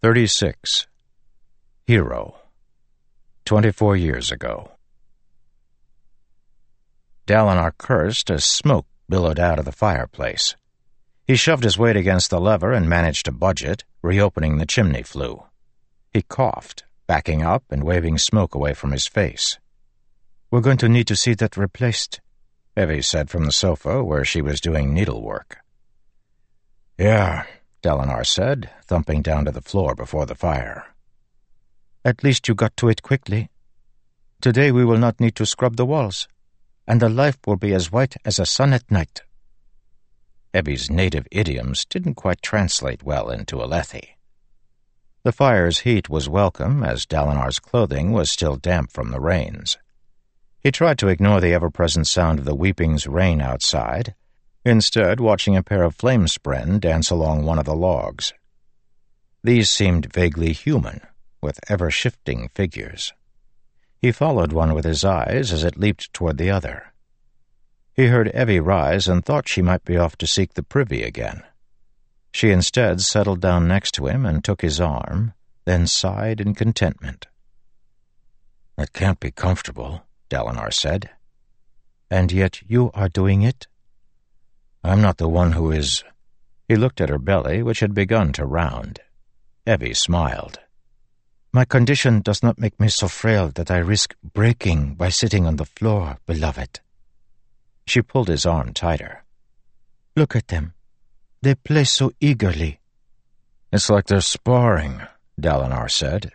36. Hero. 24 years ago. Dalinar cursed as smoke billowed out of the fireplace. He shoved his weight against the lever and managed to budge it, reopening the chimney flue. He coughed, backing up and waving smoke away from his face. We're going to need to see that replaced, Evi said from the sofa where she was doing needlework. Yeah, Dalinar said, thumping down to the floor before the fire. At least you got to it quickly. Today we will not need to scrub the walls, and the life will be as white as a sun at night. Evi's native idioms didn't quite translate well into Alethi. The fire's heat was welcome, as Dalinar's clothing was still damp from the rains. He tried to ignore the ever-present sound of the weeping's rain outside, instead watching a pair of flamespren dance along one of the logs. These seemed vaguely human, with ever-shifting figures. He followed one with his eyes as it leaped toward the other. He heard Evi rise and thought she might be off to seek the privy again. She instead settled down next to him and took his arm, then sighed in contentment. It can't be comfortable, Dalinar said. And yet you are doing it? I'm not the one who is. He looked at her belly, which had begun to round. Evi smiled. My condition does not make me so frail that I risk breaking by sitting on the floor, beloved. She pulled his arm tighter. Look at them. They play so eagerly. It's like they're sparring, Dalinar said.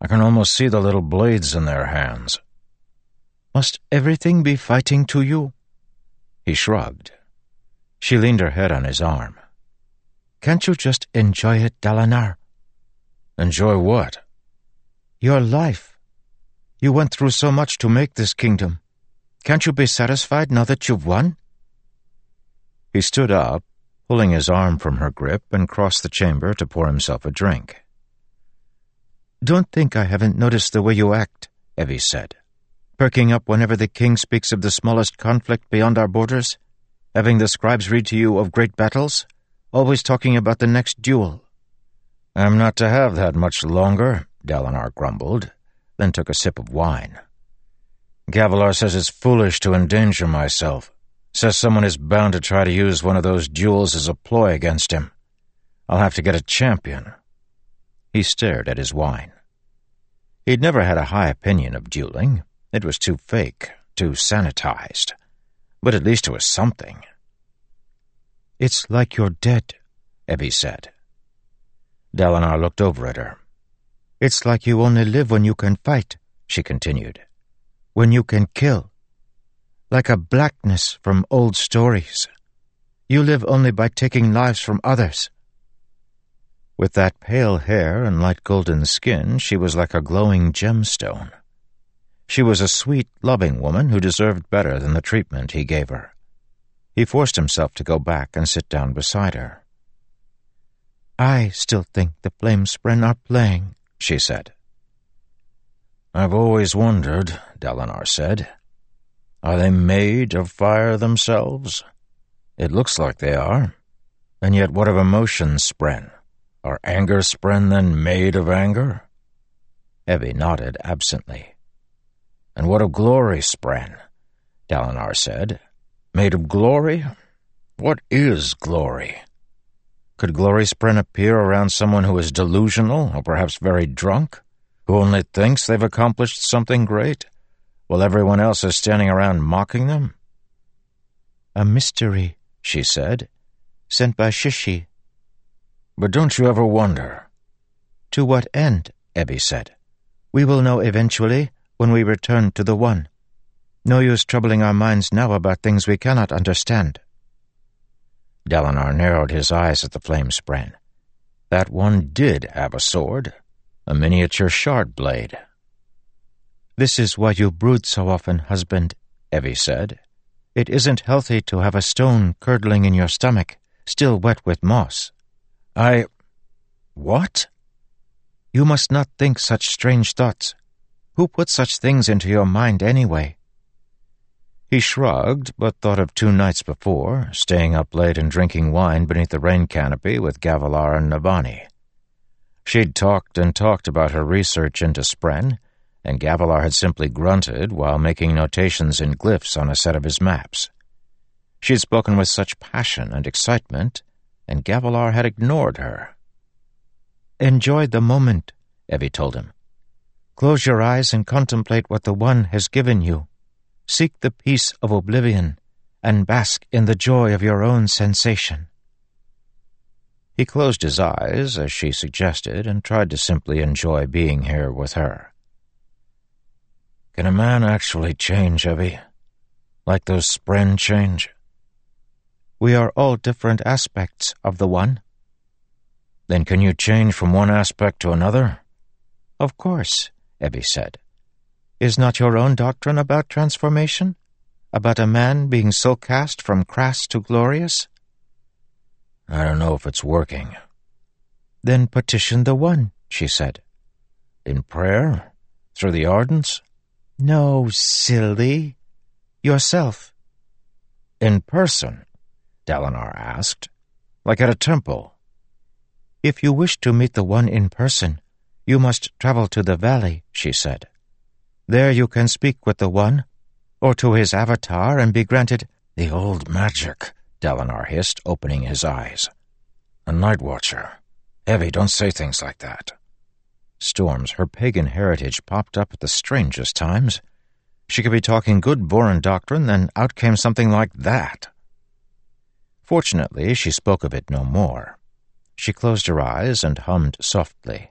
I can almost see the little blades in their hands. Must everything be fighting to you? He shrugged. She leaned her head on his arm. Can't you just enjoy it, Dalinar? Enjoy what? Your life. You went through so much to make this kingdom. Can't you be satisfied now that you've won? He stood up, pulling his arm from her grip, and crossed the chamber to pour himself a drink. Don't think I haven't noticed the way you act, Evi said. Perking up whenever the king speaks of the smallest conflict beyond our borders, having the scribes read to you of great battles, always talking about the next duel. I'm not to have that much longer, Dalinar grumbled, then took a sip of wine. Gavilar says it's foolish to endanger myself. Says someone is bound to try to use one of those duels as a ploy against him. I'll have to get a champion. He stared at his wine. He'd never had a high opinion of dueling. It was too fake, too sanitized but at least it was something. It's like you're dead, Evi said. Dalinar looked over at her. It's like you only live when you can fight, she continued. When you can kill. Like a blackness from old stories. You live only by taking lives from others. With that pale hair and light golden skin, she was like a glowing gemstone. She was a sweet, loving woman who deserved better than the treatment he gave her. He forced himself to go back and sit down beside her. I still think the Flamespren are playing, she said. I've always wondered, Dalinar said. Are they made of fire themselves? It looks like they are. And yet what of emotion spren? Are anger spren then made of anger? Evi nodded absently. And what of glory, Spren? Dalinar said. Made of glory? What is glory? Could glory Spren appear around someone who is delusional or perhaps very drunk, who only thinks they've accomplished something great, while everyone else is standing around mocking them? A mystery, she said, sent by Shishi. But don't you ever wonder? To what end? Evi said. We will know eventually when we return to the One. No use troubling our minds now about things we cannot understand. Dalinar narrowed his eyes at the flamespren. That one did have a sword, a miniature shard blade. This is why you brood so often, husband, Evi said. It isn't healthy to have a stone curdling in your stomach, still wet with moss. I... what? You must not think such strange thoughts. Who put such things into your mind anyway? He shrugged, but thought of two nights before, staying up late and drinking wine beneath the rain canopy with Gavilar and Navani. She'd talked and talked about her research into Spren, and Gavilar had simply grunted while making notations in glyphs on a set of his maps. She had spoken with such passion and excitement, and Gavilar had ignored her. Enjoy the moment, Evi told him. Close your eyes and contemplate what the One has given you. Seek the peace of oblivion and bask in the joy of your own sensation. He closed his eyes, as she suggested, and tried to simply enjoy being here with her. Can a man actually change, Evi? Like those Spren change? We are all different aspects of the One. Then can you change from one aspect to another? Of course, Evi said. Is not your own doctrine about transformation? About a man being so cast from crass to glorious? I don't know if it's working. Then petition the One, she said. In prayer? Through the Ardents? No, silly. Yourself. In person? Dalinar asked. Like at a temple? If you wish to meet the One in person, you must travel to the valley, she said. There you can speak with the One, or to his avatar and be granted the old magic, Dalinar hissed, opening his eyes. A night watcher. Evi, don't say things like that. Storms, her pagan heritage popped up at the strangest times. She could be talking good Vorin doctrine, then out came something like that. Fortunately, she spoke of it no more. She closed her eyes and hummed softly.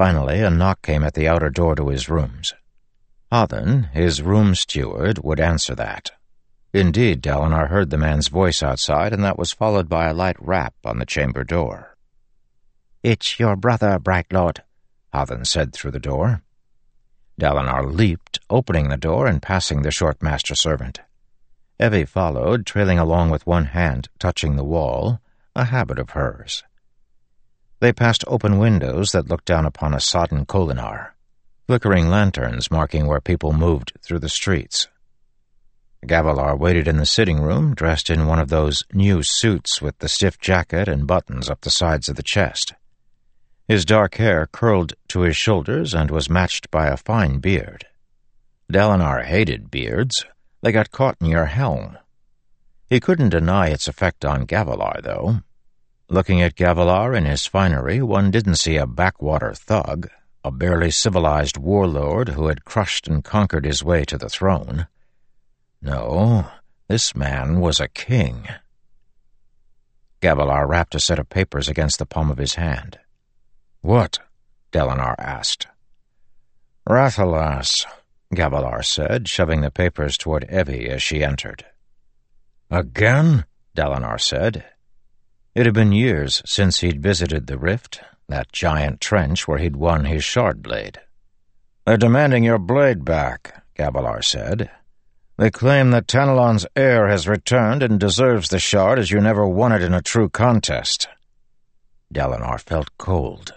Finally, a knock came at the outer door to his rooms. Ah, Hatham, his room steward, would answer that. Indeed, Dalinar heard the man's voice outside, and that was followed by a light rap on the chamber door. It's your brother, Bright Lord, Hatham ah, said through the door. Dalinar leaped, opening the door and passing the short master servant. Evi followed, trailing along with one hand touching the wall, a habit of hers. They passed open windows that looked down upon a sodden Kholinar, flickering lanterns marking where people moved through the streets. Gavilar waited in the sitting room, dressed in one of those new suits with the stiff jacket and buttons up the sides of the chest. His dark hair curled to his shoulders and was matched by a fine beard. Dalinar hated beards. They got caught in your helm. He couldn't deny its effect on Gavilar, though. Looking at Gavilar in his finery, one didn't see a backwater thug, a barely civilized warlord who had crushed and conquered his way to the throne. No, this man was a king. Gavilar rapped a set of papers against the palm of his hand. What? Dalinar asked. Rathalas, Gavilar said, shoving the papers toward Evi as she entered. Again? Dalinar said. It had been years since he'd visited the rift, that giant trench where he'd won his shard blade. They're demanding your blade back, Gavilar said. They claim that Tanalan's heir has returned and deserves the shard as you never won it in a true contest. Dalinar felt cold.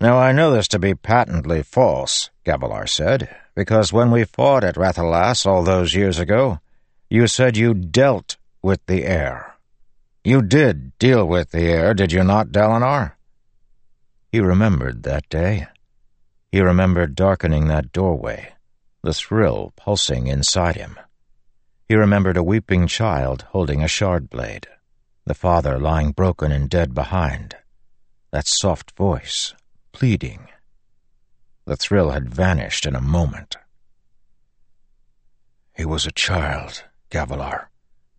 Now I know this to be patently false, Gavilar said, because when we fought at Rathalas all those years ago, you said you dealt with the heir. You did deal with the heir, did you not, Dalinar? He remembered that day. He remembered darkening that doorway the thrill pulsing inside him. He remembered a weeping child holding a shard blade, the father lying broken and dead behind, that soft voice, pleading. The thrill had vanished in a moment. He was a child, Gavilar,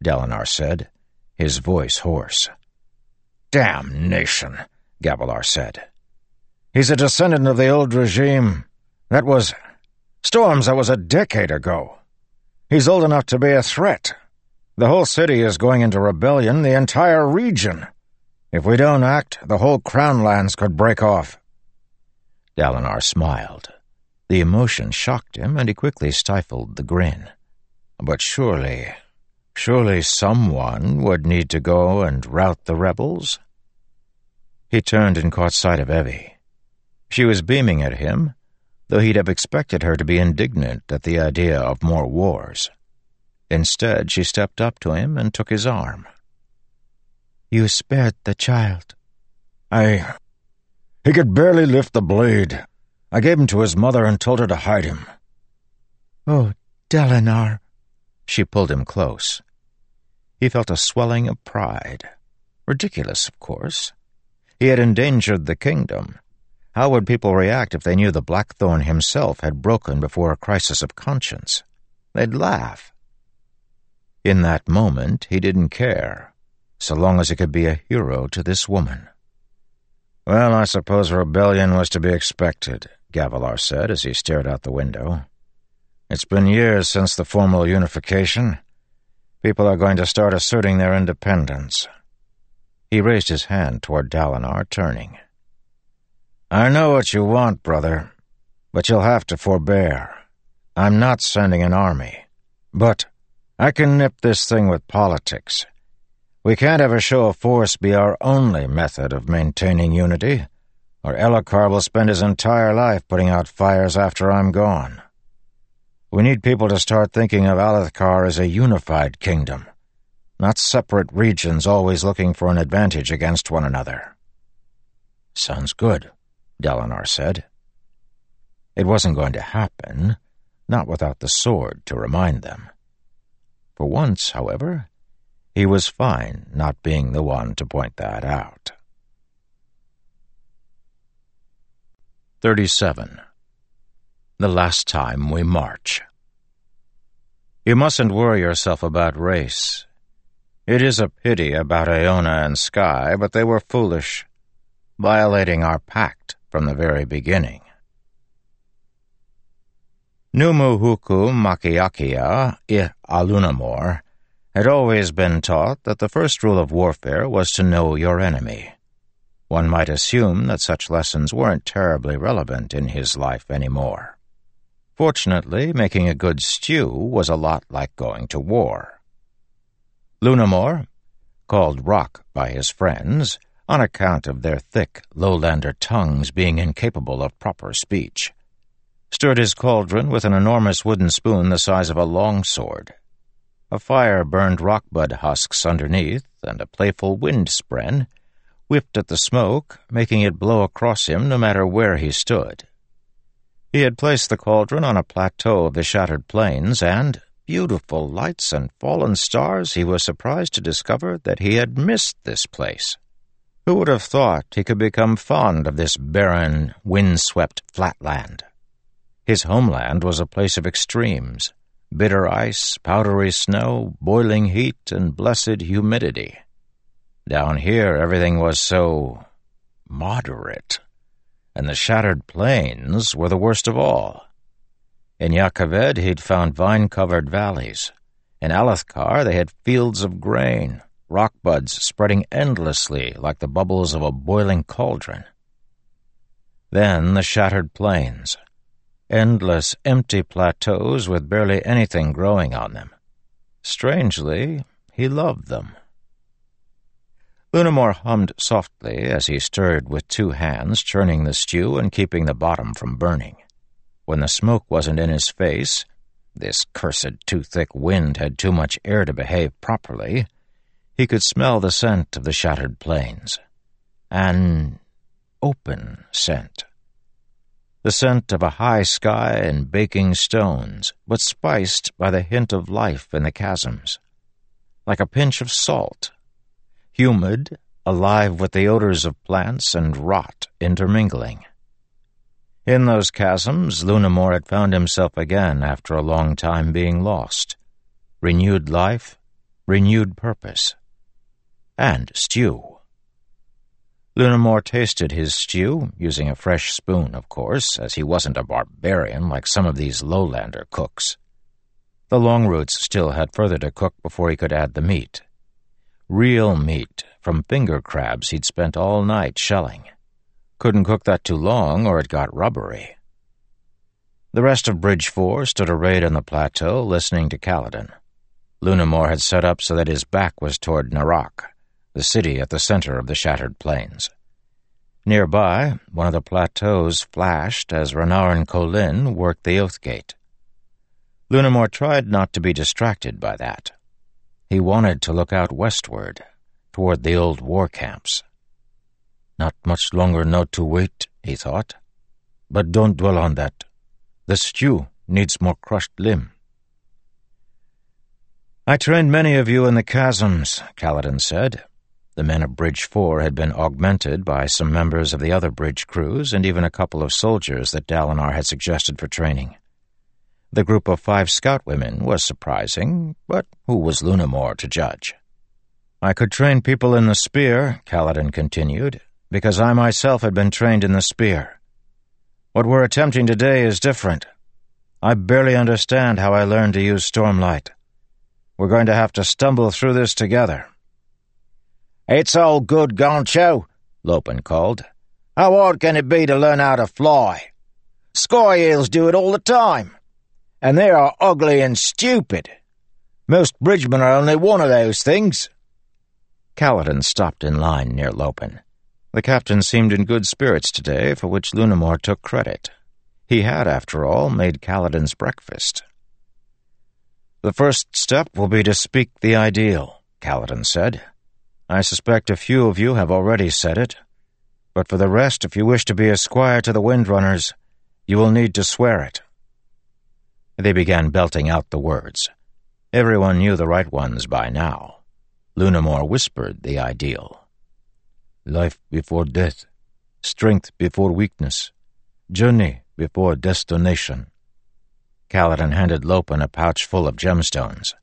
Dalinar said, his voice hoarse. Damnation, Gavilar said. He's a descendant of the old regime. That was Storms, that was a decade ago. He's old enough to be a threat. The whole city is going into rebellion, the entire region. If we don't act, the whole Crown lands could break off. Dalinar smiled. The emotion shocked him, and he quickly stifled the grin. But surely, surely someone would need to go and rout the rebels? He turned and caught sight of Evi. She was beaming at him, though he'd have expected her to be indignant at the idea of more wars. Instead, she stepped up to him and took his arm. You spared the child. I... He could barely lift the blade. I gave him to his mother and told her to hide him. Oh, Dalinar. She pulled him close. He felt a swelling of pride. Ridiculous, of course. He had endangered the kingdom. How would people react if they knew the Blackthorn himself had broken before a crisis of conscience? They'd laugh. In that moment, he didn't care, so long as he could be a hero to this woman. Well, I suppose rebellion was to be expected, Gavilar said as he stared out the window. It's been years since the formal unification. People are going to start asserting their independence. He raised his hand toward Dalinar, turning. I know what you want, brother, but you'll have to forbear. I'm not sending an army, but I can nip this thing with politics. We can't a show of force be our only method of maintaining unity, or Elhokar will spend his entire life putting out fires after I'm gone. We need people to start thinking of Alethkar as a unified kingdom, not separate regions always looking for an advantage against one another. Sounds good, Dalinar said. It wasn't going to happen, not without the sword to remind them. For once, however, he was fine not being the one to point that out. 37 the last time we march. You mustn't worry yourself about Rayse. It is a pity about Aona and Skai, but they were foolish, violating our pact from the very beginning. Numuhuku Makiakia i Alunamor had always been taught that the first rule of warfare was to know your enemy. One might assume that such lessons weren't terribly relevant in his life anymore. Fortunately, making a good stew was a lot like going to war. Lunamor, called Rock by his friends, on account of their thick lowlander tongues being incapable of proper speech, stirred his cauldron with an enormous wooden spoon the size of a longsword. A fire burned rockbud husks underneath, and a playful wind spren whipped at the smoke, making it blow across him no matter where he stood. He had placed the cauldron on a plateau of the shattered plains, and, beautiful lights and fallen stars, he was surprised to discover that he had missed this place. Who would have thought he could become fond of this barren, wind-swept flatland? His homeland was a place of extremes, bitter ice, powdery snow, boiling heat, and blessed humidity. Down here everything was so moderate and the shattered plains were the worst of all. In Jah Keved he'd found vine-covered valleys. In Alethkar they had fields of grain, rock buds spreading endlessly like the bubbles of a boiling cauldron. Then the shattered plains, endless empty plateaus with barely anything growing on them. Strangely, he loved them. Lunamor hummed softly as he stirred with two hands, churning the stew and keeping the bottom from burning. When the smoke wasn't in his face, this cursed too thick wind had too much air to behave properly, he could smell the scent of the shattered plains. An open scent. The scent of a high sky and baking stones, but spiced by the hint of life in the chasms. Like a pinch of salt humid, alive with the odors of plants and rot intermingling. In those chasms, Lunamor had found himself again after a long time being lost. Renewed life, renewed purpose. And stew. Lunamor tasted his stew, using a fresh spoon, of course, as he wasn't a barbarian like some of these lowlander cooks. The Longroots still had further to cook before he could add the meat. Real meat from finger crabs he'd spent all night shelling. Couldn't cook that too long or it got rubbery. The rest of Bridge 4 stood arrayed on the plateau listening to Kaladin. Lunamor had set up so that his back was toward Narak, the city at the center of the shattered plains. Nearby, one of the plateaus flashed as Renarin Kholin worked the Oath Gate. Lunamor tried not to be distracted by that. He wanted to look out westward, toward the old war camps. Not much longer now to wait, he thought. But don't dwell on that. The stew needs more crushed limb. I trained many of you in the chasms, Kaladin said. The men of Bridge 4 had been augmented by some members of the other bridge crews and even a couple of soldiers that Dalinar had suggested for training. The group of five scout women was surprising, but who was Lunamor to judge? I could train people in the spear, Kaladin continued, because I myself had been trained in the spear. What we're attempting today is different. I barely understand how I learned to use Stormlight. We're going to have to stumble through this together. It's all good, Gancho, Lopen called. How hard can it be to learn how to fly? Sky eels do it all the time. And they are ugly and stupid. Most bridgemen are only one of those things. Kaladin stopped in line near Lopen. The captain seemed in good spirits today, for which Lunamor took credit. He had, after all, made Kaladin's breakfast. The first step will be to speak the ideal, Kaladin said. I suspect a few of you have already said it, but for the rest, if you wish to be a squire to the Windrunners, you will need to swear it. They began belting out the words. Everyone knew the right ones by now. Lunamor whispered the ideal. Life before death, strength before weakness, journey before destination. Kaladin handed Lopen a pouch full of gemstones.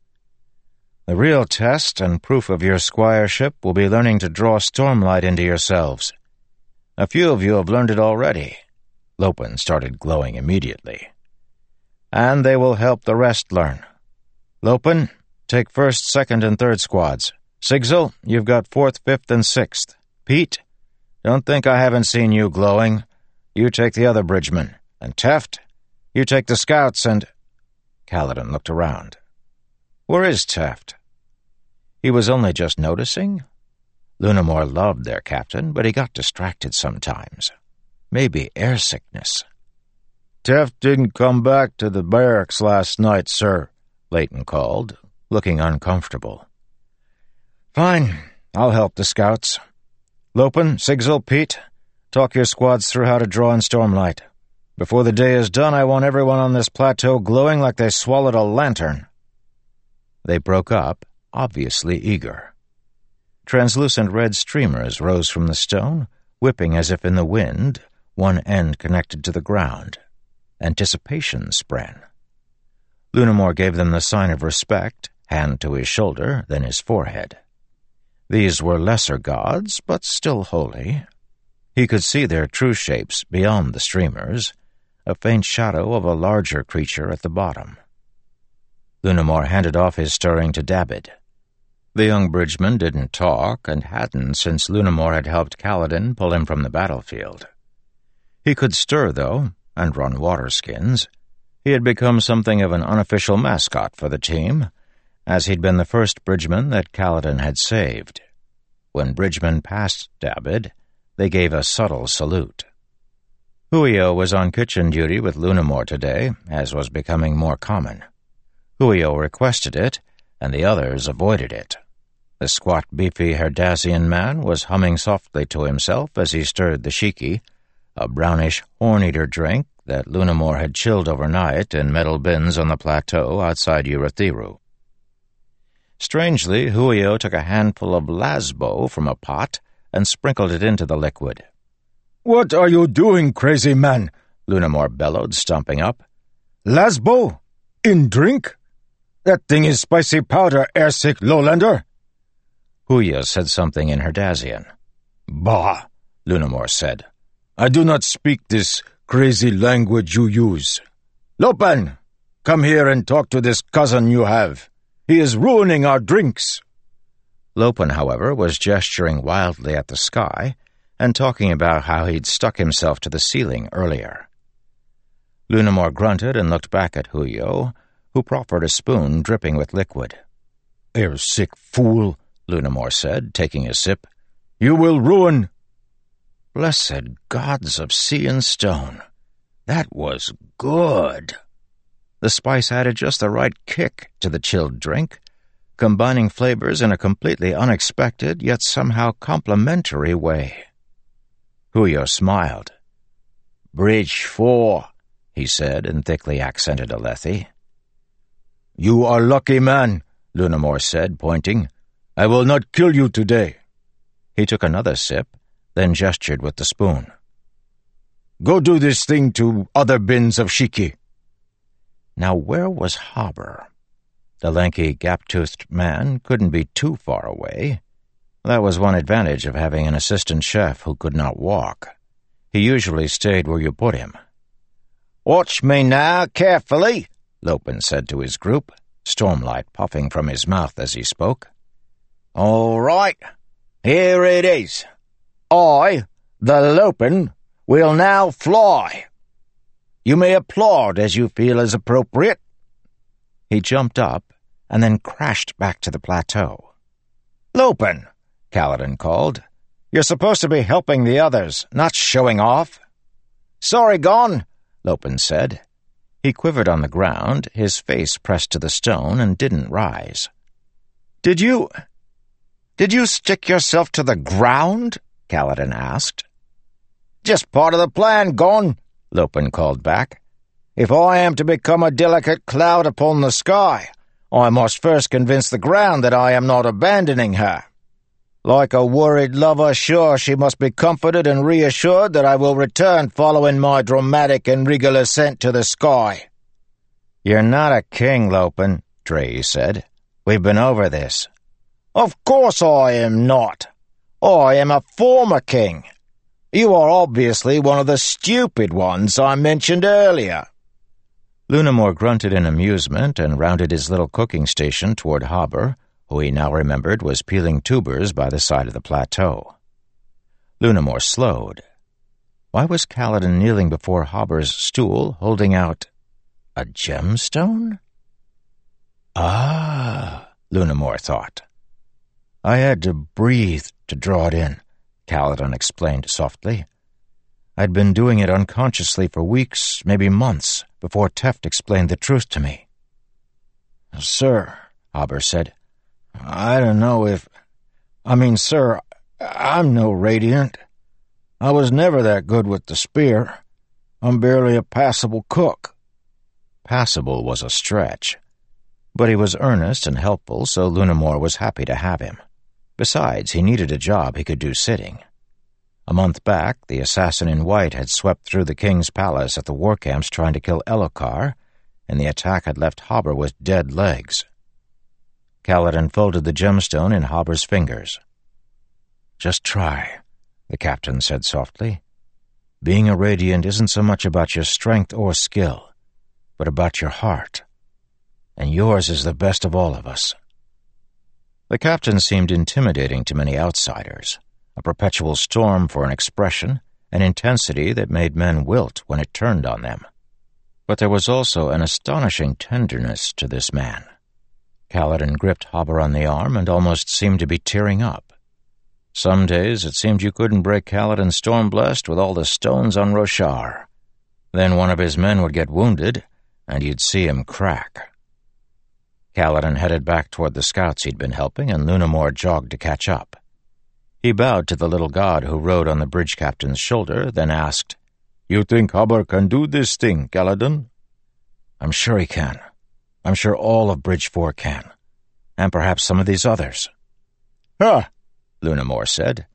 The real test and proof of your squireship will be learning to draw stormlight into yourselves. A few of you have learned it already. Lopen started glowing immediately. And they will help the rest learn. Lopen, take first, second, and third squads. Sigzil, you've got fourth, fifth, and sixth. Peet, don't think I haven't seen you glowing. You take the other bridgemen. And Teft, you take the scouts and... Kaladin looked around. Where is Teft? He was only just noticing? Lunamor loved their captain, but he got distracted sometimes. Maybe air sickness. Teft didn't come back to the barracks last night, sir, Leyten called, looking uncomfortable. Fine, I'll help the scouts. Lopen, Sigzil, Peet, talk your squads through how to draw in Stormlight. Before the day is done, I want everyone on this plateau glowing like they swallowed a lantern. They broke up, obviously eager. Translucent red streamers rose from the stone, whipping as if in the wind, one end connected to the ground. Anticipation sprang. Lunamor gave them the sign of respect, hand to his shoulder, then his forehead. These were lesser gods, but still holy. He could see their true shapes beyond the streamers, a faint shadow of a larger creature at the bottom. Lunamor handed off his stirring to Dabid. The young bridgeman didn't talk, and hadn't since Lunamor had helped Kaladin pull him from the battlefield. He could stir, though, and run water skins. He had become something of an unofficial mascot for the team, as he'd been the first bridgeman that Kaladin had saved. When bridgemen passed Dabid, they gave a subtle salute. Huio was on kitchen duty with Lunamor today, as was becoming more common. Huio requested it, and the others avoided it. The squat, beefy Herdazian man was humming softly to himself as he stirred the shiki, a brownish horn-eater drink that Lunamor had chilled overnight in metal bins on the plateau outside Urithiru. Strangely, Huio took a handful of lasbo from a pot and sprinkled it into the liquid. What are you doing, crazy man? Lunamor bellowed, stumping up. Lasbo? In drink? That thing is spicy powder, airsick lowlander. Huio said something in Herdazian. Bah, Lunamor said. I do not speak this crazy language you use. Lopen, come here and talk to this cousin you have. He is ruining our drinks. Lopen, however, was gesturing wildly at the sky and talking about how he'd stuck himself to the ceiling earlier. Lunamor grunted and looked back at Huio, who proffered a spoon dripping with liquid. Air sick fool, Lunamor said, taking a sip. You will ruin. Blessed gods of sea and stone. That was good. The spice added just the right kick to the chilled drink, combining flavors in a completely unexpected yet somehow complementary way. Huio smiled. Bridge four, he said in thickly accented Alethi. You are lucky man, Lunamor said, pointing. I will not kill you today. He took another sip, then gestured with the spoon. Go do this thing to other bins of shiki. Now where was Hobber? The lanky, gap-toothed man couldn't be too far away. That was one advantage of having an assistant chef who could not walk. He usually stayed where you put him. Watch me now, carefully, Lopen said to his group, stormlight puffing from his mouth as he spoke. All right, here it is. I, the Lopen, will now fly. You may applaud as you feel is appropriate. He jumped up and then crashed back to the plateau. Lopen, Kaladin called. You're supposed to be helping the others, not showing off. Sorry, Gon, Lopen said. He quivered on the ground, his face pressed to the stone, and didn't rise. Did you... Did you stick yourself to the ground? Kaladin asked. Just part of the plan, Gon, Lopen called back. If I am to become a delicate cloud upon the sky, I must first convince the ground that I am not abandoning her. Like a worried lover, sure she must be comforted and reassured that I will return following my dramatic and regal ascent to the sky. You're not a king, Lopen, Dre said. We've been over this. Of course I am not. I am a former king. You are obviously one of the stupid ones I mentioned earlier. Lunamor grunted in amusement and rounded his little cooking station toward Hobber, who he now remembered was peeling tubers by the side of the plateau. Lunamor slowed. Why was Kaladin kneeling before Hobber's stool, holding out a gemstone? Ah, Lunamor thought. I had to breathe to draw it in, Kaladin explained softly. I'd been doing it unconsciously for weeks, maybe months, before Teft explained the truth to me. Sir, Hobber said, I don't know if... I mean, sir, I'm no radiant. I was never that good with the spear. I'm barely a passable cook. Passable was a stretch. But he was earnest and helpful, so Lunamor was happy to have him. Besides, he needed a job he could do sitting. A month back, the assassin in white had swept through the king's palace at the war camps trying to kill Elhokar, and the attack had left Hobber with dead legs. Kaladin folded the gemstone in Hobber's fingers. Just try, the captain said softly. Being a Radiant isn't so much about your strength or skill, but about your heart. And yours is the best of all of us. The captain seemed intimidating to many outsiders, a perpetual storm for an expression, an intensity that made men wilt when it turned on them. But there was also an astonishing tenderness to this man. Kaladin gripped Hobber on the arm and almost seemed to be tearing up. Some days it seemed you couldn't break Kaladin Stormblessed with all the stones on Roshar. Then one of his men would get wounded, and you'd see him crack. Kaladin headed back toward the scouts he'd been helping, and Lunamor jogged to catch up. He bowed to the little god who rode on the bridge captain's shoulder, then asked, You think Hobber can do this thing, Kaladin? I'm sure he can. I'm sure all of Bridge 4 can. And perhaps some of these others. Ha! Lunamor said.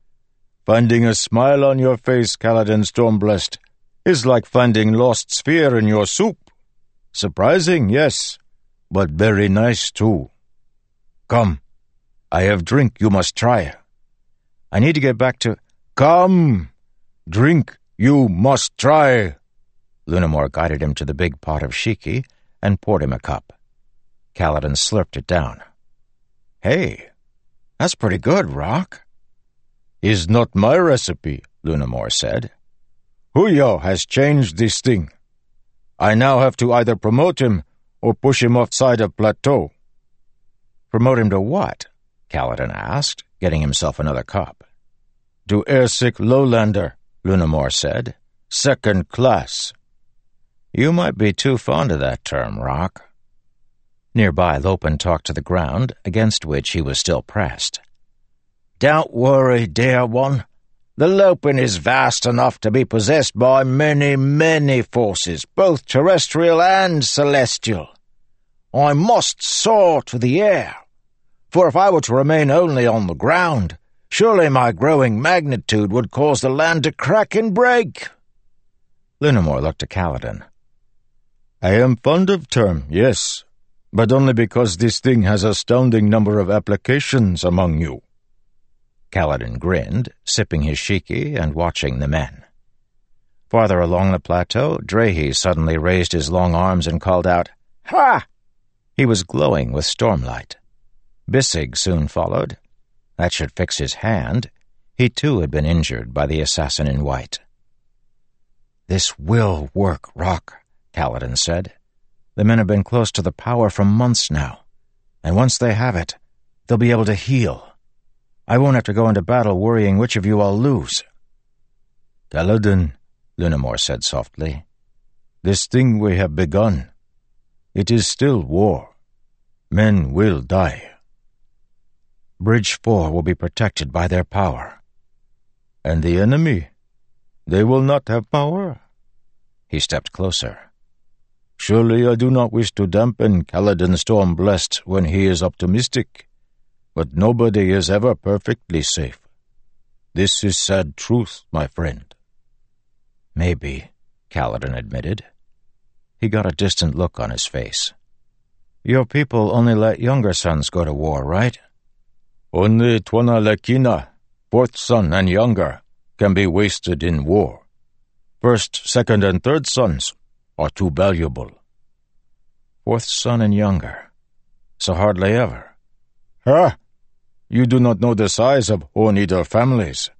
Finding a smile on your face, Kaladin Stormblessed, is like finding lost sphere in your soup. Surprising, yes, but very nice too. Come, I have drink you must try. I need to get back to... Come, drink you must try. Lunamor guided him to the big pot of shiki and poured him a cup. Kaladin slurped it down. Hey, that's pretty good, Rock. Is not my recipe, Lunamor said. Huio has changed this thing. I now have to either promote him or push him offside of plateau. Promote him to what? Kaladin asked, getting himself another cup. To airsick lowlander, Lunamor said. Second class. You might be too fond of that term, Rock. Nearby, Lopen talked to the ground, against which he was still pressed. Don't worry, dear one. The Lopen is vast enough to be possessed by many, many forces, both terrestrial and celestial. I must soar to the air, for if I were to remain only on the ground, surely my growing magnitude would cause the land to crack and break. Lunamor looked at Kaladin. I am fond of term, yes, but only because this thing has astounding number of applications among you. Kaladin grinned, sipping his shiki and watching the men. Farther along the plateau, Drehy suddenly raised his long arms and called out, Ha! He was glowing with stormlight. Bisig soon followed. That should fix his hand. He too had been injured by the assassin in white. This will work, Rock, Kaladin said. The men have been close to the power for months now, and once they have it, they'll be able to heal. I won't have to go into battle worrying which of you I'll lose. Kaladin, Lunamore said softly, this thing we have begun, it is still war. Men will die. Bridge 4 will be protected by their power. And the enemy? They will not have power? He stepped closer. Surely I do not wish to dampen Kaladin Storm-blessed when he is optimistic but nobody is ever perfectly safe. This is sad truth, my friend. Maybe, Kaladin admitted. He got a distant look on his face. Your people only let younger sons go to war, right? Only Tuana Lekina, fourth son and younger, can be wasted in war. First, second, and third sons are too valuable. Fourth son and younger. So hardly ever. Huh? You do not know the size of Oneida families.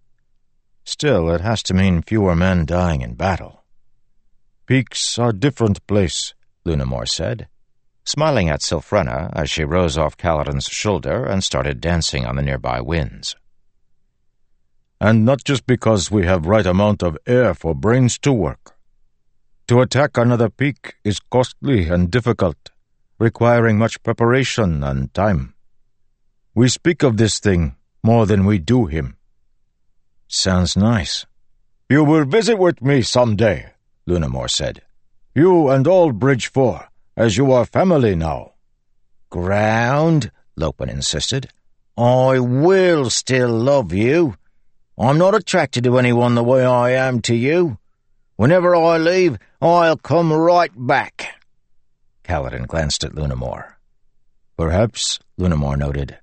Still, it has to mean fewer men dying in battle. Peaks are different place, Lunamor said, smiling at Sylphrena as she rose off Kaladin's shoulder and started dancing on the nearby winds. And not just because we have right amount of air for brains to work. To attack another peak is costly and difficult, requiring much preparation and time. We speak of this thing more than we do him. Sounds nice. You will visit with me some day, Lunamor said. You and all Bridge Four, as you are family now. Ground, Lopen insisted. I will still love you. I'm not attracted to anyone the way I am to you. Whenever I leave, I'll come right back. Kaladin glanced at Lunamor. Perhaps, Lunamor noted,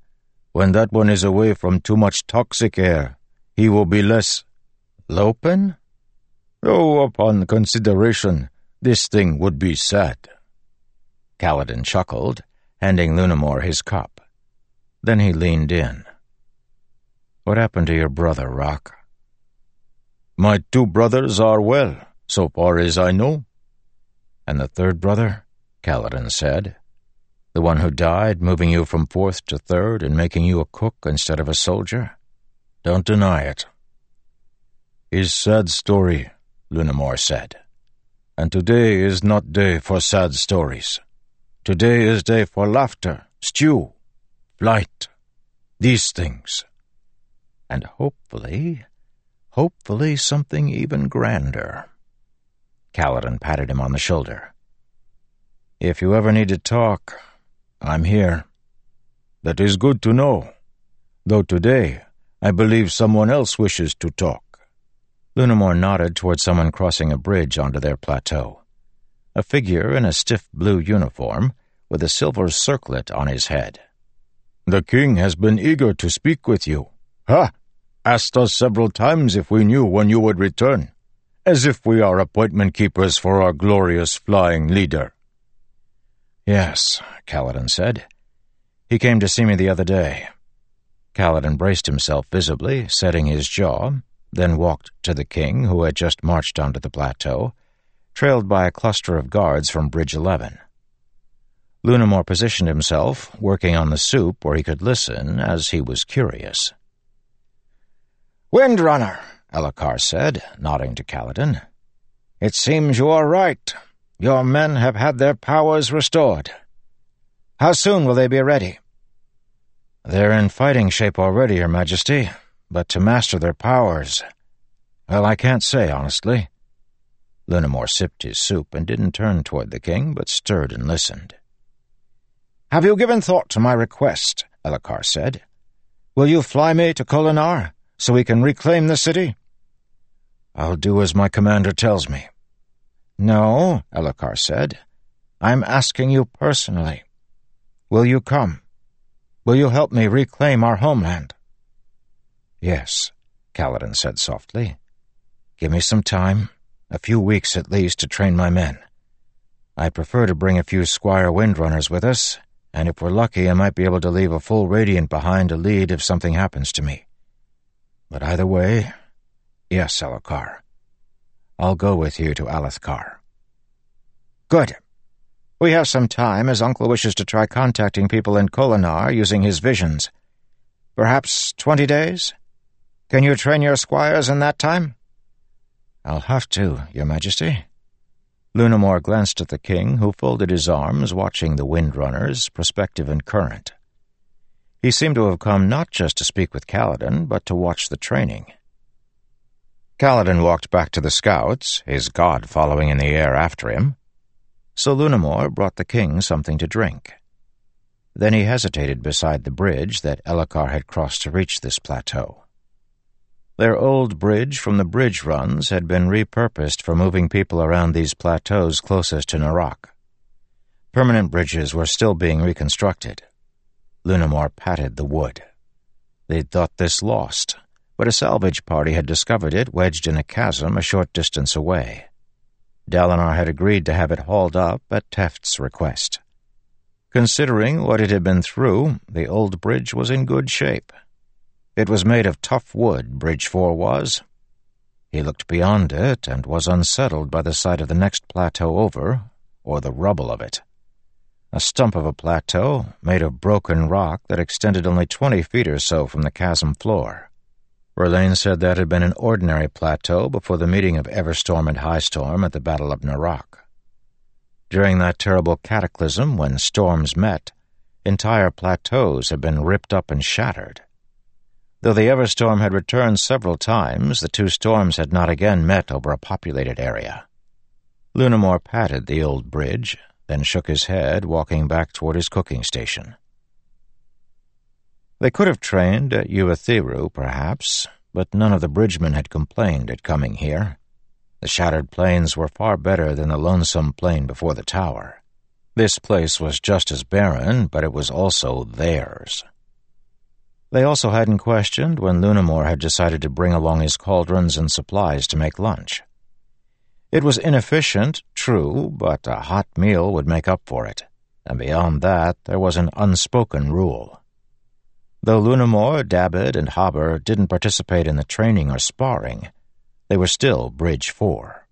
when that one is away from too much toxic air, he will be less... Lopen? Oh, upon consideration, this thing would be sad. Kaladin chuckled, handing Lunamor his cup. Then he leaned in. What happened to your brother, Rock? My two brothers are well, so far as I know. And the third brother? Kaladin said. The one who died, moving you from fourth to third and making you a cook instead of a soldier? Don't deny it. His sad story, Lunamor said. And today is not day for sad stories. Today is day for laughter, stew, flight, these things. And hopefully, hopefully something even grander. Kaladin patted him on the shoulder. If you ever need to talk, I'm here. That is good to know. Though today, I believe someone else wishes to talk. Lunamor nodded toward someone crossing a bridge onto their plateau. A figure in a stiff blue uniform with a silver circlet on his head. The king has been eager to speak with you. Ha! Asked us several times if we knew when you would return. As if we are appointment keepers for our glorious flying leader. Yes, Kaladin said. He came to see me the other day. Kaladin braced himself visibly, setting his jaw, then walked to the king, who had just marched onto the plateau, trailed by a cluster of guards from Bridge 11. Lunamor positioned himself, working on the soup where he could listen as he was curious. Windrunner, Elhokar said, nodding to Kaladin. It seems you are right. Your men have had their powers restored. How soon will they be ready? They're in fighting shape already, Your Majesty, but to master their powers, Well, I can't say, honestly. Lunamor sipped his soup and didn't turn toward the king, but stirred and listened. Have you given thought to my request? Elhokar said. Will you fly me to Kholinar so we can reclaim the city? I'll do as my commander tells me. No, Elhokar said. I'm asking you personally. Will you come? Will you help me reclaim our homeland? Yes, Kaladin said softly. Give me some time, a few weeks at least, to train my men. I prefer to bring a few Squire Windrunners with us, and if we're lucky, I might be able to leave a full Radiant behind to lead if something happens to me. But either way, yes, Elhokar. I'll go with you to Alethkar. Good. We have some time, as Uncle wishes to try contacting people in Kholinar using his visions. Perhaps twenty days? Can you train your squires in that time? I'll have to, Your Majesty. Lunamor glanced at the king, who folded his arms, watching the windrunners, prospective and current. He seemed to have come not just to speak with Kaladin, but to watch the training. Kaladin walked back to the scouts, his god following in the air after him. So Lunamor brought the king something to drink. Then he hesitated beside the bridge that Elhokar had crossed to reach this plateau. Their old bridge from the bridge runs had been repurposed for moving people around these plateaus closest to Narak. Permanent bridges were still being reconstructed. Lunamor patted the wood. They'd thought this lost, but a salvage party had discovered it wedged in a chasm a short distance away. Dalinar had agreed to have it hauled up at Teft's request. Considering what it had been through, the old bridge was in good shape. It was made of tough wood, Bridge 4 was. He looked beyond it and was unsettled by the sight of the next plateau over, or the rubble of it. A stump of a plateau made of broken rock that extended only twenty feet or so from the chasm floor. Rlain said that had been an ordinary plateau before the meeting of Everstorm and Highstorm at the Battle of Narak. During that terrible cataclysm when storms met, entire plateaus had been ripped up and shattered. Though the Everstorm had returned several times, the two storms had not again met over a populated area. Lunamor patted the old bridge, then shook his head, walking back toward his cooking station. They could have trained at Urithiru, perhaps, but none of the bridgemen had complained at coming here. The shattered plains were far better than the lonesome plain before the tower. This place was just as barren, but it was also theirs. They also hadn't questioned when Lunamor had decided to bring along his cauldrons and supplies to make lunch. It was inefficient, true, but a hot meal would make up for it, and beyond that there was an unspoken rule. Though Lunamor, Dabid, and Hobber didn't participate in the training or sparring, they were still Bridge Four.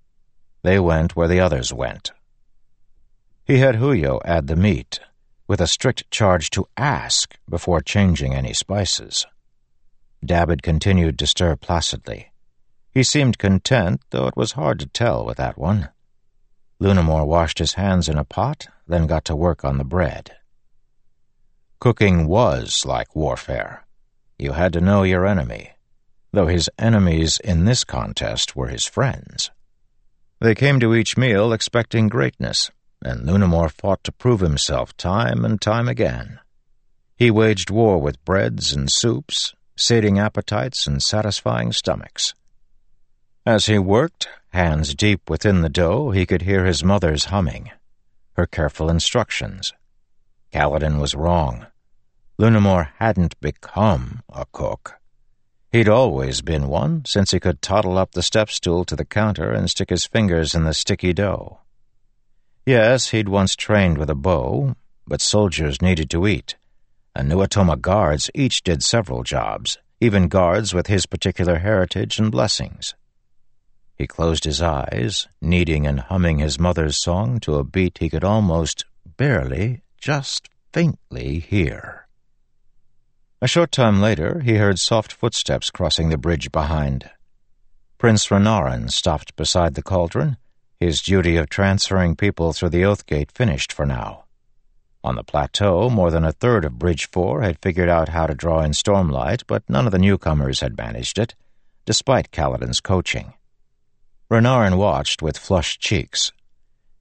They went where the others went. He had Huio add the meat, with a strict charge to ask before changing any spices. Dabid continued to stir placidly. He seemed content, though it was hard to tell with that one. Lunamor washed his hands in a pot, then got to work on the bread. Cooking was like warfare. You had to know your enemy, though his enemies in this contest were his friends. They came to each meal expecting greatness, and Lunamor fought to prove himself time and time again. He waged war with breads and soups, sating appetites and satisfying stomachs. As he worked, hands deep within the dough, he could hear his mother's humming, her careful instructions. Kaladin was wrong. Lunamor hadn't become a cook. He'd always been one, since he could toddle up the step stool to the counter and stick his fingers in the sticky dough. Yes, he'd once trained with a bow, but soldiers needed to eat, and Nuatoma guards each did several jobs, even guards with his particular heritage and blessings. He closed his eyes, kneading and humming his mother's song to a beat he could almost, barely, just faintly hear. A short time later, he heard soft footsteps crossing the bridge behind. Prince Renarin stopped beside the cauldron, his duty of transferring people through the Oath Gate finished for now. On the plateau, more than a third of Bridge 4 had figured out how to draw in stormlight, but none of the newcomers had managed it, despite Kaladin's coaching. Renarin watched with flushed cheeks.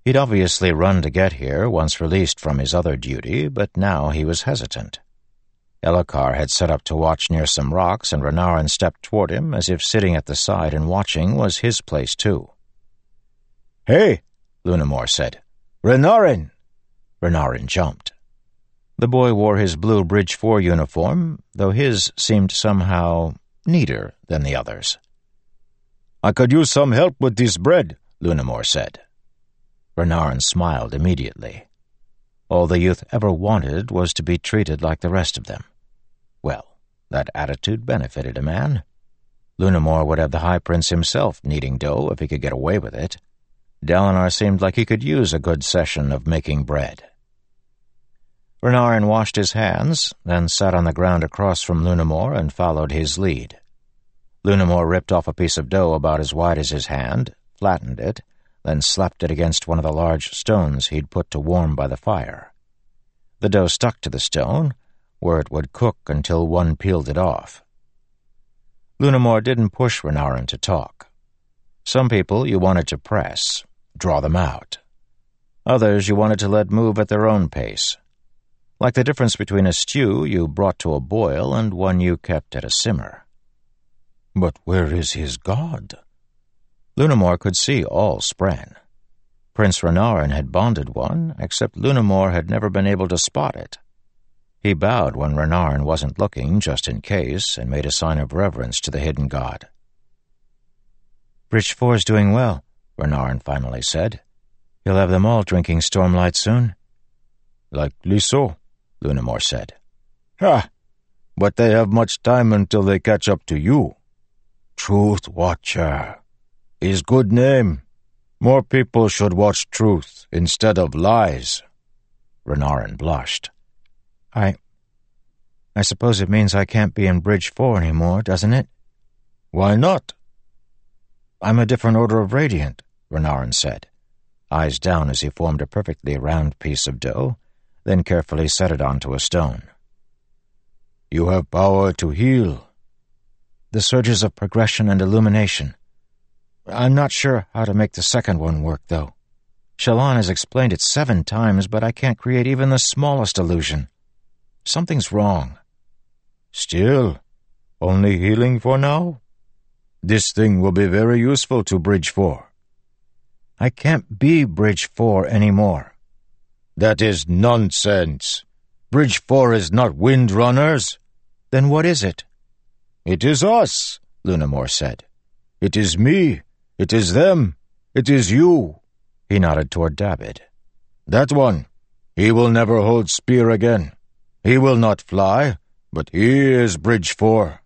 He'd obviously run to get here once released from his other duty, but now he was hesitant. Elhokar had set up to watch near some rocks, and Renarin stepped toward him as if sitting at the side and watching was his place too. Hey, Lunamor said. Renarin! Renarin jumped. The boy wore his blue Bridge 4 uniform, though his seemed somehow neater than the others. I could use some help with this bread, Lunamor said. Renarin smiled immediately. All the youth ever wanted was to be treated like the rest of them. Well, that attitude benefited a man. Lunamor would have the High Prince himself kneading dough if he could get away with it. Dalinar seemed like he could use a good session of making bread. Renarin washed his hands, then sat on the ground across from Lunamor and followed his lead. Lunamor ripped off a piece of dough about as wide as his hand, flattened it, then slapped it against one of the large stones he'd put to warm by the fire. The dough stuck to the stone, where it would cook until one peeled it off. Lunamor didn't push Renarin to talk. Some people you wanted to press, draw them out. Others you wanted to let move at their own pace, like the difference between a stew you brought to a boil and one you kept at a simmer. But where is his god? Lunamor could see all Spren. Prince Renarin had bonded one, except Lunamor had never been able to spot it. He bowed when Renarin wasn't looking, just in case, and made a sign of reverence to the hidden god. Bridge Four's doing well, Renarin finally said. You'll have them all drinking Stormlight soon. Likely so, Lunamor said. Ha! But they have much time until they catch up to you. Truth Watcher. His good name. More people should watch truth instead of lies. Renarin blushed. I... I suppose it means I can't be in Bridge 4 anymore, doesn't it? Why not? I'm a different order of Radiant, Renarin said, eyes down as he formed a perfectly round piece of dough, then carefully set it onto a stone. You have power to heal. The surges of progression and illumination. I'm not sure how to make the second one work, though. Shallan has explained it seven times, but I can't create even the smallest illusion. Something's wrong. Still, only healing for now? This thing will be very useful to Bridge 4. I can't be Bridge 4 anymore. That is nonsense. Bridge 4 is not Windrunners. Then what is it? It is us, Lunamor said. It is me. It is them. It is you. He nodded toward Dabid. That one. He will never hold spear again. He will not fly, but he is Bridge 4.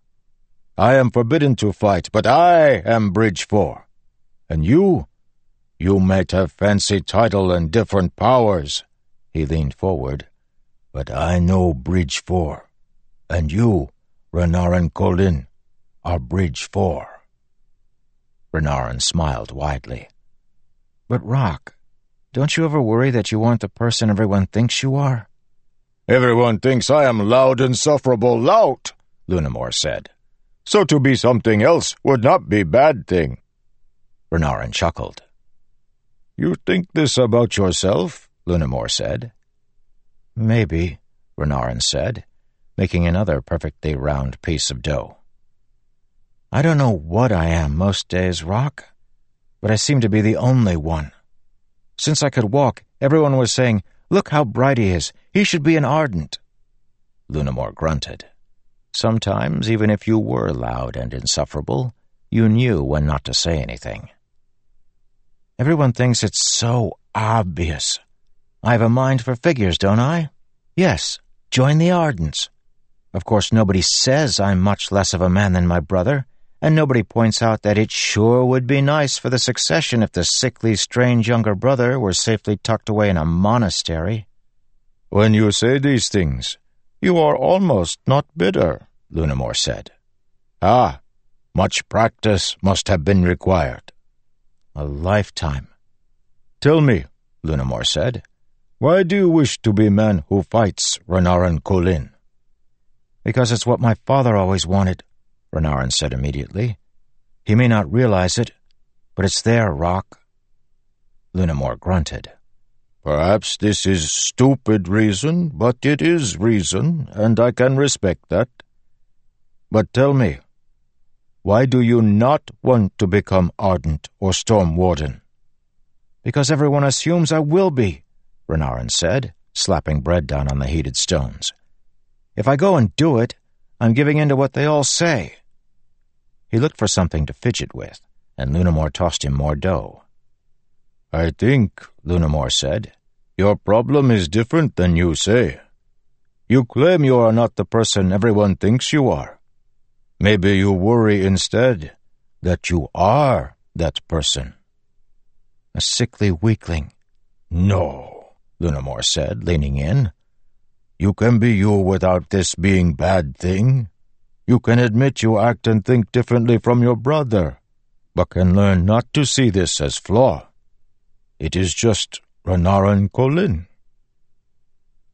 I am forbidden to fight, but I am Bridge 4. And you? You might have fancy title and different powers. He leaned forward. But I know Bridge 4. And you, Renarin Kholin, are Bridge 4. Renarin smiled widely. But, Rock, don't you ever worry that you aren't the person everyone thinks you are? Everyone thinks I am loud, insufferable lout, Lunamor said. So to be something else would not be bad thing. Renarin chuckled. You think this about yourself? Lunamor said. Maybe, Renarin said, making another perfectly round piece of dough. I don't know what I am most days, Rock, but I seem to be the only one. Since I could walk, everyone was saying, Look how bright he is. He should be an Ardent. Lunamor grunted. Sometimes, even if you were loud and insufferable, you knew when not to say anything. Everyone thinks it's so obvious. I have a mind for figures, don't I? Yes, join the Ardents. Of course, nobody says I'm much less of a man than my brother, and nobody points out that it sure would be nice for the succession if the sickly, strange younger brother were safely tucked away in a monastery. When you say these things, you are almost not bitter, Lunamor said. Ah, much practice must have been required. A lifetime. Tell me, Lunamor said, why do you wish to be man who fights Renarin Kholin? Because it's what my father always wanted, Renarin said immediately. He may not realize it, but it's there, Rock. Lunamor grunted. Perhaps this is stupid reason, but it is reason, and I can respect that. But tell me, why do you not want to become Ardent or Storm Warden? Because everyone assumes I will be, Renarin said, slapping bread down on the heated stones. If I go and do it, I'm giving in to what they all say. He looked for something to fidget with, and Lunamor tossed him more dough. I think, Lunamor said, your problem is different than you say. You claim you are not the person everyone thinks you are. Maybe you worry instead that you are that person. A sickly weakling. No, Lunamor said, leaning in. You can be you without this being bad thing. You can admit you act and think differently from your brother, but can learn not to see this as flaw. It is just Renarin Kholin.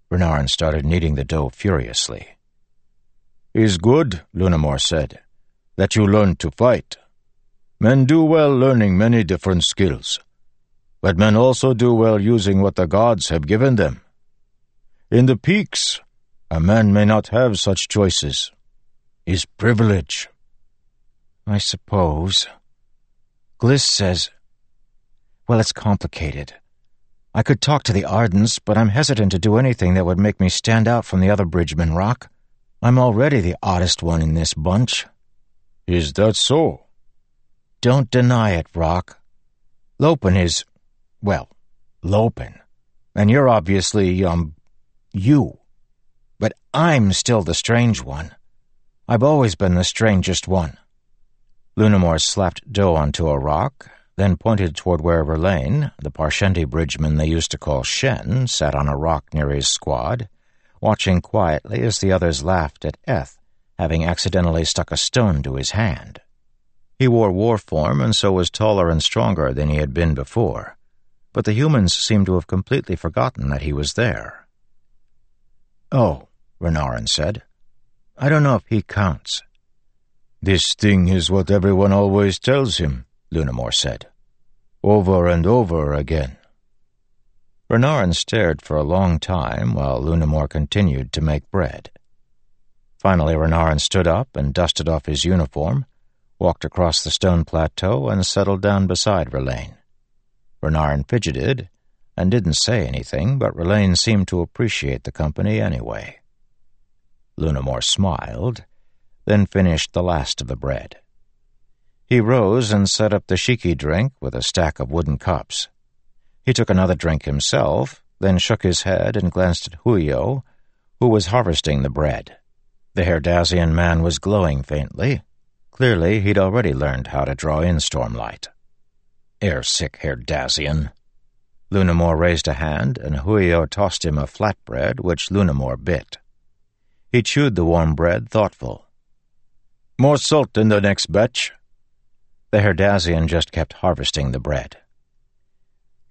Renarin started kneading the dough furiously. Is good, Lunamor said, that you learn to fight. Men do well learning many different skills, but men also do well using what the gods have given them. In the peaks, a man may not have such choices. Is privilege. I suppose. Glys says... Well, it's complicated. I could talk to the Ardents, but I'm hesitant to do anything that would make me stand out from the other bridgemen, Rock. I'm already the oddest one in this bunch. Is that so? Don't deny it, Rock. Lopen is, well, Lopen. And you're obviously, um, you. But I'm still the strange one. I've always been the strangest one. Lunamor slapped dough onto a rock, then pointed toward where Rlain, the Parshendi bridgeman they used to call Shen, sat on a rock near his squad, watching quietly as the others laughed at Eth, having accidentally stuck a stone to his hand. He wore war form and so was taller and stronger than he had been before, but the humans seemed to have completely forgotten that he was there. Oh, Renarin said. I don't know if he counts. This thing is what everyone always tells him, Lunamor said. Over and over again. Renarin stared for a long time while Lunamor continued to make bread. Finally, Renarin stood up and dusted off his uniform, walked across the stone plateau, and settled down beside Rlain. Renarin fidgeted and didn't say anything, but Rlain seemed to appreciate the company anyway. Lunamor smiled, then finished the last of the bread. He rose and set up the shiki drink with a stack of wooden cups. He took another drink himself, then shook his head and glanced at Huio, who was harvesting the bread. The Herdazian man was glowing faintly. Clearly, he'd already learned how to draw in stormlight. Air-sick Herdazian. Lunamor raised a hand, and Huio tossed him a flatbread, which Lunamor bit. He chewed the warm bread, thoughtful. More salt in the next batch. The Herdazian just kept harvesting the bread.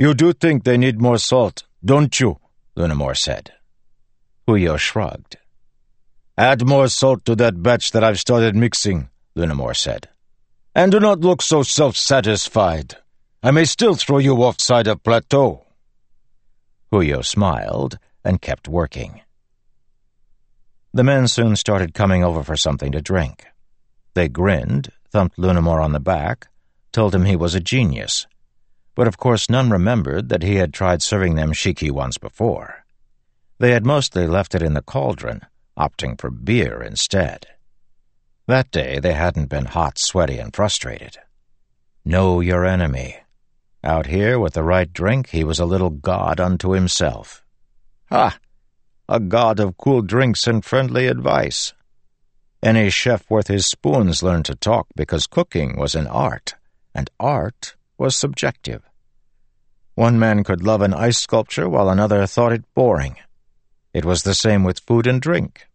You do think they need more salt, don't you? Lunamor said. Huio shrugged. Add more salt to that batch that I've started mixing, Lunamor said. And do not look so self-satisfied. I may still throw you offside a plateau. Huio smiled and kept working. The men soon started coming over for something to drink. They grinned, thumped Lunamor on the back, told him he was a genius, but of course none remembered that he had tried serving them shiki once before. They had mostly left it in the cauldron, opting for beer instead. That day they hadn't been hot, sweaty, and frustrated. Know your enemy. Out here, with the right drink, he was a little god unto himself. Ha! A god of cool drinks and friendly advice. Any chef worth his spoons learned to talk because cooking was an art, and art was subjective. One man could love an ice sculpture while another thought it boring. It was the same with food and drink.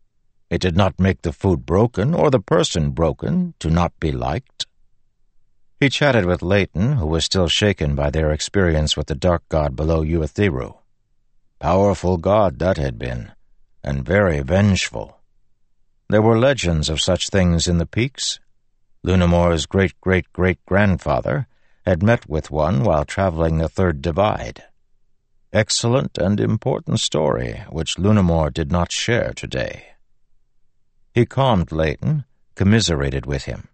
It did not make the food broken or the person broken to not be liked. He chatted with Leyten, who was still shaken by their experience with the dark god below Urithiru. Powerful god that had been, and very vengeful. There were legends of such things in the peaks. Lunamor's great-great-great-grandfather, had met with one while traveling the Third Divide. Excellent and important story, which Lunamor did not share today. He calmed Leyten, commiserated with him.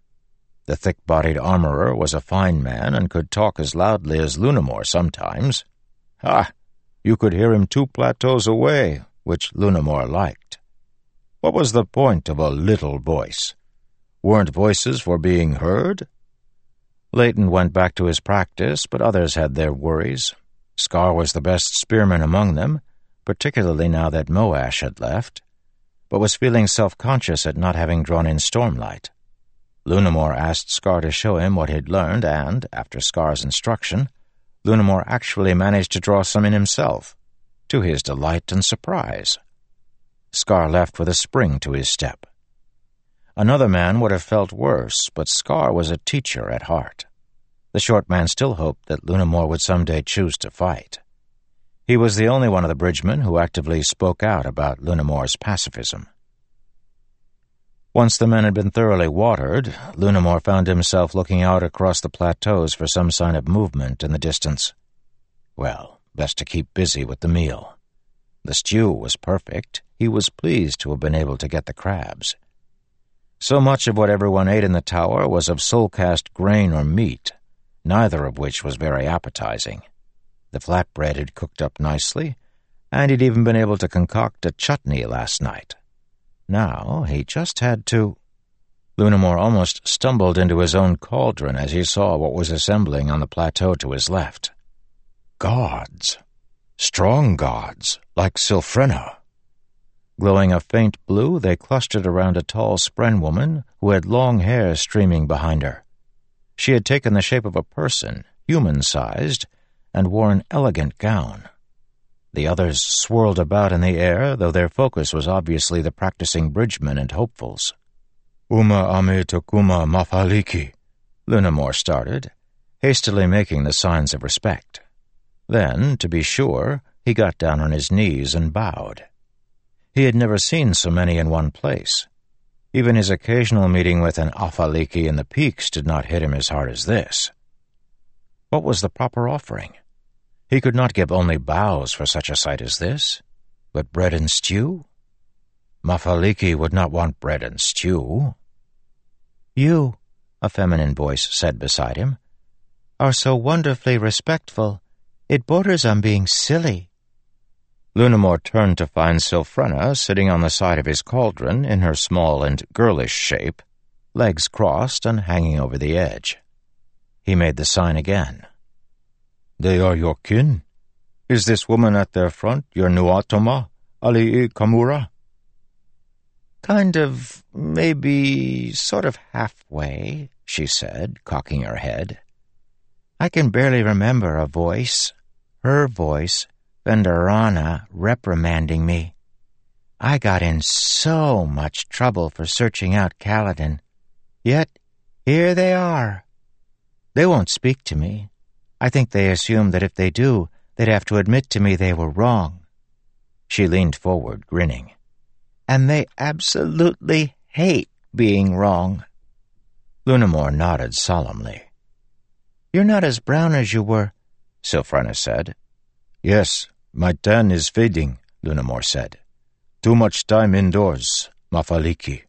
The thick-bodied armorer was a fine man and could talk as loudly as Lunamor sometimes. Ah, you could hear him two plateaus away, which Lunamor liked. What was the point of a little voice? Weren't voices for being heard? Leyten went back to his practice, but others had their worries. Skar was the best spearman among them, particularly now that Moash had left, but was feeling self-conscious at not having drawn in Stormlight. Lunamor asked Skar to show him what he'd learned, and, after Skar's instruction, Lunamor actually managed to draw some in himself, to his delight and surprise. Skar left with a spring to his step. Another man would have felt worse, but Skar was a teacher at heart. The short man still hoped that Lunamor would someday choose to fight. He was the only one of the bridgemen who actively spoke out about Lunamor's pacifism. Once the men had been thoroughly watered, Lunamor found himself looking out across the plateaus for some sign of movement in the distance. Well, best to keep busy with the meal. The stew was perfect. He was pleased to have been able to get the crabs. So much of what everyone ate in the tower was of soul-cast grain or meat, neither of which was very appetizing. The flatbread had cooked up nicely, and he'd even been able to concoct a chutney last night. Now he just had to... Lunamor almost stumbled into his own cauldron as he saw what was assembling on the plateau to his left. Gods. Strong gods, like Sylphrena. Glowing a faint blue, they clustered around a tall spren woman who had long hair streaming behind her. She had taken the shape of a person, human-sized, and wore an elegant gown. The others swirled about in the air, though their focus was obviously the practicing bridgemen and hopefuls. Uma ame tokuma mafaliki, Lunamor started, hastily making the signs of respect. Then, to be sure, he got down on his knees and bowed. He had never seen so many in one place. Even his occasional meeting with an Afaliki in the peaks did not hit him as hard as this. What was the proper offering? He could not give only bows for such a sight as this, but bread and stew? Mafaliki would not want bread and stew. You, a feminine voice said beside him, are so wonderfully respectful. It borders on being silly. Lunamor turned to find Sylphrena sitting on the side of his cauldron in her small and girlish shape, legs crossed and hanging over the edge. He made the sign again. They are your kin? Is this woman at their front your Nuatoma, Alii Kamura? Kind of, maybe, sort of halfway, she said, cocking her head. I can barely remember a voice, her voice, Venderana reprimanding me. I got in so much trouble for searching out Kaladin. Yet, here they are. They won't speak to me, I think they assume that if they do, they'd have to admit to me they were wrong. She leaned forward, grinning. And they absolutely hate being wrong. Lunamor nodded solemnly. You're not as brown as you were, Sylphrena said. Yes, my tan is fading, Lunamor said. Too much time indoors, Mafaliki.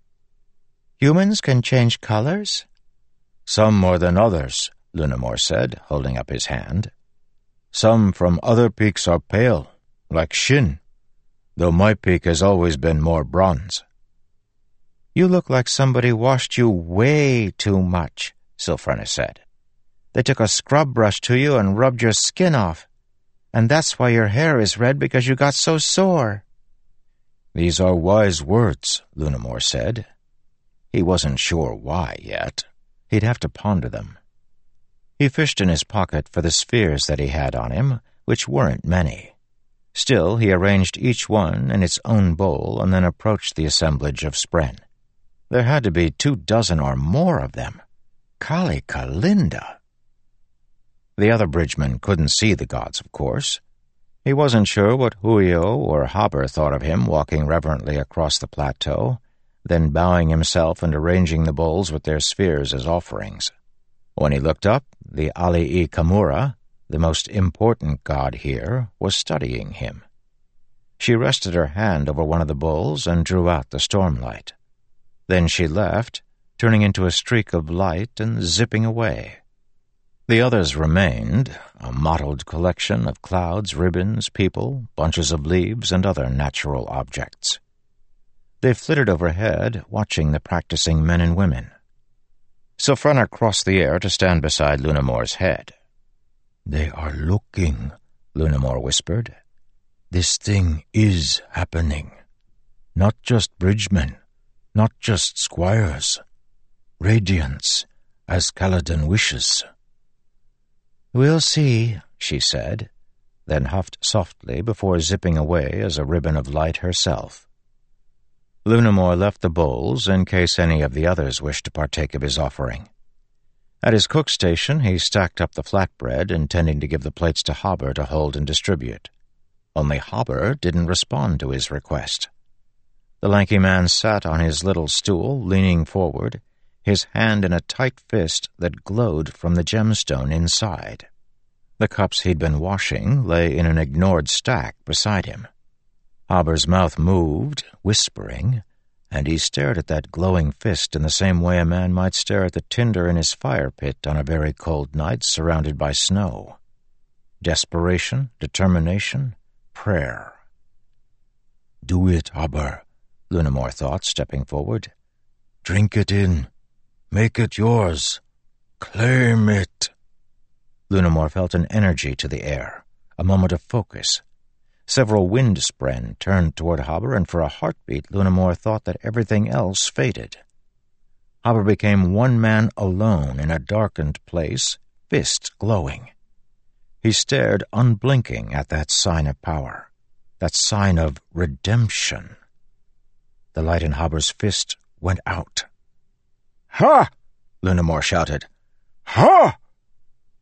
Humans can change colors? Some more than others, Lunamor said, holding up his hand. Some from other peaks are pale, like Shin, though my peak has always been more bronze. You look like somebody washed you way too much, Sylphrena said. They took a scrub brush to you and rubbed your skin off. And that's why your hair is red because you got so sore. These are wise words, Lunamor said. He wasn't sure why yet. He'd have to ponder them. He fished in his pocket for the spheres that he had on him, which weren't many. Still, he arranged each one in its own bowl and then approached the assemblage of spren. There had to be two dozen or more of them. Kali Kalinda! The other bridgemen couldn't see the gods, of course. He wasn't sure what Huio or Hobber thought of him walking reverently across the plateau, then bowing himself and arranging the bowls with their spheres as offerings. When he looked up, the Alii Kamura, the most important god here, was studying him. She rested her hand over one of the bowls and drew out the stormlight. Then she left, turning into a streak of light and zipping away. The others remained, a mottled collection of clouds, ribbons, people, bunches of leaves, and other natural objects. They flitted overhead, watching the practicing men and women. Sylphrena crossed the air to stand beside Lunamor's head. They are looking, Lunamor whispered. This thing is happening. Not just bridgemen, not just squires. Radiance, as Kaladin wishes. We'll see, she said, then huffed softly before zipping away as a ribbon of light herself. Lunamor left the bowls in case any of the others wished to partake of his offering. At his cook station, he stacked up the flatbread, intending to give the plates to Hobber to hold and distribute. Only Hobber didn't respond to his request. The lanky man sat on his little stool, leaning forward, his hand in a tight fist that glowed from the gemstone inside. The cups he'd been washing lay in an ignored stack beside him. Hobber's mouth moved, whispering, and he stared at that glowing fist in the same way a man might stare at the tinder in his fire pit on a very cold night surrounded by snow. Desperation, determination, prayer. Do it, Hobber, Lunamor thought, stepping forward. Drink it in. Make it yours. Claim it. Lunamor felt an energy to the air, a moment of focus, Several wind spren turned toward Hobber, and for a heartbeat Lunamor thought that everything else faded. Hobber became one man alone in a darkened place, fist glowing. He stared unblinking at that sign of power, that sign of redemption. The light in Hobber's fist went out. Ha! Lunamor shouted. Ha!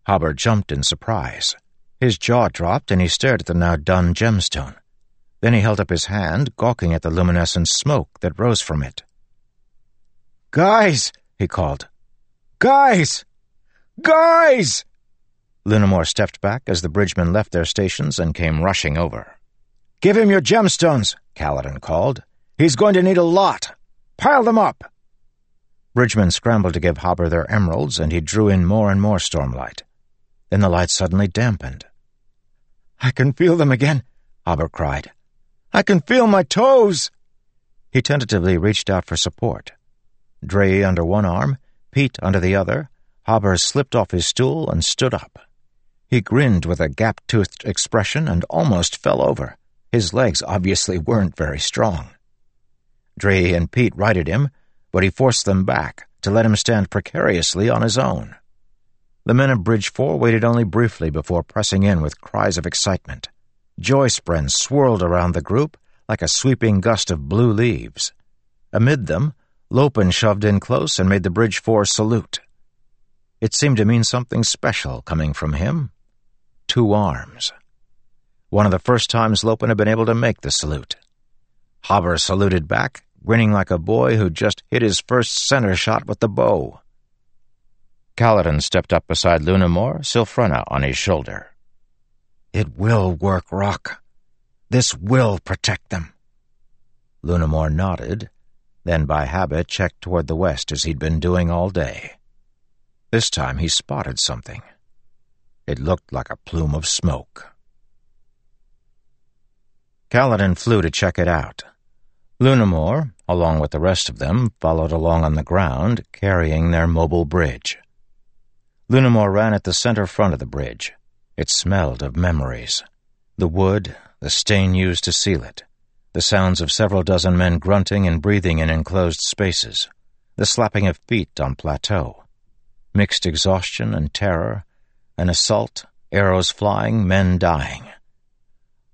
Hobber jumped in surprise. His jaw dropped and he stared at the now done gemstone. Then he held up his hand, gawking at the luminescent smoke that rose from it. Guys! he called. Guys! Guys! Lunamor stepped back as the bridgemen left their stations and came rushing over. Give him your gemstones, Kaladin called. He's going to need a lot. Pile them up. Bridgemen scrambled to give Hobber their emeralds, and he drew in more and more stormlight. Then the light suddenly dampened. I can feel them again, Hobber cried. I can feel my toes. He tentatively reached out for support. Dre under one arm, Peet under the other, Hobber slipped off his stool and stood up. He grinned with a gap-toothed expression and almost fell over. His legs obviously weren't very strong. Dre and Peet righted him, but he forced them back to let him stand precariously on his own. The men of Bridge 4 waited only briefly before pressing in with cries of excitement. Joy sprens swirled around the group like a sweeping gust of blue leaves. Amid them, Lopen shoved in close and made the Bridge 4 salute. It seemed to mean something special coming from him. Two arms. One of the first times Lopen had been able to make the salute. Hobber saluted back, grinning like a boy who just hit his first center shot with the bow. Kaladin stepped up beside Lunamor, Sylphrena on his shoulder. It will work, Rock. This will protect them. Lunamor nodded, then by habit checked toward the west as he'd been doing all day. This time he spotted something. It looked like a plume of smoke. Kaladin flew to check it out. Lunamor, along with the rest of them, followed along on the ground, carrying their mobile bridge. Lunamor ran at the center front of the bridge. It smelled of memories. The wood, the stain used to seal it, the sounds of several dozen men grunting and breathing in enclosed spaces, the slapping of feet on plateau, mixed exhaustion and terror, an assault, arrows flying, men dying.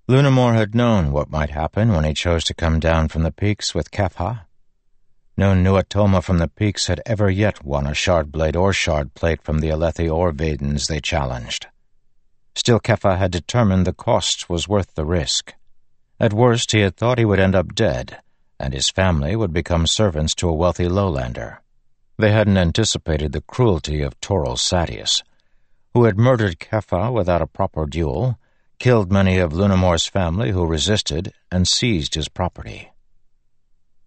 Lunamor had known what might happen when he chose to come down from the peaks with Kepha no Nuatoma from the peaks had ever yet won a shard blade or shard plate from the Alethi or Vedens they challenged. Still, Kepha had determined the cost was worth the risk. At worst, he had thought he would end up dead, and his family would become servants to a wealthy lowlander. They hadn't anticipated the cruelty of Torol Sadeas, who had murdered Kefa without a proper duel, killed many of Lunamor's family who resisted, and seized his property.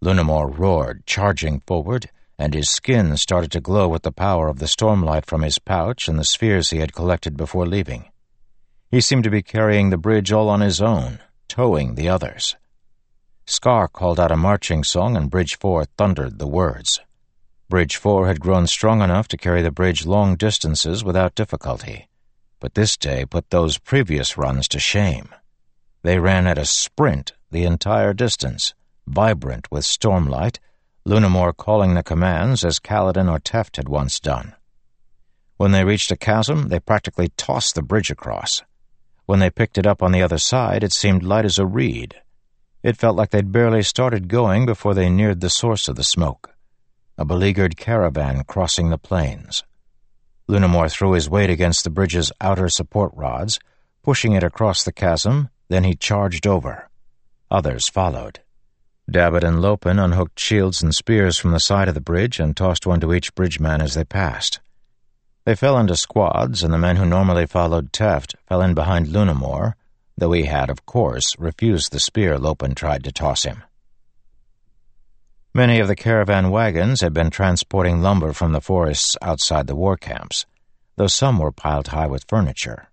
Lunamor roared, charging forward, and his skin started to glow with the power of the stormlight from his pouch and the spheres he had collected before leaving. He seemed to be carrying the bridge all on his own, towing the others. Skar called out a marching song, and Bridge 4 thundered the words. Bridge 4 had grown strong enough to carry the bridge long distances without difficulty, but this day put those previous runs to shame. They ran at a sprint the entire distance, vibrant with stormlight, Lunamor calling the commands as Kaladin or Teft had once done. When they reached a chasm, they practically tossed the bridge across. When they picked it up on the other side, it seemed light as a reed. It felt like they'd barely started going before they neared the source of the smoke. A beleaguered caravan crossing the plains. Lunamor threw his weight against the bridge's outer support rods, pushing it across the chasm, then he charged over. Others followed. Dabid and Lopen unhooked shields and spears from the side of the bridge and tossed one to each bridgeman as they passed. They fell into squads, and the men who normally followed Teft fell in behind Lunamor, though he had, of course, refused the spear Lopen tried to toss him. Many of the caravan wagons had been transporting lumber from the forests outside the war camps, though some were piled high with furniture.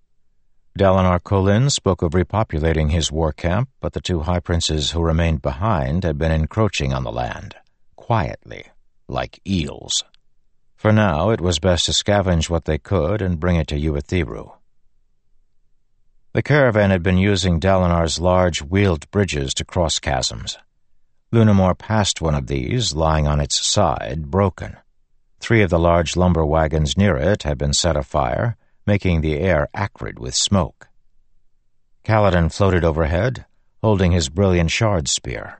Dalinar Kholin spoke of repopulating his war camp, but the two high princes who remained behind had been encroaching on the land, quietly, like eels. For now, it was best to scavenge what they could and bring it to Urithiru. The caravan had been using Dalinar's large wheeled bridges to cross chasms. Lunamor passed one of these, lying on its side, broken. Three of the large lumber wagons near it had been set afire, making the air acrid with smoke. Kaladin floated overhead, holding his brilliant shard spear.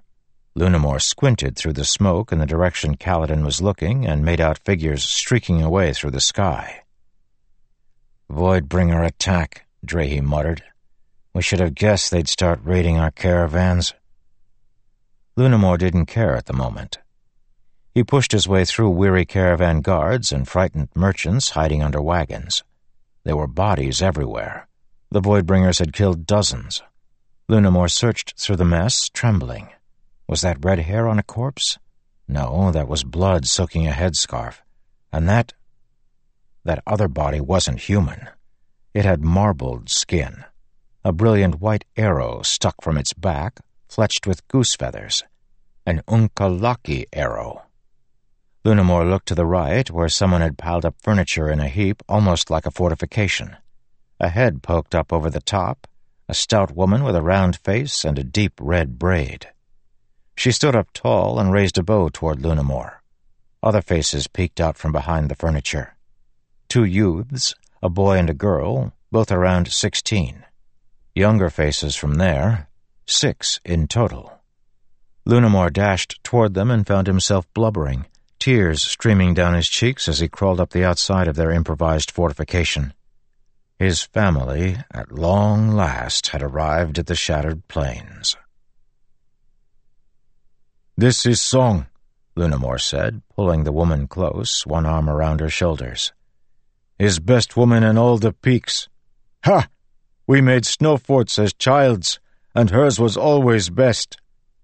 Lunamor squinted through the smoke in the direction Kaladin was looking and made out figures streaking away through the sky. Voidbringer attack, Drehy muttered. We should have guessed they'd start raiding our caravans. Lunamor didn't care at the moment. He pushed his way through weary caravan guards and frightened merchants hiding under wagons. There were bodies everywhere. The Voidbringers had killed dozens. Lunamor searched through the mess, trembling. Was that red hair on a corpse? No, that was blood soaking a headscarf. And that... that other body wasn't human. It had marbled skin. A brilliant white arrow stuck from its back, fletched with goose feathers. An Unkalaki arrow. Lunamor looked to the right, where someone had piled up furniture in a heap almost like a fortification. A head poked up over the top, a stout woman with a round face and a deep red braid. She stood up tall and raised a bow toward Lunamor. Other faces peeked out from behind the furniture. Two youths, a boy and a girl, both around sixteen. Younger faces from there, six in total. Lunamor dashed toward them and found himself blubbering tears streaming down his cheeks as he crawled up the outside of their improvised fortification. His family, at long last, had arrived at the shattered plains. This is Song, Lunamor said, pulling the woman close, one arm around her shoulders. His best woman in all the peaks. Ha! We made snow forts as childs, and hers was always best.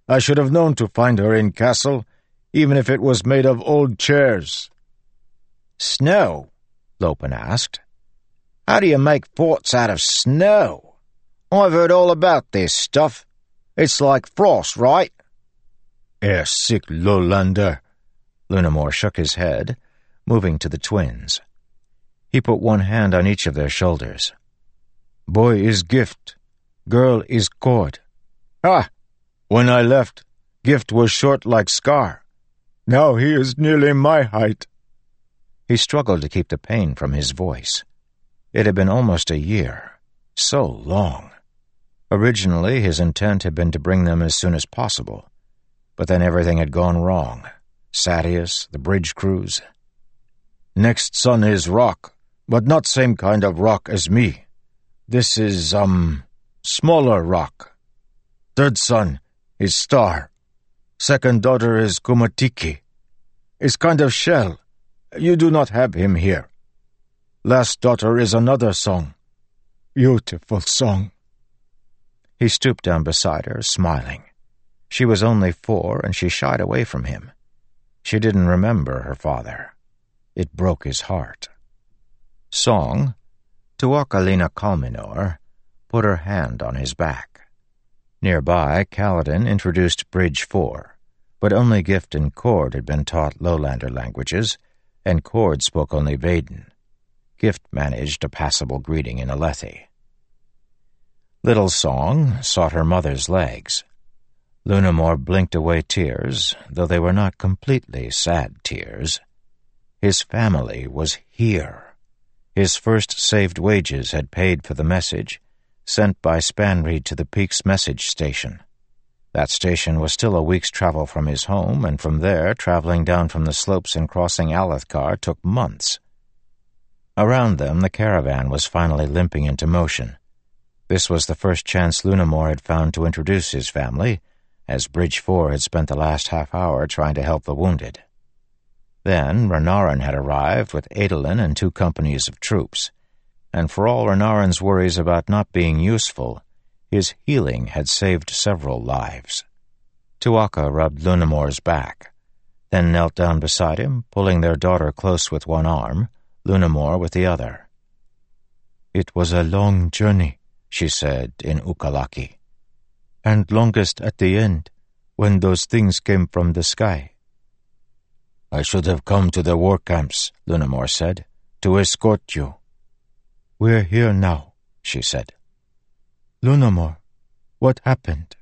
I should have known to find her in castle, even if it was made of old chairs. Snow? Lopen asked. How do you make forts out of snow? I've heard all about this stuff. It's like frost, right? Air sick lowlander. Lunamor shook his head, moving to the twins. He put one hand on each of their shoulders. Boy is gift, girl is cord. Ah! When I left, gift was short like Skar. Now he is nearly my height. He struggled to keep the pain from his voice. It had been almost a year. So long. Originally, his intent had been to bring them as soon as possible. But then everything had gone wrong. Sadeas, the bridge crews. Next son is rock, but not same kind of rock as me. This is, um, smaller rock. Third son is star. Second daughter is Kumatiki. Is kind of shell. You do not have him here. Last daughter is another song. Beautiful song. He stooped down beside her, smiling. She was only four, and she shied away from him. She didn't remember her father. It broke his heart. Song, to Tuakalina Kalminor, put her hand on his back. Nearby, Kaladin introduced Bridge 4, but only Gift and Cord had been taught Lowlander languages, and Cord spoke only Veden. Gift managed a passable greeting in Alethi. Little Song sought her mother's legs. Lunamor blinked away tears, though they were not completely sad tears. His family was here. His first saved wages had paid for the message, sent by Spanreed to the Peaks message station. That station was still a week's travel from his home, and from there, traveling down from the slopes and crossing Alethkar took months. Around them, the caravan was finally limping into motion. This was the first chance Lunamor had found to introduce his family, as Bridge 4 had spent the last half hour trying to help the wounded. Then Renarin had arrived with Adolin and two companies of troops, and for all Renarin's worries about not being useful, his healing had saved several lives. Tuaka rubbed Lunamor's back, then knelt down beside him, pulling their daughter close with one arm, Lunamor with the other. It was a long journey, she said in Unkalaki and longest at the end, when those things came from the sky. I should have come to the war camps, Lunamor said, to escort you. We're here now, she said. Lunamor, what happened?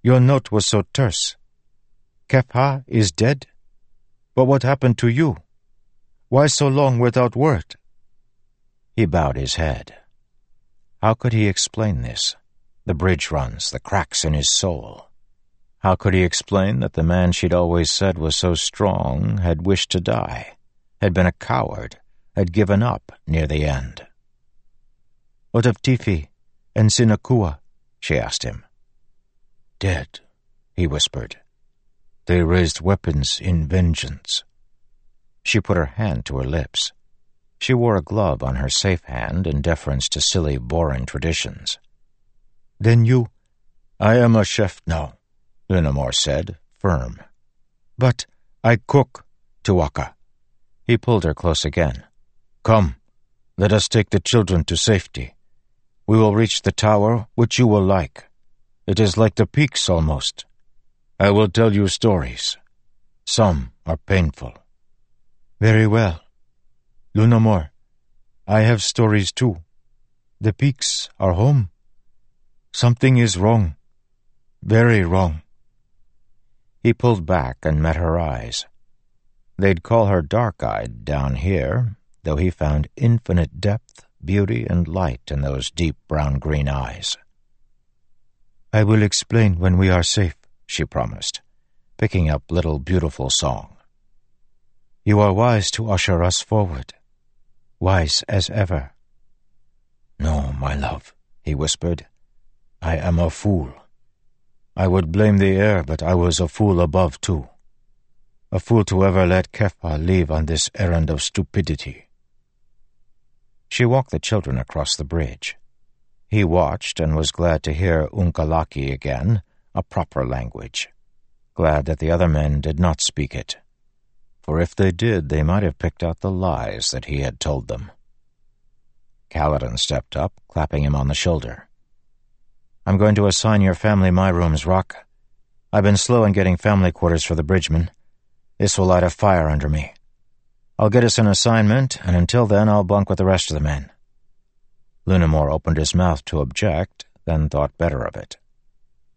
Your note was so terse. Kef'ha is dead? But what happened to you? Why so long without word? He bowed his head. How could he explain this? the bridge runs, the cracks in his soul. How could he explain that the man she'd always said was so strong had wished to die, had been a coward, had given up near the end? What of Tifi and Sinakua? she asked him. Dead, he whispered. They raised weapons in vengeance. She put her hand to her lips. She wore a glove on her safe hand in deference to silly boring traditions. Then you... I am a chef now, Lunamor said, firm. But I cook, Tuaka. He pulled her close again. Come, let us take the children to safety. We will reach the tower, which you will like. It is like the peaks almost. I will tell you stories. Some are painful. Very well. Lunamor, I have stories too. The peaks are home. Something is wrong. Very wrong. He pulled back and met her eyes. They'd call her dark-eyed down here, though he found infinite depth, beauty, and light in those deep brown-green eyes. I will explain when we are safe, she promised, picking up Little Beautiful Song. You are wise to usher us forward. Wise as ever. No, my love, he whispered. I am a fool. I would blame the air, but I was a fool above too. A fool to ever let Kef'ha leave on this errand of stupidity. She walked the children across the bridge. He watched and was glad to hear Unkalaki again, a proper language. Glad that the other men did not speak it. For if they did, they might have picked out the lies that he had told them. Kaladin stepped up, clapping him on the shoulder. I'm going to assign your family my rooms, Rock. I've been slow in getting family quarters for the bridgemen. This will light a fire under me. I'll get us an assignment, and until then I'll bunk with the rest of the men. Lunamor opened his mouth to object, then thought better of it.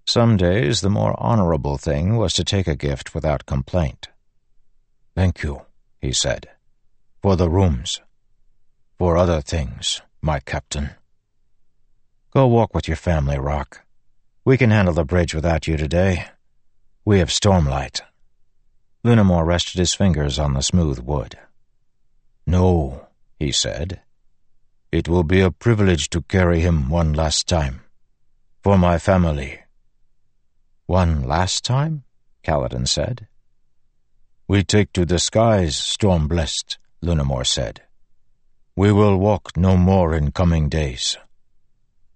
Some days the more honorable thing was to take a gift without complaint. Thank you, he said, for the rooms. For other things, my captain. Go walk with your family, Rock. We can handle the bridge without you today. We have Stormlight. Lunamor rested his fingers on the smooth wood. No, he said. It will be a privilege to carry him one last time. For my family. One last time? Kaladin said. We take to the skies, storm-blessed, Lunamor said. We will walk no more in coming days.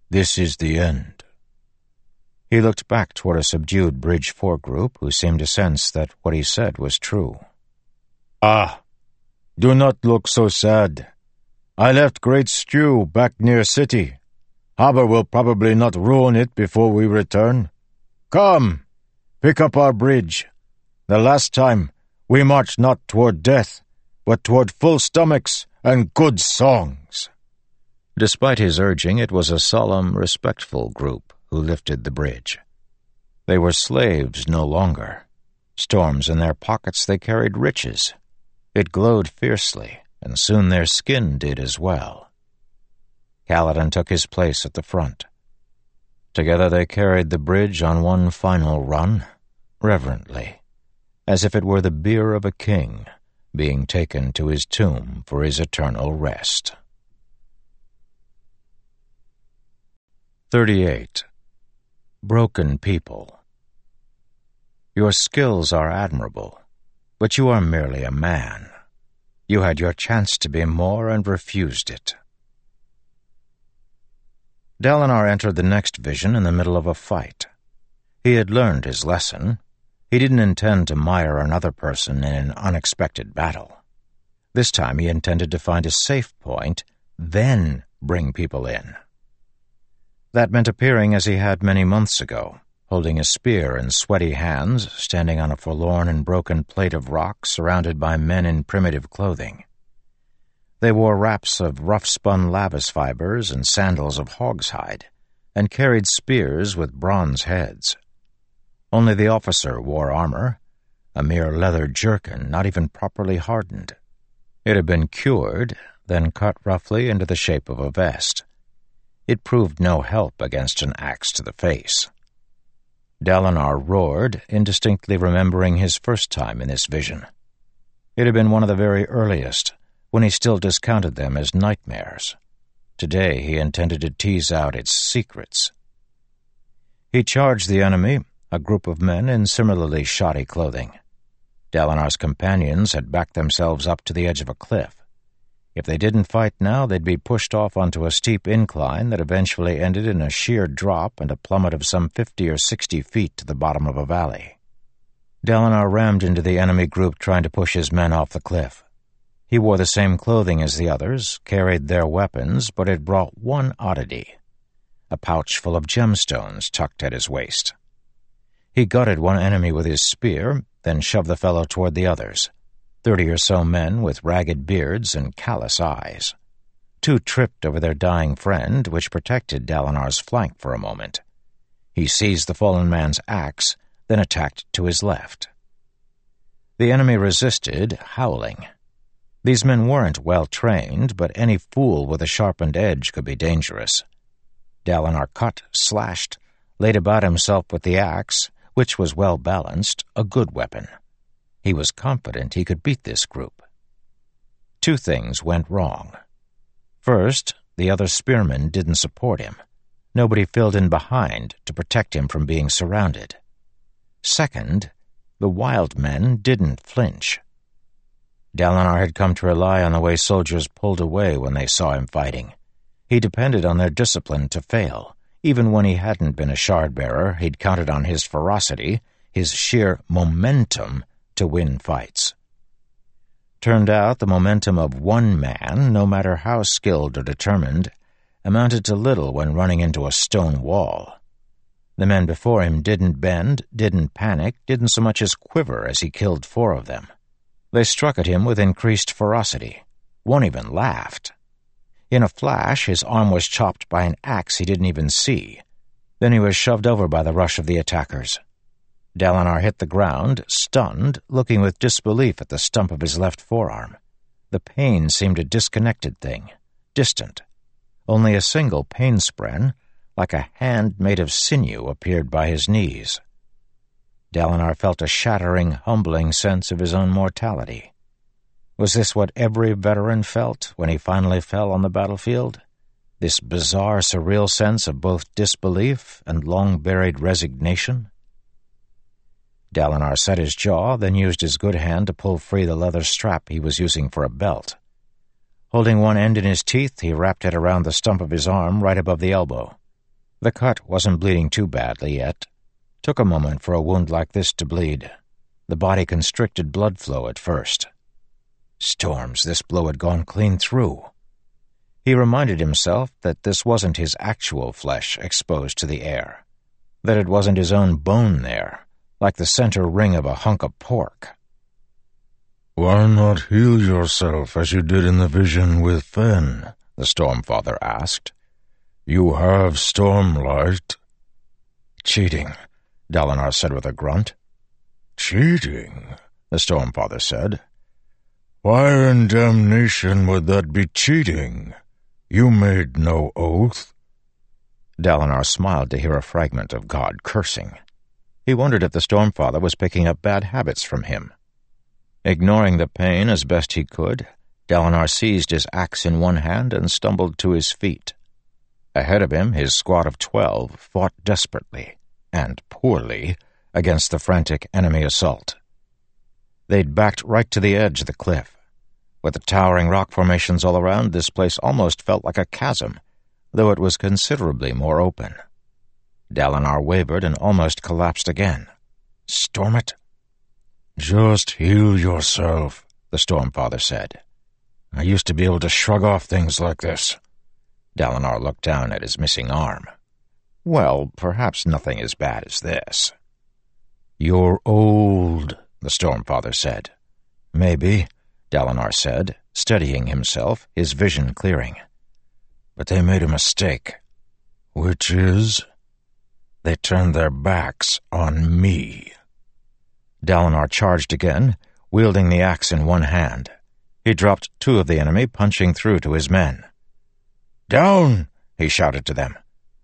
This is the end. He looked back toward a subdued Bridge 4 group who seemed to sense that what he said was true. Ah, do not look so sad. I left Great Stew back near city. Hobber will probably not ruin it before we return. Come, pick up our bridge. The last time, we marched not toward death, but toward full stomachs and good songs. Despite his urging, it was a solemn, respectful group who lifted the bridge. They were slaves no longer. Storms in their pockets, they carried riches. It glowed fiercely, and soon their skin did as well. Kaladin took his place at the front. Together they carried the bridge on one final run, reverently, as if it were the bier of a king being taken to his tomb for his eternal rest. 38. Broken People Your skills are admirable, but you are merely a man. You had your chance to be more and refused it. Dalinar entered the next vision in the middle of a fight. He had learned his lesson he didn't intend to mire another person in an unexpected battle. This time he intended to find a safe point, then bring people in. That meant appearing as he had many months ago, holding a spear in sweaty hands, standing on a forlorn and broken plate of rock surrounded by men in primitive clothing. They wore wraps of rough-spun lavis fibers and sandals of hog's hide, and carried spears with bronze heads. Only the officer wore armor, a mere leather jerkin not even properly hardened. It had been cured, then cut roughly into the shape of a vest. It proved no help against an axe to the face. Dalinar roared, indistinctly remembering his first time in this vision. It had been one of the very earliest, when he still discounted them as nightmares. Today he intended to tease out its secrets. He charged the enemy a group of men in similarly shoddy clothing. Dalinar's companions had backed themselves up to the edge of a cliff. If they didn't fight now, they'd be pushed off onto a steep incline that eventually ended in a sheer drop and a plummet of some fifty or sixty feet to the bottom of a valley. Dalinar rammed into the enemy group trying to push his men off the cliff. He wore the same clothing as the others, carried their weapons, but had brought one oddity a pouch full of gemstones tucked at his waist. He gutted one enemy with his spear, then shoved the fellow toward the others. Thirty or so men with ragged beards and callous eyes. Two tripped over their dying friend, which protected Dalinar's flank for a moment. He seized the fallen man's axe, then attacked to his left. The enemy resisted, howling. These men weren't well trained, but any fool with a sharpened edge could be dangerous. Dalinar cut, slashed, laid about himself with the axe, which was well balanced, a good weapon. He was confident he could beat this group. Two things went wrong. First, the other spearmen didn't support him. Nobody filled in behind to protect him from being surrounded. Second, the wild men didn't flinch. Dalinar had come to rely on the way soldiers pulled away when they saw him fighting. He depended on their discipline to fail, even when he hadn't been a shard bearer, he'd counted on his ferocity, his sheer momentum to win fights. Turned out the momentum of one man, no matter how skilled or determined, amounted to little when running into a stone wall. The men before him didn't bend, didn't panic, didn't so much as quiver as he killed four of them. They struck at him with increased ferocity. One even laughed. In a flash, his arm was chopped by an axe he didn't even see. Then he was shoved over by the rush of the attackers. Dalinar hit the ground, stunned, looking with disbelief at the stump of his left forearm. The pain seemed a disconnected thing, distant. Only a single pain spren, like a hand made of sinew, appeared by his knees. Dalinar felt a shattering, humbling sense of his own mortality. Was this what every veteran felt when he finally fell on the battlefield? This bizarre, surreal sense of both disbelief and long buried resignation? Dalinar set his jaw, then used his good hand to pull free the leather strap he was using for a belt. Holding one end in his teeth, he wrapped it around the stump of his arm right above the elbow. The cut wasn't bleeding too badly yet. Took a moment for a wound like this to bleed. The body constricted blood flow at first. Storms, this blow had gone clean through. He reminded himself that this wasn't his actual flesh exposed to the air, that it wasn't his own bone there, like the center ring of a hunk of pork. Why not heal yourself as you did in the vision with Fen? the Stormfather asked. You have Stormlight. Cheating, Dalinar said with a grunt. Cheating, the Stormfather said. Why in damnation would that be cheating? You made no oath. Dalinar smiled to hear a fragment of God cursing. He wondered if the Stormfather was picking up bad habits from him. Ignoring the pain as best he could, Dalinar seized his axe in one hand and stumbled to his feet. Ahead of him, his squad of twelve fought desperately, and poorly, against the frantic enemy assault. They'd backed right to the edge of the cliff. With the towering rock formations all around, this place almost felt like a chasm, though it was considerably more open. Dalinar wavered and almost collapsed again. Storm it? Just heal yourself, the Stormfather said. I used to be able to shrug off things like this. Dalinar looked down at his missing arm. Well, perhaps nothing as bad as this. You're old, the Stormfather said. Maybe, Dalinar said, steadying himself, his vision clearing. But they made a mistake. Which is? They turned their backs on me. Dalinar charged again, wielding the axe in one hand. He dropped two of the enemy, punching through to his men. Down! he shouted to them.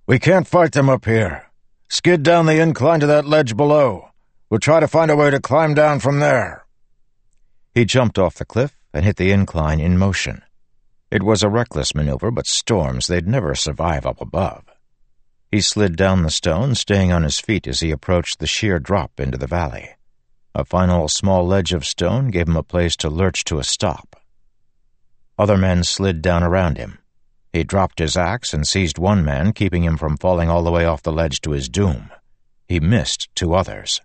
We can't fight them up here. Skid down the incline to that ledge below. We'll try to find a way to climb down from there. He jumped off the cliff and hit the incline in motion. It was a reckless maneuver, but storms they'd never survive up above. He slid down the stone, staying on his feet as he approached the sheer drop into the valley. A final small ledge of stone gave him a place to lurch to a stop. Other men slid down around him. He dropped his axe and seized one man, keeping him from falling all the way off the ledge to his doom. He missed two others.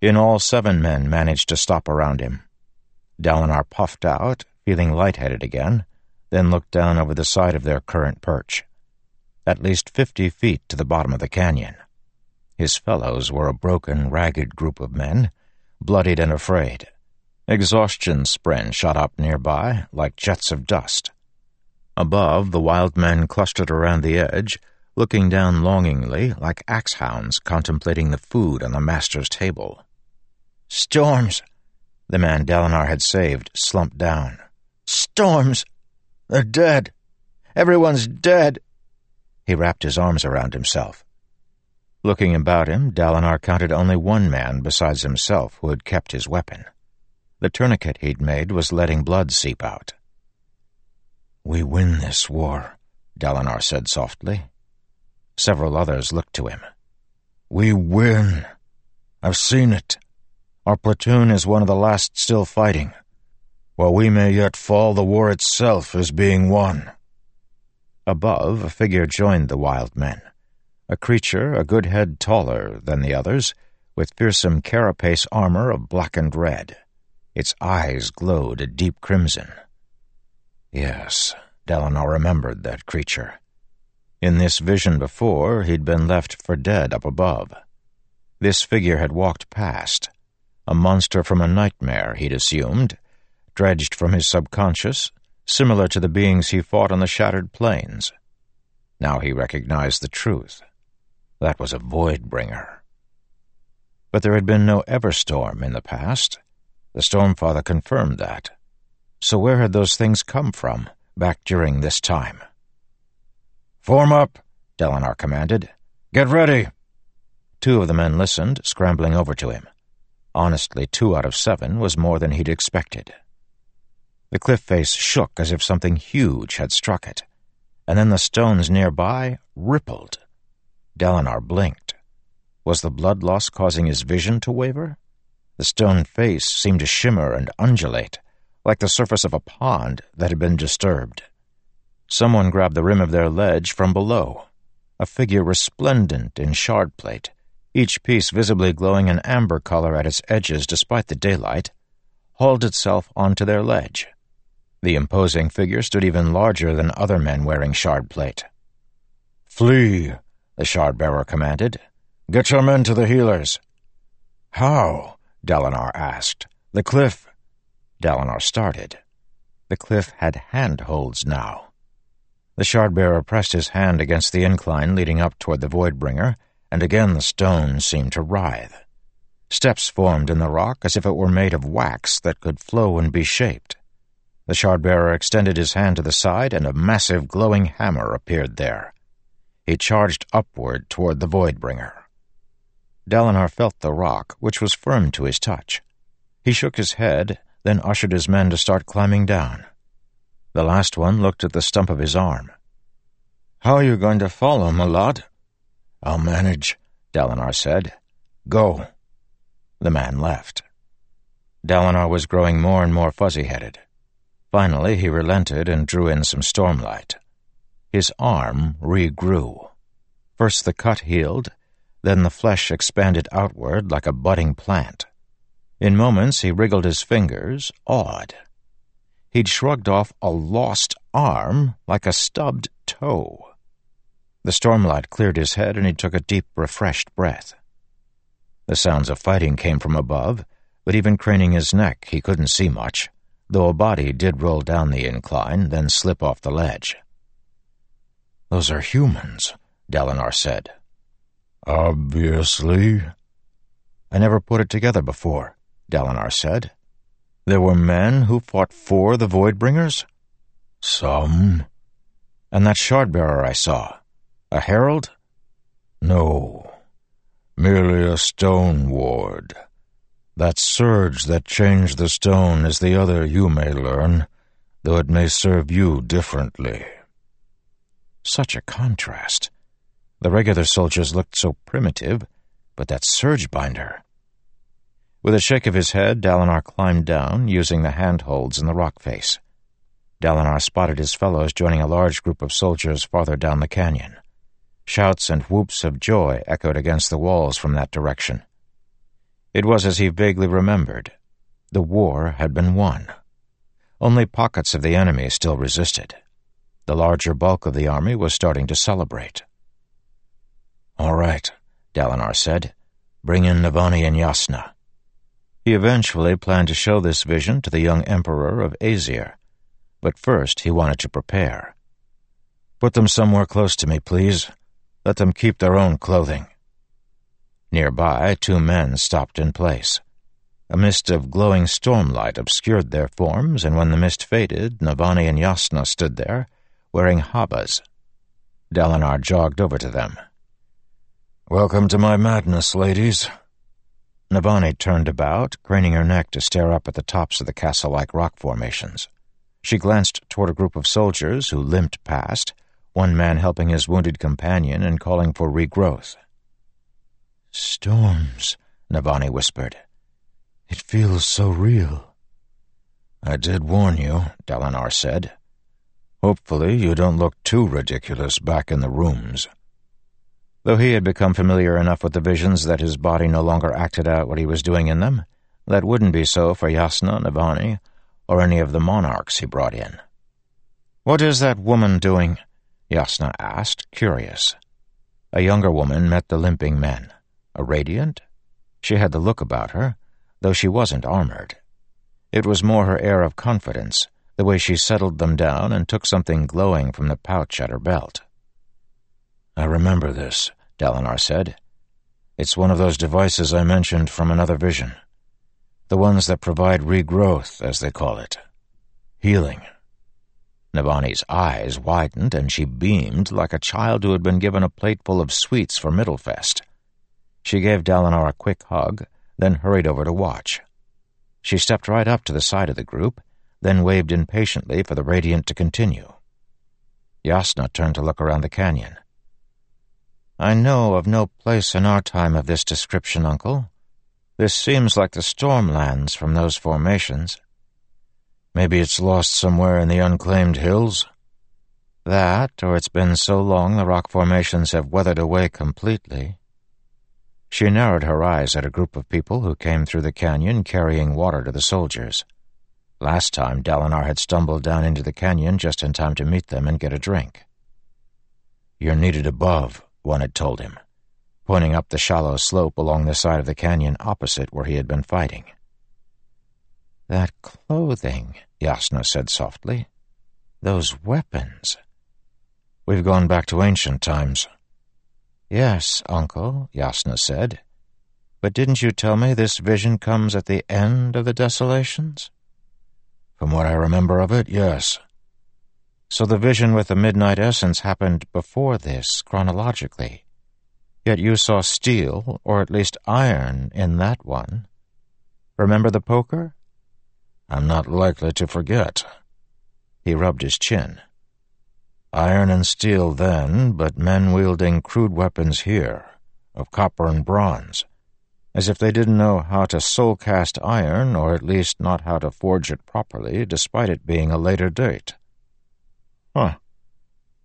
In all, seven men managed to stop around him. Dalinar puffed out, feeling lightheaded again, then looked down over the side of their current perch. At least fifty feet to the bottom of the canyon. His fellows were a broken, ragged group of men, bloodied and afraid. Exhaustion spren shot up nearby like jets of dust. Above, the wild men clustered around the edge, looking down longingly like axe hounds contemplating the food on the master's table. Storms! The man Dalinar had saved slumped down. Storms! They're dead! Everyone's dead! He wrapped his arms around himself. Looking about him, Dalinar counted only one man besides himself who had kept his weapon. The tourniquet he'd made was letting blood seep out. We win this war, Dalinar said softly. Several others looked to him. We win. I've seen it. Our platoon is one of the last still fighting. While we may yet fall, the war itself is being won. Above, a figure joined the wild men. A creature a good head taller than the others, with fearsome carapace armor of blackened red. Its eyes glowed a deep crimson. Yes, Dalinar remembered that creature. In this vision before, he'd been left for dead up above. This figure had walked past, a monster from a nightmare, he'd assumed, dredged from his subconscious, similar to the beings he fought on the shattered plains. Now he recognized the truth. That was a void bringer. But there had been no Everstorm in the past. The Stormfather confirmed that. So where had those things come from, back during this time? Form up, Dalinar commanded. Get ready. Two of the men listened, scrambling over to him. Honestly, two out of seven was more than he'd expected. The cliff face shook as if something huge had struck it, and then the stones nearby rippled. Dalinar blinked. Was the blood loss causing his vision to waver? The stone face seemed to shimmer and undulate, like the surface of a pond that had been disturbed. Someone grabbed the rim of their ledge from below, a figure resplendent in shard plate, each piece visibly glowing an amber color at its edges despite the daylight, hauled itself onto their ledge. The imposing figure stood even larger than other men wearing shard plate. Flee, the shard bearer commanded. Get your men to the healers. How? Dalinar asked. The cliff. Dalinar started. The cliff had handholds now. The shard bearer pressed his hand against the incline leading up toward the Voidbringer, and again the stone seemed to writhe. Steps formed in the rock as if it were made of wax that could flow and be shaped. The shard bearer extended his hand to the side, and a massive glowing hammer appeared there. He charged upward toward the Voidbringer. Dalinar felt the rock, which was firm to his touch. He shook his head, then ushered his men to start climbing down. The last one looked at the stump of his arm. How are you going to follow, my lad? I'll manage, Dalinar said. Go. The man left. Dalinar was growing more and more fuzzy-headed. Finally, he relented and drew in some stormlight. His arm regrew. First the cut healed, then the flesh expanded outward like a budding plant. In moments he wriggled his fingers, awed. He'd shrugged off a lost arm like a stubbed toe. The stormlight cleared his head and he took a deep, refreshed breath. The sounds of fighting came from above, but even craning his neck, he couldn't see much, though a body did roll down the incline, then slip off the ledge. Those are humans, Dalinar said. Obviously. I never put it together before, Dalinar said. There were men who fought for the Voidbringers? Some. And that shardbearer I saw, a herald? No merely a stone ward. That surge that changed the stone is the other you may learn, though it may serve you differently. Such a contrast. The regular soldiers looked so primitive, but that surge binder. With a shake of his head, Dalinar climbed down, using the handholds in the rock face. Dalinar spotted his fellows joining a large group of soldiers farther down the canyon. Shouts and whoops of joy echoed against the walls from that direction. It was as he vaguely remembered. The war had been won. Only pockets of the enemy still resisted. The larger bulk of the army was starting to celebrate. All right, Dalinar said. Bring in Navani and Jasnah. He eventually planned to show this vision to the young emperor of Azir, but first he wanted to prepare. Put them somewhere close to me, please. Let them keep their own clothing. Nearby, two men stopped in place. A mist of glowing stormlight obscured their forms, and when the mist faded, Navani and Jasnah stood there, wearing havahs. Dalinar jogged over to them. Welcome to my madness, ladies. Navani turned about, craning her neck to stare up at the tops of the castle-like rock formations. She glanced toward a group of soldiers who limped past, one man helping his wounded companion and calling for regrowth. Storms, Navani whispered. It feels so real. I did warn you, Dalinar said. Hopefully you don't look too ridiculous back in the rooms. Though he had become familiar enough with the visions that his body no longer acted out what he was doing in them, that wouldn't be so for Jasnah, Navani, or any of the monarchs he brought in. What is that woman doing? Jasnah asked, curious. A younger woman met the limping men. A radiant? She had the look about her, though she wasn't armored. It was more her air of confidence, the way she settled them down and took something glowing from the pouch at her belt. I remember this, Dalinar said. It's one of those devices I mentioned from another vision. The ones that provide regrowth, as they call it. Healing. Navani's eyes widened and she beamed like a child who had been given a plateful of sweets for Middlefest. She gave Dalinar a quick hug, then hurried over to watch. She stepped right up to the side of the group, then waved impatiently for the Radiant to continue. Jasnah turned to look around the canyon. I know of no place in our time of this description, Uncle. This seems like the stormlands from those formations. Maybe it's lost somewhere in the unclaimed hills? That, or it's been so long the rock formations have weathered away completely. She narrowed her eyes at a group of people who came through the canyon carrying water to the soldiers. Last time, Dalinar had stumbled down into the canyon just in time to meet them and get a drink. You're needed above, one had told him, pointing up the shallow slope along the side of the canyon opposite where he had been fighting. That clothing, Jasnah said softly. Those weapons. We've gone back to ancient times. Yes, uncle, Jasnah said. But didn't you tell me this vision comes at the end of the desolations? From what I remember of it, yes. So the vision with the midnight essence happened before this, chronologically. Yet you saw steel, or at least iron, in that one. Remember the poker? I'm not likely to forget. He rubbed his chin. Iron and steel then, but men wielding crude weapons here, of copper and bronze, as if they didn't know how to soul cast iron, or at least not how to forge it properly, despite it being a later date. Huh.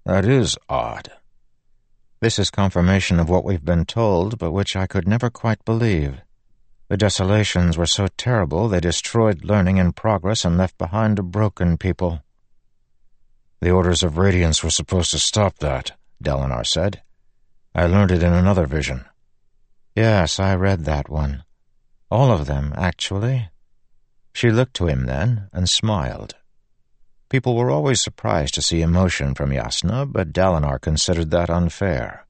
That is odd. This is confirmation of what we've been told, but which I could never quite believe. The desolations were so terrible they destroyed learning and progress and left behind a broken people. The Orders of Radiance were supposed to stop that, Dalinar said. I learned it in another vision. Yes, I read that one. All of them, actually. She looked to him then and smiled. People were always surprised to see emotion from Jasnah, but Dalinar considered that unfair.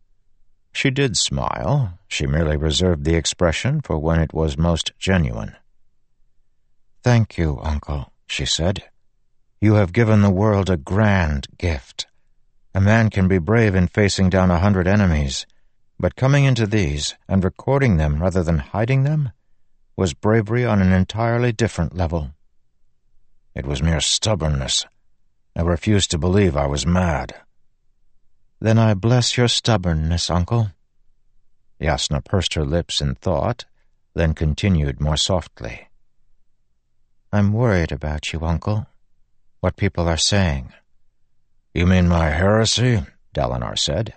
She did smile. She merely reserved the expression for when it was most genuine. Thank you, Uncle, she said. You have given the world a grand gift. A man can be brave in facing down a hundred enemies, but coming into these and recording them rather than hiding them was bravery on an entirely different level. It was mere stubbornness. I refused to believe I was mad. Then I bless your stubbornness, uncle. Jasnah pursed her lips in thought, then continued more softly. I'm worried about you, uncle what people are saying. You mean my heresy? Dalinar said.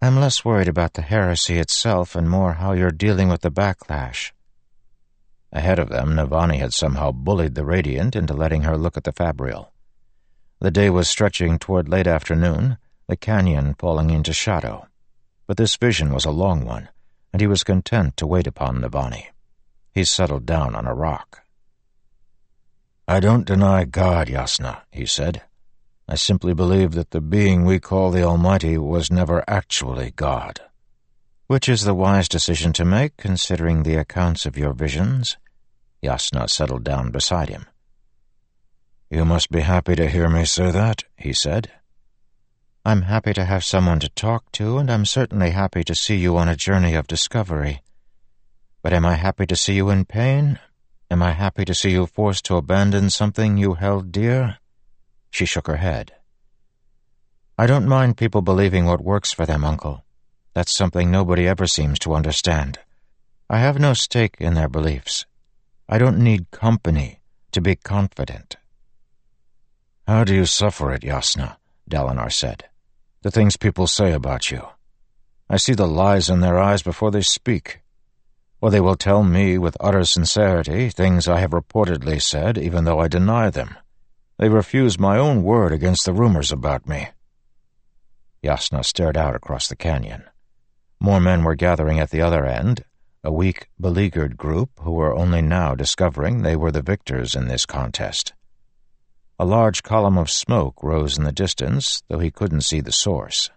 I'm less worried about the heresy itself and more how you're dealing with the backlash. Ahead of them, Navani had somehow bullied the Radiant into letting her look at the Fabrial. The day was stretching toward late afternoon, the canyon falling into shadow. But this vision was a long one, and he was content to wait upon Navani. He settled down on a rock. I don't deny God, Jasnah, he said. I simply believe that the being we call the Almighty was never actually God. Which is the wise decision to make, considering the accounts of your visions? Jasnah settled down beside him. You must be happy to hear me say that, he said. I'm happy to have someone to talk to, and I'm certainly happy to see you on a journey of discovery. But am I happy to see you in pain? Am I happy to see you forced to abandon something you held dear? She shook her head. I don't mind people believing what works for them, Uncle. That's something nobody ever seems to understand. I have no stake in their beliefs. I don't need company to be confident. How do you suffer it, Jasnah? Dalinar said. The things people say about you. I see the lies in their eyes before they speak or they will tell me with utter sincerity things I have reportedly said, even though I deny them. They refuse my own word against the rumors about me. Jasnah stared out across the canyon. More men were gathering at the other end, a weak, beleaguered group who were only now discovering they were the victors in this contest. A large column of smoke rose in the distance, though he couldn't see the source.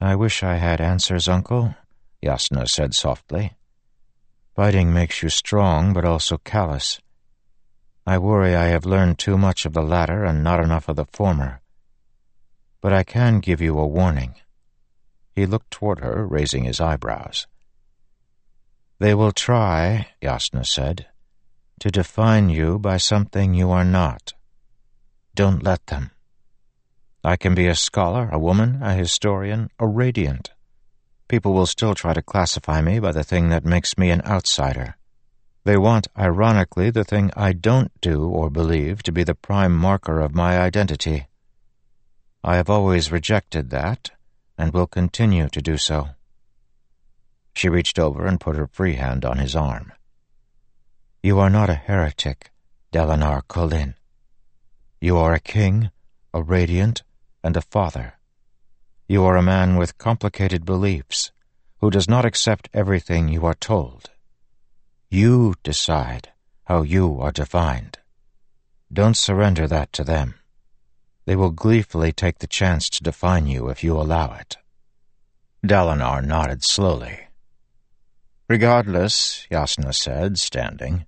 I wish I had answers, Uncle, Jasnah said softly. Fighting makes you strong, but also callous. I worry I have learned too much of the latter and not enough of the former. But I can give you a warning. He looked toward her, raising his eyebrows. They will try, Jasnah said, to define you by something you are not. Don't let them. I can be a scholar, a woman, a historian, a radiant. People will still try to classify me by the thing that makes me an outsider. They want, ironically, the thing I don't do or believe to be the prime marker of my identity. I have always rejected that, and will continue to do so. She reached over and put her free hand on his arm. You are not a heretic, Dalinar Kholin. You are a king, a radiant, and a father. You are a man with complicated beliefs, who does not accept everything you are told. You decide how you are defined. Don't surrender that to them. They will gleefully take the chance to define you if you allow it. Dalinar nodded slowly. Regardless, Jasnah said, standing,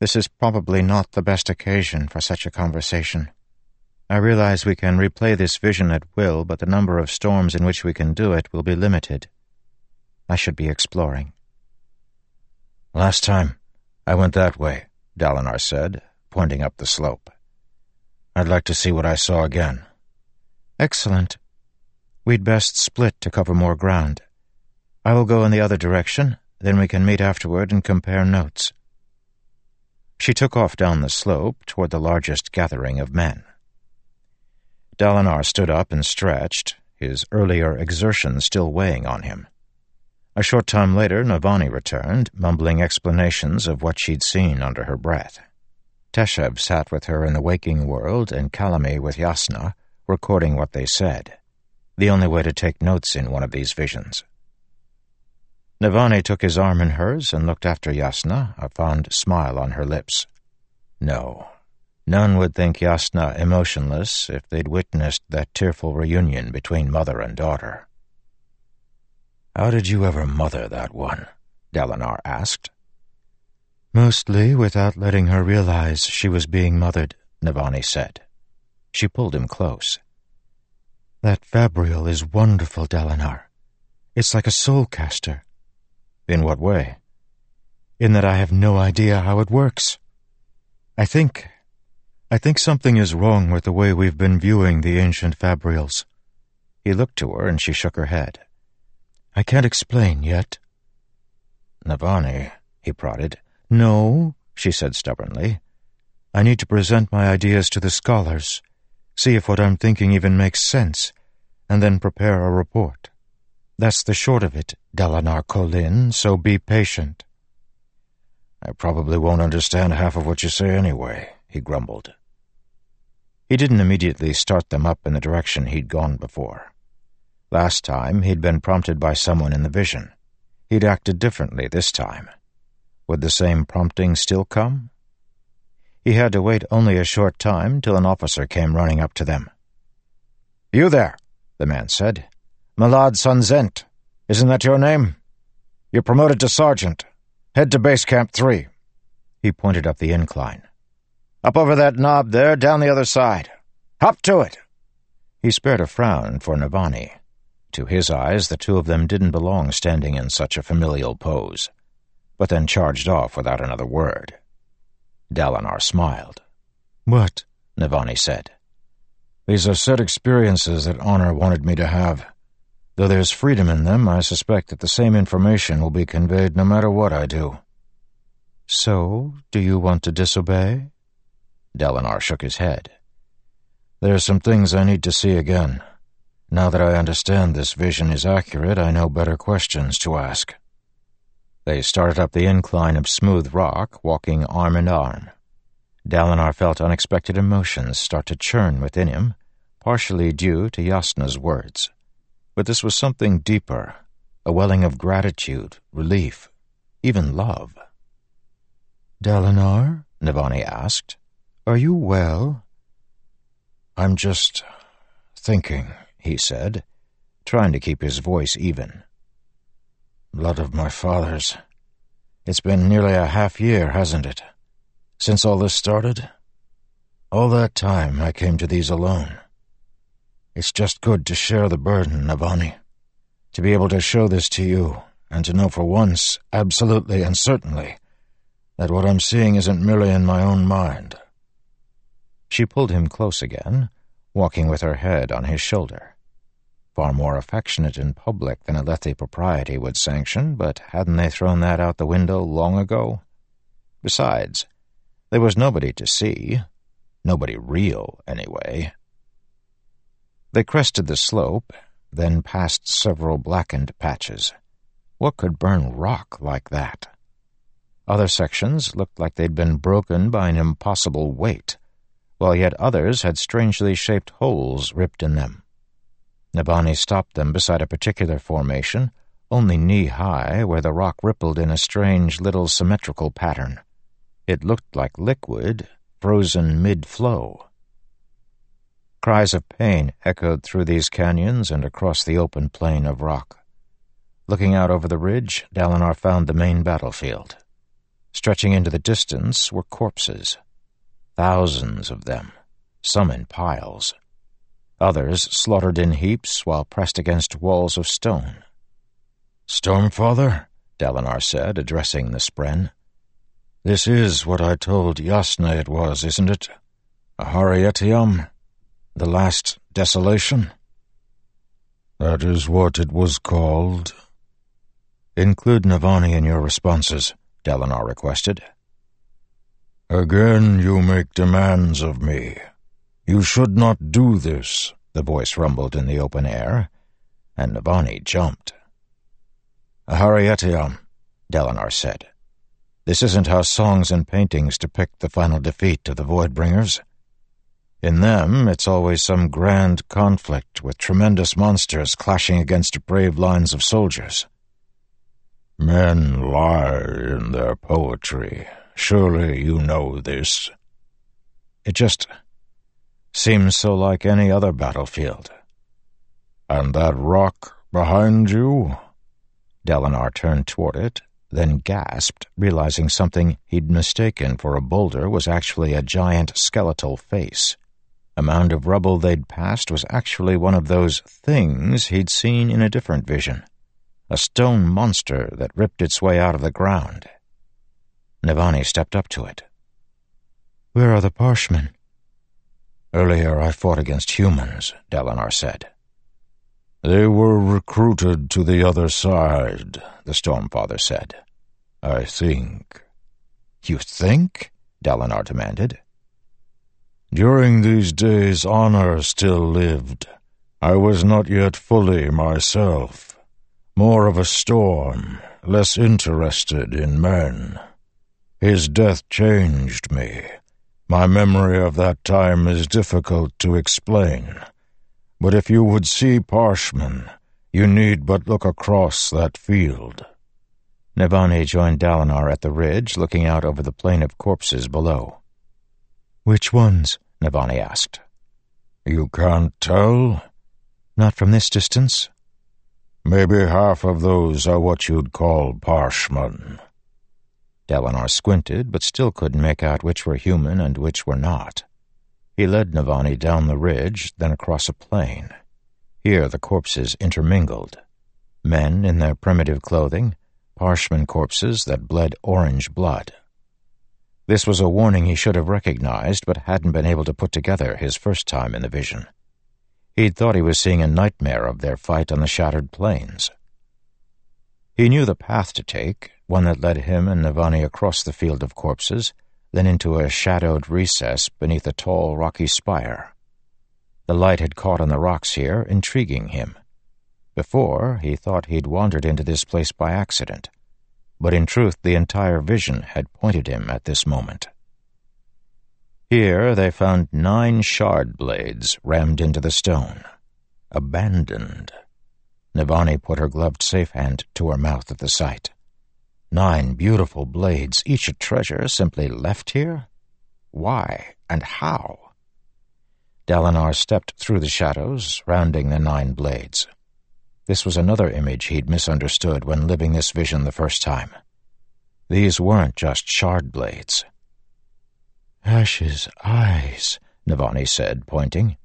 this is probably not the best occasion for such a conversation. I realize we can replay this vision at will, but the number of storms in which we can do it will be limited. I should be exploring. Last time, I went that way, Dalinar said, pointing up the slope. I'd like to see what I saw again. Excellent. We'd best split to cover more ground. I will go in the other direction, then we can meet afterward and compare notes. She took off down the slope toward the largest gathering of men. Dalinar stood up and stretched, his earlier exertion still weighing on him. A short time later, Navani returned, mumbling explanations of what she'd seen under her breath. Teshav sat with her in the waking world, and Kalami with Jasnah, recording what they said, the only way to take notes in one of these visions. Navani took his arm in hers and looked after Jasnah, a fond smile on her lips. No, None would think Jasnah emotionless if they'd witnessed that tearful reunion between mother and daughter. How did you ever mother that one? Dalinar asked. Mostly without letting her realize she was being mothered, Navani said. She pulled him close. That fabrial is wonderful, Dalinar. It's like a soul caster. In what way? In that I have no idea how it works. I think I think something is wrong with the way we've been viewing the ancient Fabrials. He looked to her and she shook her head. I can't explain yet. Navani, he prodded. No, she said stubbornly. I need to present my ideas to the scholars, see if what I'm thinking even makes sense, and then prepare a report. That's the short of it, Dalinar Kholin, so be patient. I probably won't understand half of what you say anyway, he grumbled. He didn't immediately start them up in the direction he'd gone before. Last time, he'd been prompted by someone in the vision. He'd acted differently this time. Would the same prompting still come? He had to wait only a short time till an officer came running up to them. You there, the man said. Malad Sunzent. Isn't that your name? You're promoted to sergeant. Head to base camp three. He pointed up the incline. Up over that knob there, down the other side. Hop to it. He spared a frown for Navani. To his eyes, the two of them didn't belong standing in such a familial pose, but then charged off without another word. Dalinar smiled. What? Navani said. These are set experiences that Honor wanted me to have. Though there's freedom in them, I suspect that the same information will be conveyed no matter what I do. So, do you want to disobey? Dalinar shook his head. There are some things I need to see again. Now that I understand this vision is accurate, I know better questions to ask. They started up the incline of smooth rock, walking arm in arm. Dalinar felt unexpected emotions start to churn within him, partially due to Jasnah's words. But this was something deeper, a welling of gratitude, relief, even love. Dalinar? Navani asked. Are you well? I'm just thinking, he said, trying to keep his voice even. Blood of my fathers. It's been nearly a half year, hasn't it? Since all this started? All that time I came to these alone. It's just good to share the burden, Navani. To be able to show this to you, and to know for once, absolutely and certainly, that what I'm seeing isn't merely in my own mind. She pulled him close again, walking with her head on his shoulder. far more affectionate in public than Alethi propriety would sanction, but hadn't they thrown that out the window long ago? Besides, there was nobody to see. Nobody real, anyway. They crested the slope, then passed several blackened patches. What could burn rock like that? Other sections looked like they'd been broken by an impossible weight, while yet others had strangely shaped holes ripped in them. Navani stopped them beside a particular formation, only knee-high, where the rock rippled in a strange little symmetrical pattern. It looked like liquid, frozen mid-flow. Cries of pain echoed through these canyons and across the open plain of rock. Looking out over the ridge, Dalinar found the main battlefield. Stretching into the distance were corpses. Thousands of them, some in piles. Others slaughtered in heaps while pressed against walls of stone. Stormfather, Dalinar said, addressing the Spren. This is what I told Jasnah it was, isn't it? Aharietiam? The last desolation? That is what it was called. Include Navani in your responses, Dalinar requested. Again you make demands of me. You should not do this, the voice rumbled in the open air, and Navani jumped. Aharietiam, Dalinar said. This isn't how songs and paintings depict the final defeat of the Voidbringers. In them, it's always some grand conflict with tremendous monsters clashing against brave lines of soldiers. Men lie in their poetry. Surely you know this. It just seems so like any other battlefield. And that rock behind you? Dalinar turned toward it, then gasped, realizing something he'd mistaken for a boulder was actually a giant skeletal face. A mound of rubble they'd passed was actually one of those things he'd seen in a different vision. A stone monster that ripped its way out of the ground. Navani stepped up to it. Where are the Parshmen? Earlier I fought against humans, Dalinar said. They were recruited to the other side, the Stormfather said. I think. You think? Dalinar demanded. During these days, honor still lived. I was not yet fully myself. More of a storm, less interested in men. His death changed me. My memory of that time is difficult to explain. But if you would see Parshmen, you need but look across that field. Navani joined Dalinar at the ridge, looking out over the plain of corpses below. Which ones? Navani asked. You can't tell? Not from this distance. Maybe half of those are what you'd call Parshmen. Dalinar squinted, but still couldn't make out which were human and which were not. He led Navani down the ridge, then across a plain. Here the corpses intermingled. Men in their primitive clothing, Parshmen corpses that bled orange blood. This was a warning he should have recognized, but hadn't been able to put together his first time in the vision. He'd thought he was seeing a nightmare of their fight on the shattered plains. He knew the path to take, one that led him and Navani across the field of corpses, then into a shadowed recess beneath a tall, rocky spire. The light had caught on the rocks here, intriguing him. Before, he thought he'd wandered into this place by accident but in truth the entire vision had pointed him at this moment. Here they found nine shard blades rammed into the stone, abandoned. Navani put her gloved safe hand to her mouth at the sight. Nine beautiful blades, each a treasure, simply left here? Why and how? Dalinar stepped through the shadows, rounding the nine blades. This was another image he'd misunderstood when living this vision the first time. These weren't just shard blades. Ash's eyes, Navani said, pointing.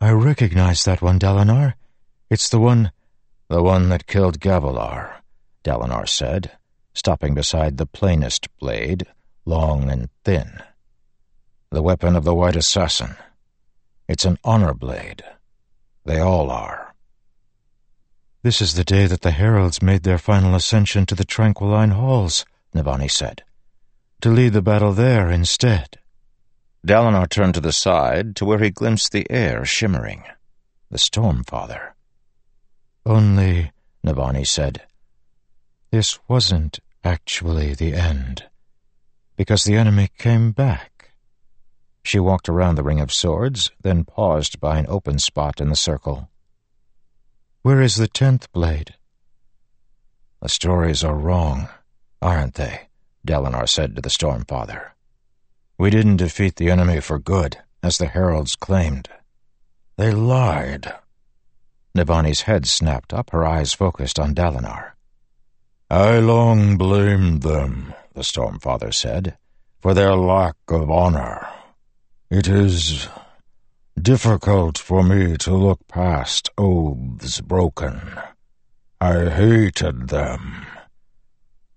I recognize that one, Dalinar. It's the one... The one that killed Gavilar, Dalinar said, stopping beside the plainest blade, long and thin. The weapon of the White Assassin. It's an honor blade. They all are. This is the day that the heralds made their final ascension to the Tranquiline Halls, Navani said. To lead the battle there instead. Dalinar turned to the side to where he glimpsed the air shimmering. The Stormfather. Only, Navani said, this wasn't actually the end, because the enemy came back. She walked around the ring of swords, then paused by an open spot in the circle. Where is the tenth blade? The stories are wrong, aren't they? Dalinar said to the Stormfather. We didn't defeat the enemy for good, as the heralds claimed. They lied. Navani's head snapped up, her eyes focused on Dalinar. I long blamed them, the Stormfather said, for their lack of honor. It is difficult for me to look past oaths broken. I hated them.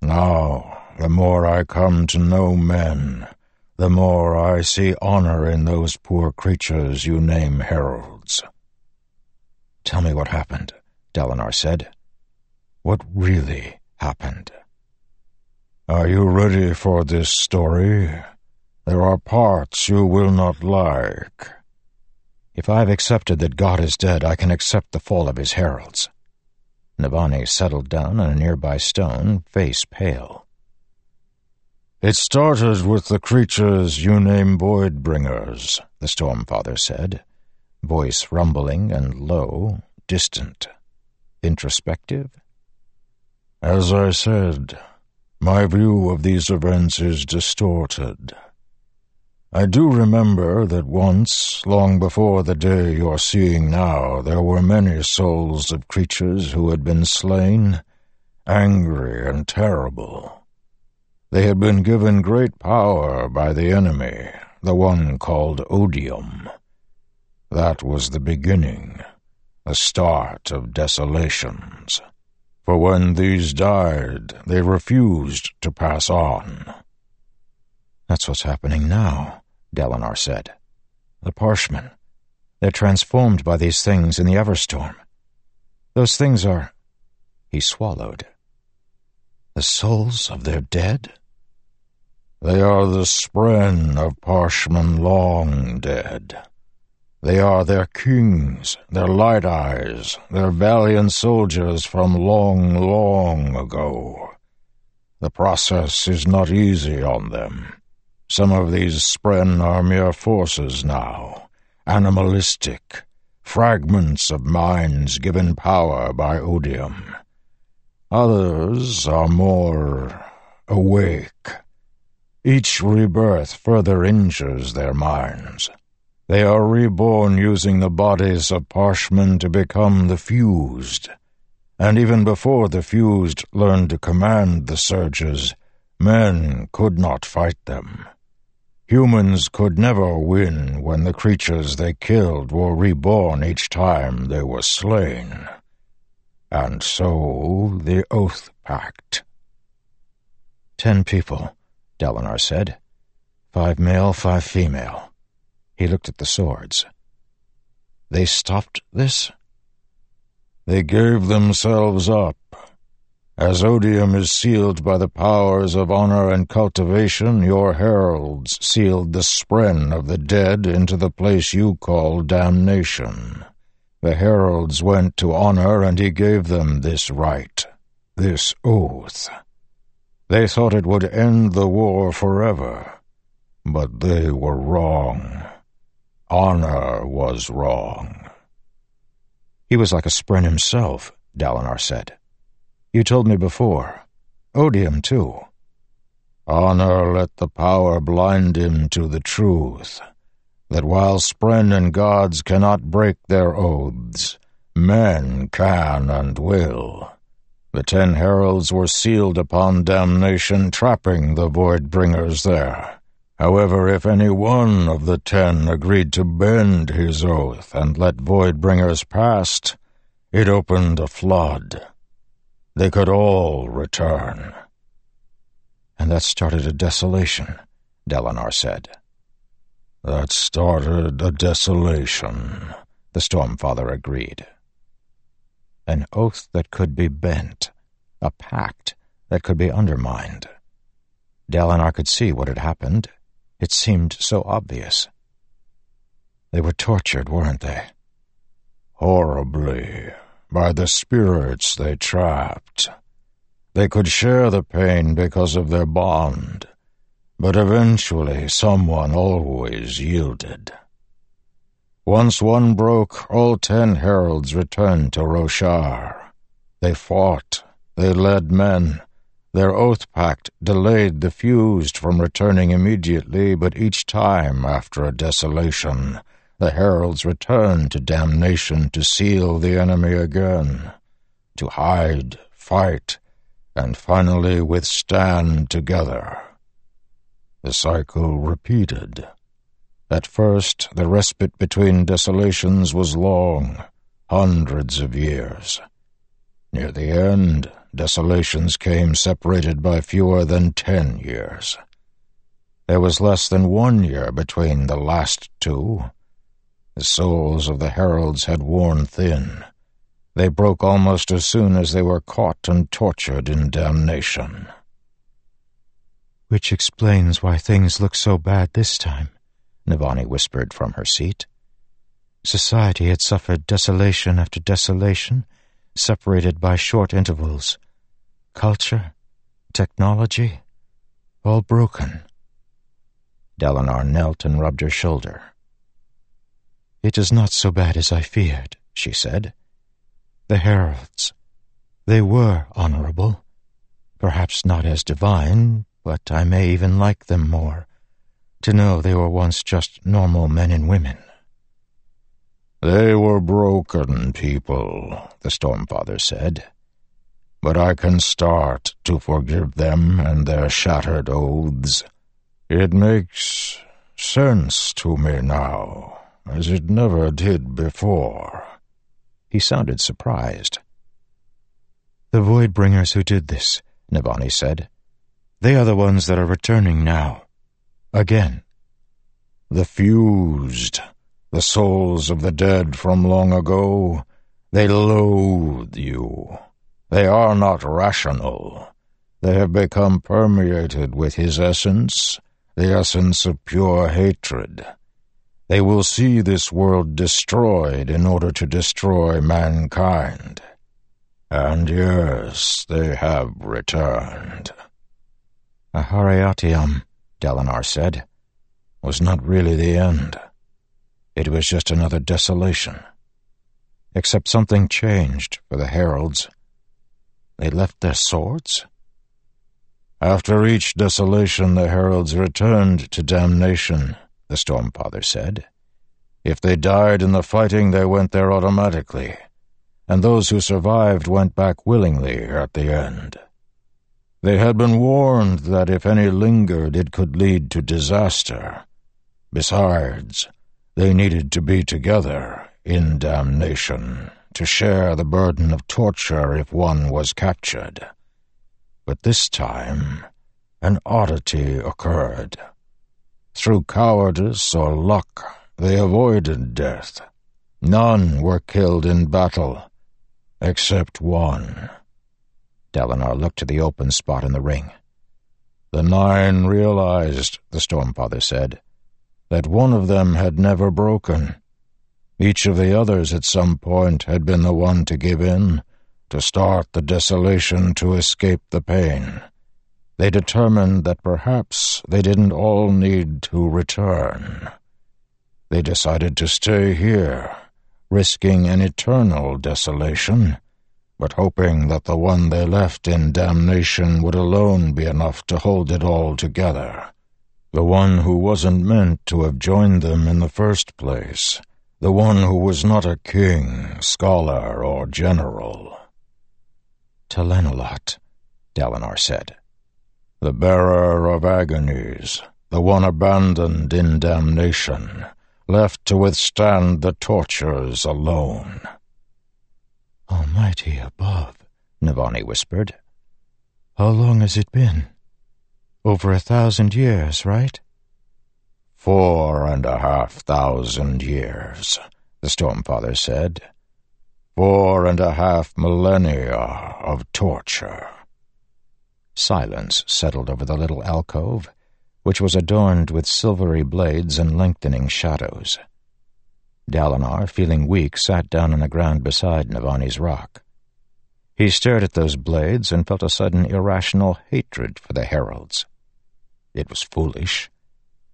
Now, the more I come to know men, the more I see honor in those poor creatures you name heralds. Tell me what happened, Dalinar said. What really happened? Are you ready for this story? There are parts you will not like. If I've accepted that God is dead, I can accept the fall of his heralds. Navani settled down on a nearby stone, face pale. It started with the creatures you name void bringers, the Stormfather said, voice rumbling and low, distant, introspective. As I said, my view of these events is distorted. I do remember that once, long before the day you're seeing now, there were many souls of creatures who had been slain, angry and terrible. They had been given great power by the enemy, the one called Odium. That was the beginning, the start of desolations. For when these died, they refused to pass on. That's what's happening now. Dalinar said. The Parshmen. They're transformed by these things in the Everstorm. Those things are... He swallowed. The souls of their dead? They are the spren of Parshmen long dead. They are their kings, their light eyes, their valiant soldiers from long, long ago. The process is not easy on them. Some of these spren are mere forces now, animalistic, fragments of minds given power by odium. Others are more awake. Each rebirth further injures their minds. They are reborn using the bodies of Parshmen to become the fused. And even before the fused learned to command the surges, men could not fight them. Humans could never win when the creatures they killed were reborn each time they were slain. And so the Oath Pact. Ten people, Dalinar said. Five male, five female. He looked at the swords. They stopped this? They gave themselves up. As odium is sealed by the powers of honor and cultivation, your heralds sealed the spren of the dead into the place you call damnation. The heralds went to honor, and he gave them this right, this oath. They thought it would end the war forever, but they were wrong. Honor was wrong. He was like a spren himself, Dalinar said. You told me before. Odium, too. Honor let the power blind him to the truth, that while Spren and gods cannot break their oaths, men can and will. The ten heralds were sealed upon damnation, trapping the void bringers there. However, if any one of the ten agreed to bend his oath and let Voidbringers past, it opened a flood. They could all return. And that started a desolation, Dalinar said. That started a desolation, the Stormfather agreed. an oath that could be bent, a pact that could be undermined. Dalinar could see what had happened. It seemed so obvious. They were tortured, weren't they? Horribly, by the spirits they trapped. They could share the pain because of their bond, but eventually someone always yielded. Once one broke, all ten heralds returned to Roshar. They fought, they led men. Their oath pact delayed the fused from returning immediately, but each time, after a desolation, the heralds returned to damnation to seal the enemy again, to hide, fight, and finally withstand together. The cycle repeated. At first, the respite between desolations was long, hundreds of years. Near the end, desolations came separated by fewer than ten years. There was less than one year between the last two. The souls of the heralds had worn thin. They broke almost as soon as they were caught and tortured in damnation. Which explains why things look so bad this time, Navani whispered from her seat. Society had suffered desolation after desolation, separated by short intervals. Culture, technology, all broken. Dalinar knelt and rubbed her shoulder. It is not so bad as I feared, she said. The heralds, they were honorable. Perhaps not as divine, but I may even like them more, to know they were once just normal men and women. They were broken people, the Stormfather said. But I can start to forgive them and their shattered oaths. It makes sense to me now, as it never did before. He sounded surprised. The Voidbringers who did this, Navani said. They are the ones that are returning now. Again. The fused, the souls of the dead from long ago, they loathe you. They are not rational. They have become permeated with his essence, the essence of pure hatred. They will see this world destroyed in order to destroy mankind. And yes, they have returned. Aharietiam, Dalinar said, was not really the end. It was just another desolation. Except something changed for the heralds. They left their swords? After each desolation, the heralds returned to damnation the Stormfather said. If they died in the fighting, they went there automatically, and those who survived went back willingly at the end. They had been warned that if any lingered, it could lead to disaster. Besides, they needed to be together in damnation to share the burden of torture if one was captured. But this time, an oddity occurred. Through cowardice or luck, they avoided death. None were killed in battle, except one. Dalinar looked to the open spot in the ring. The Nine realized, the Stormfather said, that one of them had never broken. Each of the others at some point had been the one to give in, to start the desolation to escape the pain they determined that perhaps they didn't all need to return. They decided to stay here, risking an eternal desolation, but hoping that the one they left in damnation would alone be enough to hold it all together. The one who wasn't meant to have joined them in the first place. The one who was not a king, scholar, or general. Talenelat, Dalinar said the bearer of agonies, the one abandoned in damnation, left to withstand the tortures alone. Almighty above, Navani whispered. How long has it been? Over a thousand years, right? Four and a half thousand years, the Stormfather said. Four and a half millennia of torture. Silence settled over the little alcove, which was adorned with silvery blades and lengthening shadows. Dalinar, feeling weak, sat down on the ground beside Navani's rock. He stared at those blades and felt a sudden irrational hatred for the heralds. It was foolish.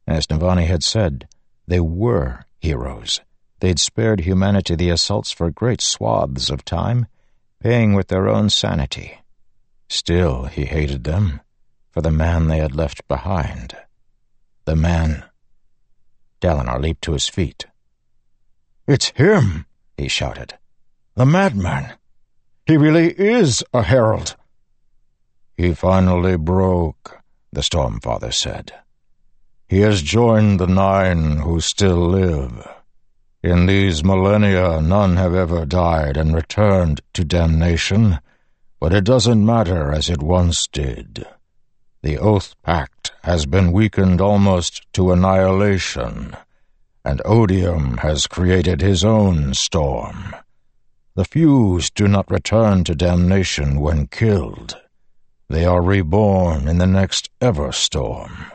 As Navani had said, they were heroes. They'd spared humanity the assaults for great swaths of time, paying with their own sanity. Still, he hated them for the man they had left behind. The man. Dalinar leaped to his feet. It's him, he shouted. The madman. He really is a herald. He finally broke, the Stormfather said. He has joined the nine who still live. In these millennia, none have ever died and returned to damnation, but it doesn't matter as it once did. The Oath Pact has been weakened almost to annihilation, and Odium has created his own storm. The Fused do not return to damnation when killed. They are reborn in the next ever storm.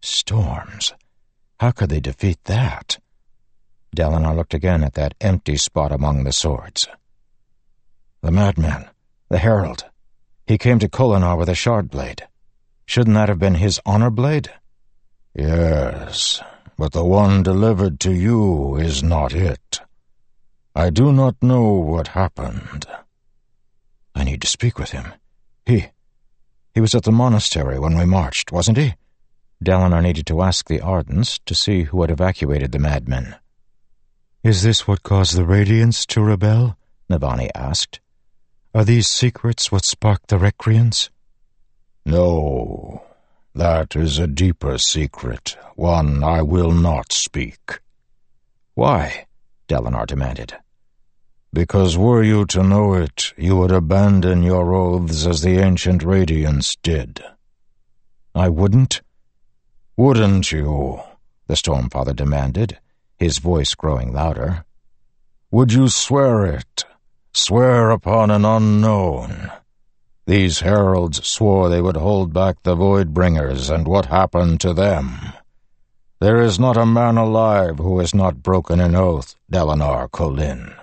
Storms? How could they defeat that? Dalinar looked again at that empty spot among the swords. The madman, the herald. He came to Kholinar with a shard blade. Shouldn't that have been his honor blade? Yes, but the one delivered to you is not it. I do not know what happened. I need to speak with him. He. He was at the monastery when we marched, wasn't he? Dalinar needed to ask the Ardents to see who had evacuated the madmen. Is this what caused the Radiants to rebel? Navani asked. Are these secrets what sparked the Recreants? No, that is a deeper secret, one I will not speak. Why? Dalinar demanded. Because were you to know it, you would abandon your oaths as the ancient Radiants did. I wouldn't? Wouldn't you? The Stormfather demanded his voice growing louder. Would you swear it? Swear upon an unknown? These heralds swore they would hold back the Voidbringers, and what happened to them? There is not a man alive who has not broken an oath, Dalinar Kholin.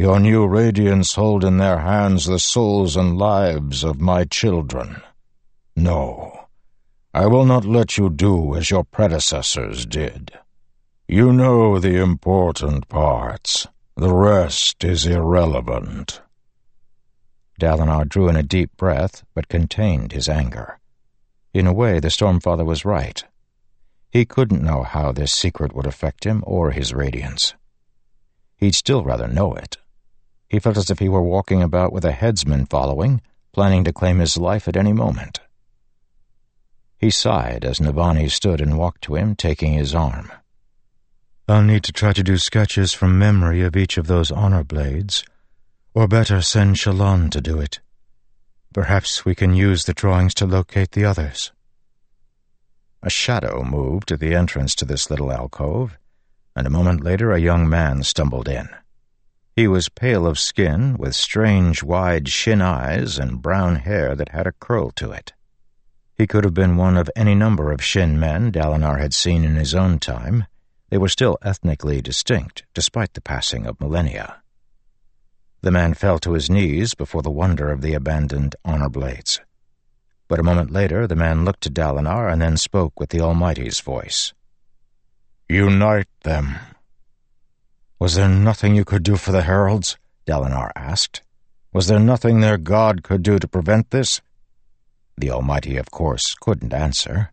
Your new radiants hold in their hands the souls and lives of my children. No, I will not let you do as your predecessors did. You know the important parts. The rest is irrelevant. Dalinar drew in a deep breath, but contained his anger. In a way, the Stormfather was right. He couldn't know how this secret would affect him or his Radiants. He'd still rather know it. He felt as if he were walking about with a headsman following, planning to claim his life at any moment. He sighed as Navani stood and walked to him, taking his arm. I'll need to try to do sketches from memory of each of those honor blades, or better send Shallan to do it. Perhaps we can use the drawings to locate the others. A shadow moved at the entrance to this little alcove, and a moment later a young man stumbled in. He was pale of skin, with strange wide shin eyes and brown hair that had a curl to it. He could have been one of any number of shin men Dalinar had seen in his own time, they were still ethnically distinct, despite the passing of millennia. The man fell to his knees before the wonder of the abandoned honor blades. But a moment later, the man looked to Dalinar and then spoke with the Almighty's voice. Unite them. Was there nothing you could do for the heralds? Dalinar asked. Was there nothing their god could do to prevent this? The Almighty, of course, couldn't answer.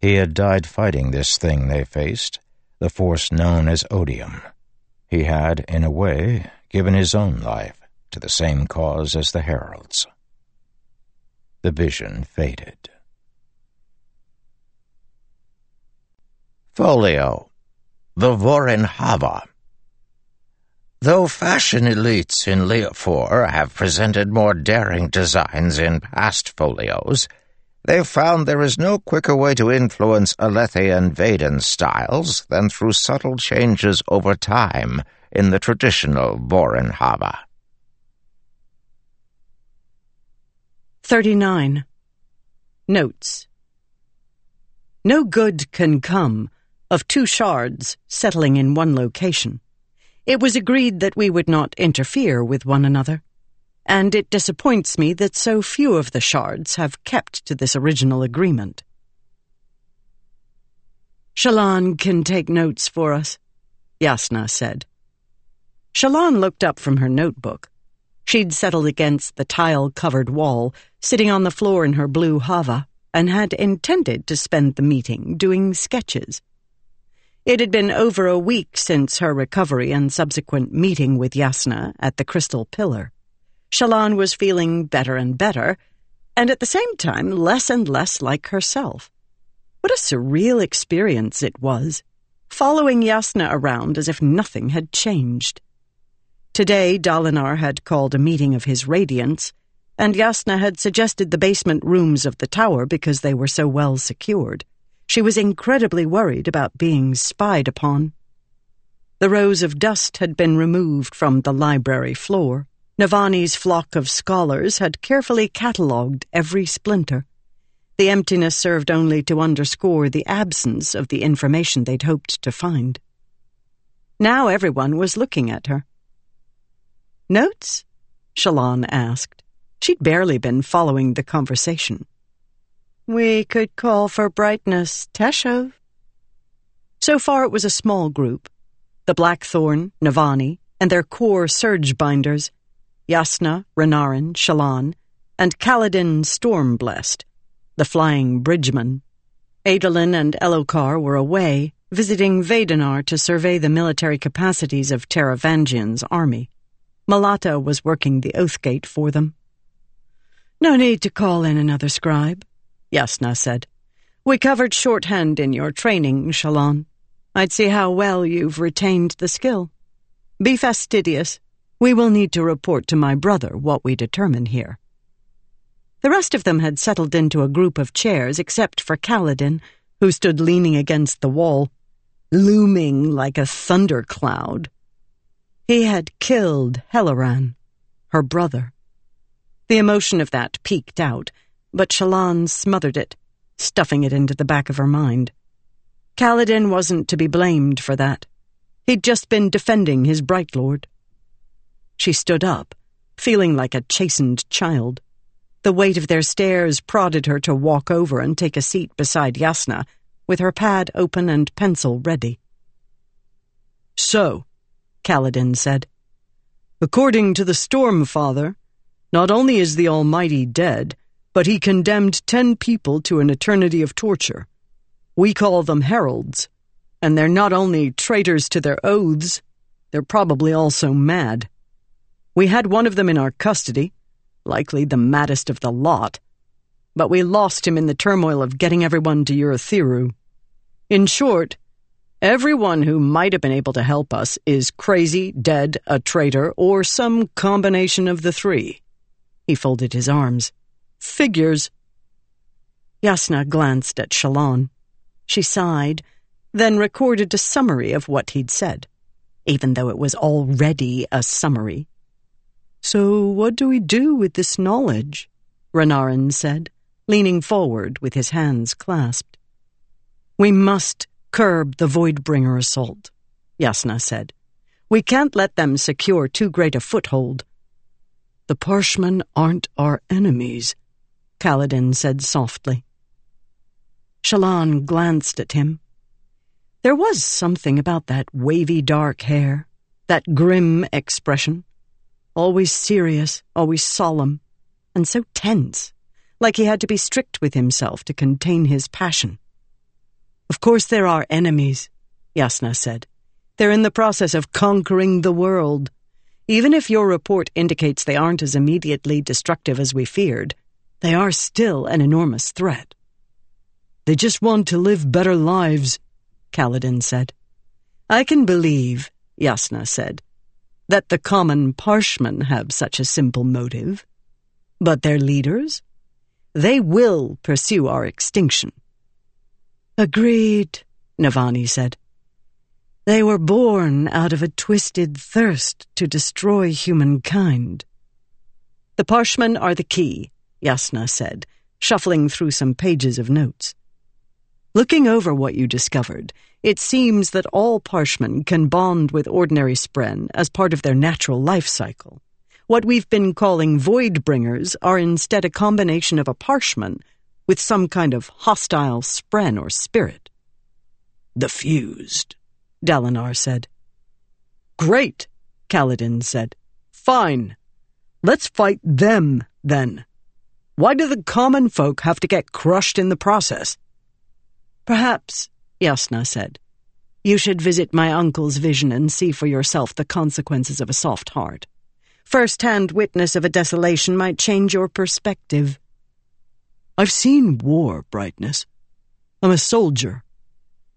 He had died fighting this thing they faced, the force known as odium. He had, in a way, given his own life to the same cause as the heralds. The vision faded. Folio The Vorin Havah Though fashion elites in Liafor have presented more daring designs in past folios, They've found there is no quicker way to influence Alethi and Veden styles than through subtle changes over time in the traditional Vorin Havah. 39. Notes No good can come of two shards settling in one location. It was agreed that we would not interfere with one another and it disappoints me that so few of the shards have kept to this original agreement. Shallan can take notes for us, Jasnah said. Shallan looked up from her notebook. She'd settled against the tile-covered wall, sitting on the floor in her blue havah, and had intended to spend the meeting doing sketches. It had been over a week since her recovery and subsequent meeting with Jasnah at the Crystal Pillar. Shallan was feeling better and better, and at the same time less and less like herself. What a surreal experience it was, following Jasnah around as if nothing had changed. Today, Dalinar had called a meeting of his Radiants, and Jasnah had suggested the basement rooms of the tower because they were so well secured. She was incredibly worried about being spied upon. The rows of dust had been removed from the library floor. Navani's flock of scholars had carefully catalogued every splinter. The emptiness served only to underscore the absence of the information they'd hoped to find. Now everyone was looking at her. Notes? Shallan asked. She'd barely been following the conversation. We could call for brightness Teshav. So far it was a small group. The Blackthorn, Navani, and their core surge binders Jasnah, Renarin, Shallan, and Kaladin Stormblessed, the flying bridgeman. Adolin and Elhokar were away, visiting Vedenar to survey the military capacities of Taravangian's army. Malata was working the Oathgate for them. No need to call in another scribe, Jasnah said. We covered shorthand in your training, Shallan. I'd see how well you've retained the skill. Be fastidious we will need to report to my brother what we determine here. The rest of them had settled into a group of chairs except for Kaladin, who stood leaning against the wall, looming like a thundercloud. He had killed Helaran, her brother. The emotion of that peeked out, but Shallan smothered it, stuffing it into the back of her mind. Kaladin wasn't to be blamed for that. He'd just been defending his Bright Lord. She stood up, feeling like a chastened child. The weight of their stares prodded her to walk over and take a seat beside Jasnah, with her pad open and pencil ready. So, Kaladin said, according to the Stormfather, not only is the Almighty dead, but he condemned ten people to an eternity of torture. We call them heralds, and they're not only traitors to their oaths, they're probably also mad. We had one of them in our custody, likely the maddest of the lot, but we lost him in the turmoil of getting everyone to Urithiru. In short, everyone who might have been able to help us is crazy, dead, a traitor, or some combination of the three. He folded his arms. Figures. Jasnah glanced at Shallan. She sighed, then recorded a summary of what he'd said, even though it was already a summary. So what do we do with this knowledge? Renarin said, leaning forward with his hands clasped. We must curb the Voidbringer assault, Jasnah said. We can't let them secure too great a foothold. The Parshmen aren't our enemies, Kaladin said softly. Shallan glanced at him. There was something about that wavy dark hair, that grim expression, always serious, always solemn, and so tense, like he had to be strict with himself to contain his passion. Of course there are enemies, Jasnah said. They're in the process of conquering the world. Even if your report indicates they aren't as immediately destructive as we feared, they are still an enormous threat. They just want to live better lives, Kaladin said. I can believe, Jasnah said that the common parshmen have such a simple motive. But their leaders? They will pursue our extinction. Agreed, Navani said. They were born out of a twisted thirst to destroy humankind. The Parshmen are the key, Jasnah said, shuffling through some pages of notes. Looking over what you discovered, it seems that all Parshmen can bond with ordinary Spren as part of their natural life cycle. What we've been calling void bringers are instead a combination of a Parshman with some kind of hostile Spren or spirit. The fused, Dalinar said. Great, Kaladin said. Fine. Let's fight them, then. Why do the common folk have to get crushed in the process? Perhaps, Jasnah said, you should visit my uncle's vision and see for yourself the consequences of a soft heart. First-hand witness of a desolation might change your perspective. I've seen war, Brightness. I'm a soldier.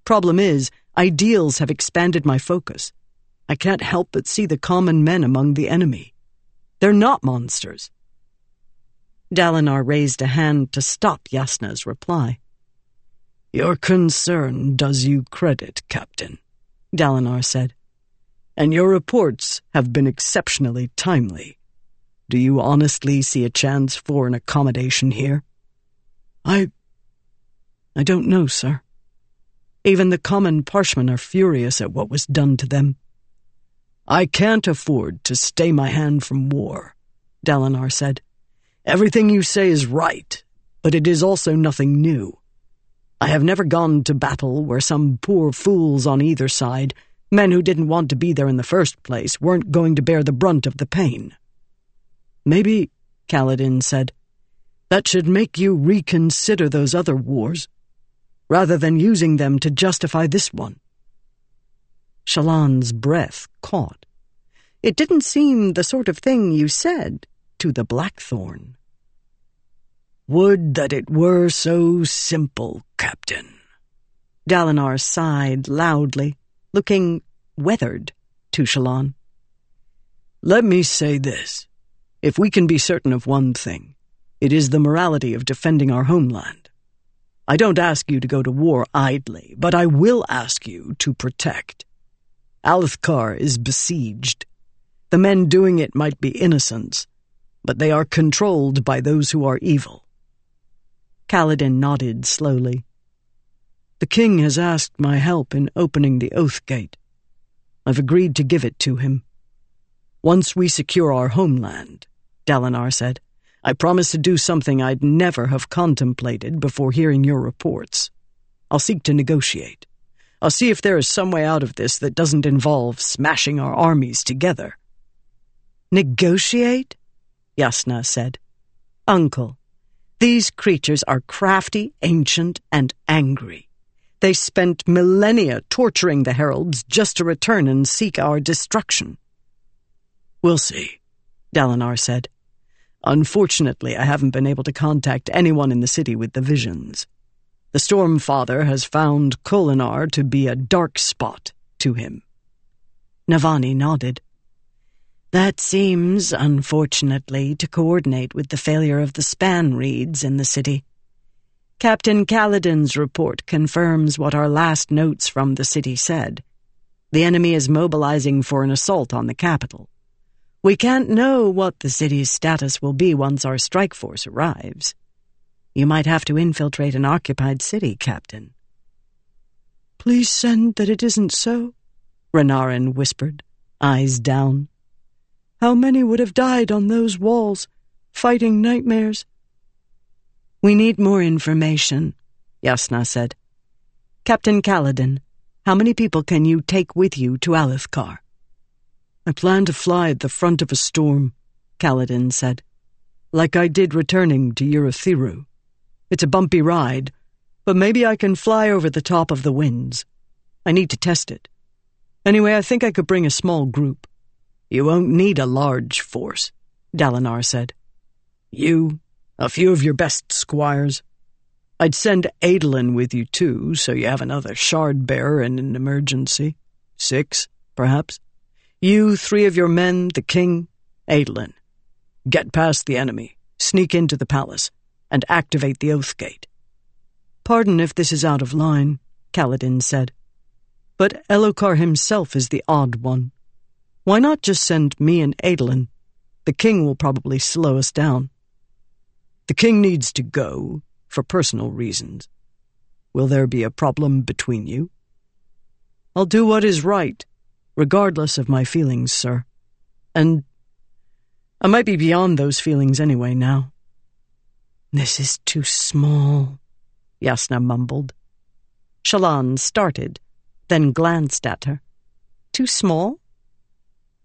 Problem is, ideals have expanded my focus. I can't help but see the common men among the enemy. They're not monsters. Dalinar raised a hand to stop Jasnah's reply. Your concern does you credit, Captain, Dalinar said. And your reports have been exceptionally timely. Do you honestly see a chance for an accommodation here? I. I don't know, sir. Even the common Parshmen are furious at what was done to them. I can't afford to stay my hand from war, Dalinar said. Everything you say is right, but it is also nothing new. I have never gone to battle where some poor fools on either side, men who didn't want to be there in the first place, weren't going to bear the brunt of the pain. Maybe, Kaladin said, that should make you reconsider those other wars, rather than using them to justify this one. Shallan's breath caught. It didn't seem the sort of thing you said to the Blackthorn. Would that it were so simple, Captain. Dalinar sighed loudly, looking weathered to Shallan. Let me say this. If we can be certain of one thing, it is the morality of defending our homeland. I don't ask you to go to war idly, but I will ask you to protect. Alethkar is besieged. The men doing it might be innocents, but they are controlled by those who are evil. Kaladin nodded slowly. The king has asked my help in opening the Oath Gate. I've agreed to give it to him. Once we secure our homeland, Dalinar said, I promise to do something I'd never have contemplated before hearing your reports. I'll seek to negotiate. I'll see if there is some way out of this that doesn't involve smashing our armies together. Negotiate? Jasnah said. Uncle, these creatures are crafty, ancient, and angry. They spent millennia torturing the heralds just to return and seek our destruction. We'll see, Dalinar said. Unfortunately, I haven't been able to contact anyone in the city with the visions. The Stormfather has found Kholinar to be a dark spot to him. Navani nodded. That seems, unfortunately, to coordinate with the failure of the span reeds in the city. Captain Kaladin's report confirms what our last notes from the city said. The enemy is mobilizing for an assault on the capital. We can't know what the city's status will be once our strike force arrives. You might have to infiltrate an occupied city, Captain. Please send that it isn't so, Renarin whispered, eyes down. How many would have died on those walls, fighting nightmares? We need more information, Jasnah said. Captain Kaladin, how many people can you take with you to Alethkar? I plan to fly at the front of a storm, Kaladin said, like I did returning to Urithiru. It's a bumpy ride, but maybe I can fly over the top of the winds. I need to test it. Anyway, I think I could bring a small group. You won't need a large force, Dalinar said. You, a few of your best squires. I'd send Adolin with you, too, so you have another shard bearer in an emergency. Six, perhaps. You, three of your men, the king, Adolin. Get past the enemy, sneak into the palace, and activate the Oath Gate. Pardon if this is out of line, Kaladin said. But Elhokar himself is the odd one. Why not just send me and Adolin? The king will probably slow us down. The king needs to go, for personal reasons. Will there be a problem between you? I'll do what is right, regardless of my feelings, sir. And I might be beyond those feelings anyway now. This is too small, Jasnah mumbled. Shallan started, then glanced at her. Too small?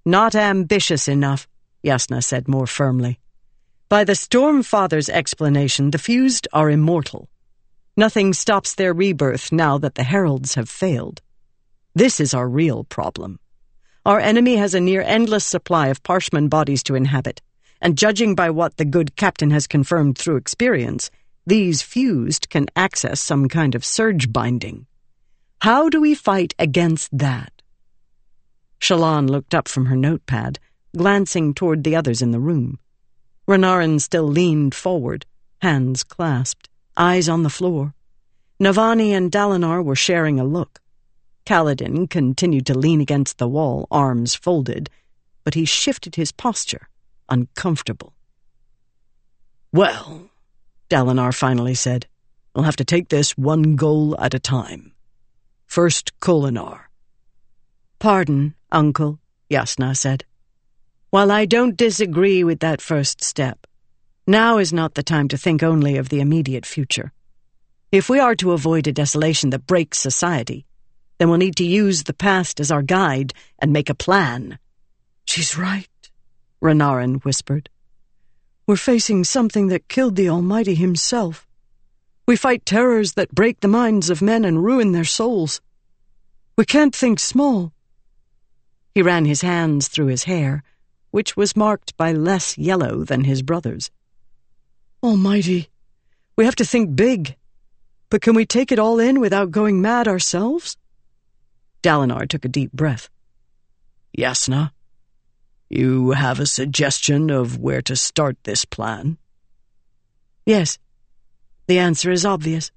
Not ambitious enough, Jasnah said more firmly. By the Stormfather's explanation, the fused are immortal. Nothing stops their rebirth now that the heralds have failed. This is our real problem. Our enemy has a near endless supply of Parshman bodies to inhabit, and judging by what the good captain has confirmed through experience, these fused can access some kind of surge binding. How do we fight against that? Shallan looked up from her notepad, glancing toward the others in the room. Renarin still leaned forward, hands clasped, eyes on the floor. Navani and Dalinar were sharing a look. Kaladin continued to lean against the wall, arms folded, but he shifted his posture, uncomfortable. Well, Dalinar finally said, we'll have to take this one goal at a time. First, Kholinar. Pardon, Uncle, Jasnah said. While I don't disagree with that first step, now is not the time to think only of the immediate future. If we are to avoid a desolation that breaks society, then we'll need to use the past as our guide and make a plan. She's right, Renarin whispered. We're facing something that killed the Almighty himself. We fight terrors that break the minds of men and ruin their souls. We can't think small. He ran his hands through his hair, which was marked by less yellow than his brother's. Almighty, we have to think big. But can we take it all in without going mad ourselves? Dalinar took a deep breath. Jasnah, you have a suggestion of where to start this plan? Yes. The answer is obvious.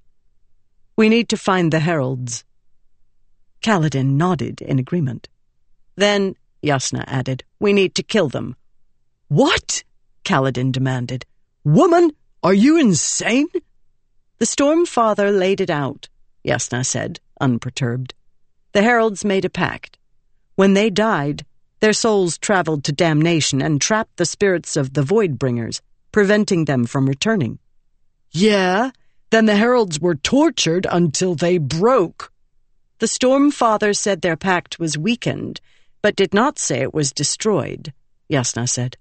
We need to find the heralds. Kaladin nodded in agreement. Then, Jasnah added, we need to kill them. What? Kaladin demanded. Woman, are you insane? The Stormfather laid it out, Jasnah said, unperturbed the heralds made a pact. When they died, their souls traveled to damnation and trapped the spirits of the Voidbringers, preventing them from returning. Yeah, then the heralds were tortured until they broke. The Stormfather said their pact was weakened, but did not say it was destroyed, Jasnah said.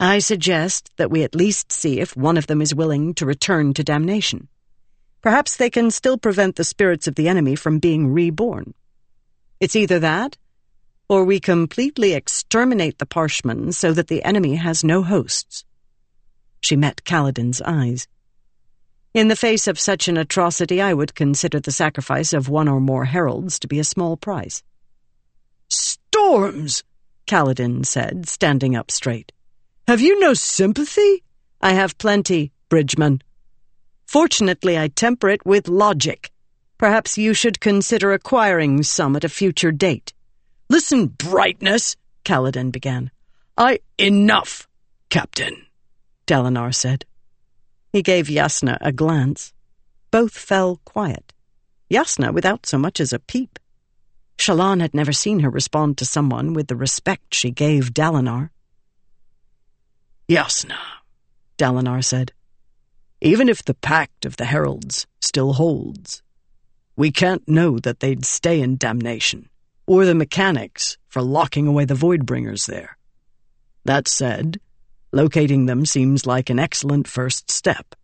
I suggest that we at least see if one of them is willing to return to damnation. Perhaps they can still prevent the spirits of the enemy from being reborn. It's either that, or we completely exterminate the Parshmen so that the enemy has no hosts. She met Kaladin's eyes. In the face of such an atrocity, I would consider the sacrifice of one or more heralds to be a small price. Storms, Kaladin said, standing up straight. Have you no sympathy? I have plenty, Bridgeman. Fortunately, I temper it with logic. Perhaps you should consider acquiring some at a future date. Listen, Brightness, Kaladin began. I. Enough, Captain, Dalinar said. He gave Jasnah a glance. Both fell quiet. Jasnah without so much as a peep. Shallan had never seen her respond to someone with the respect she gave Dalinar. Jasnah, Dalinar said. Even if the pact of the heralds still holds, we can't know that they'd stay in damnation, or the mechanics for locking away the Voidbringers there. That said, locating them seems like an excellent first step.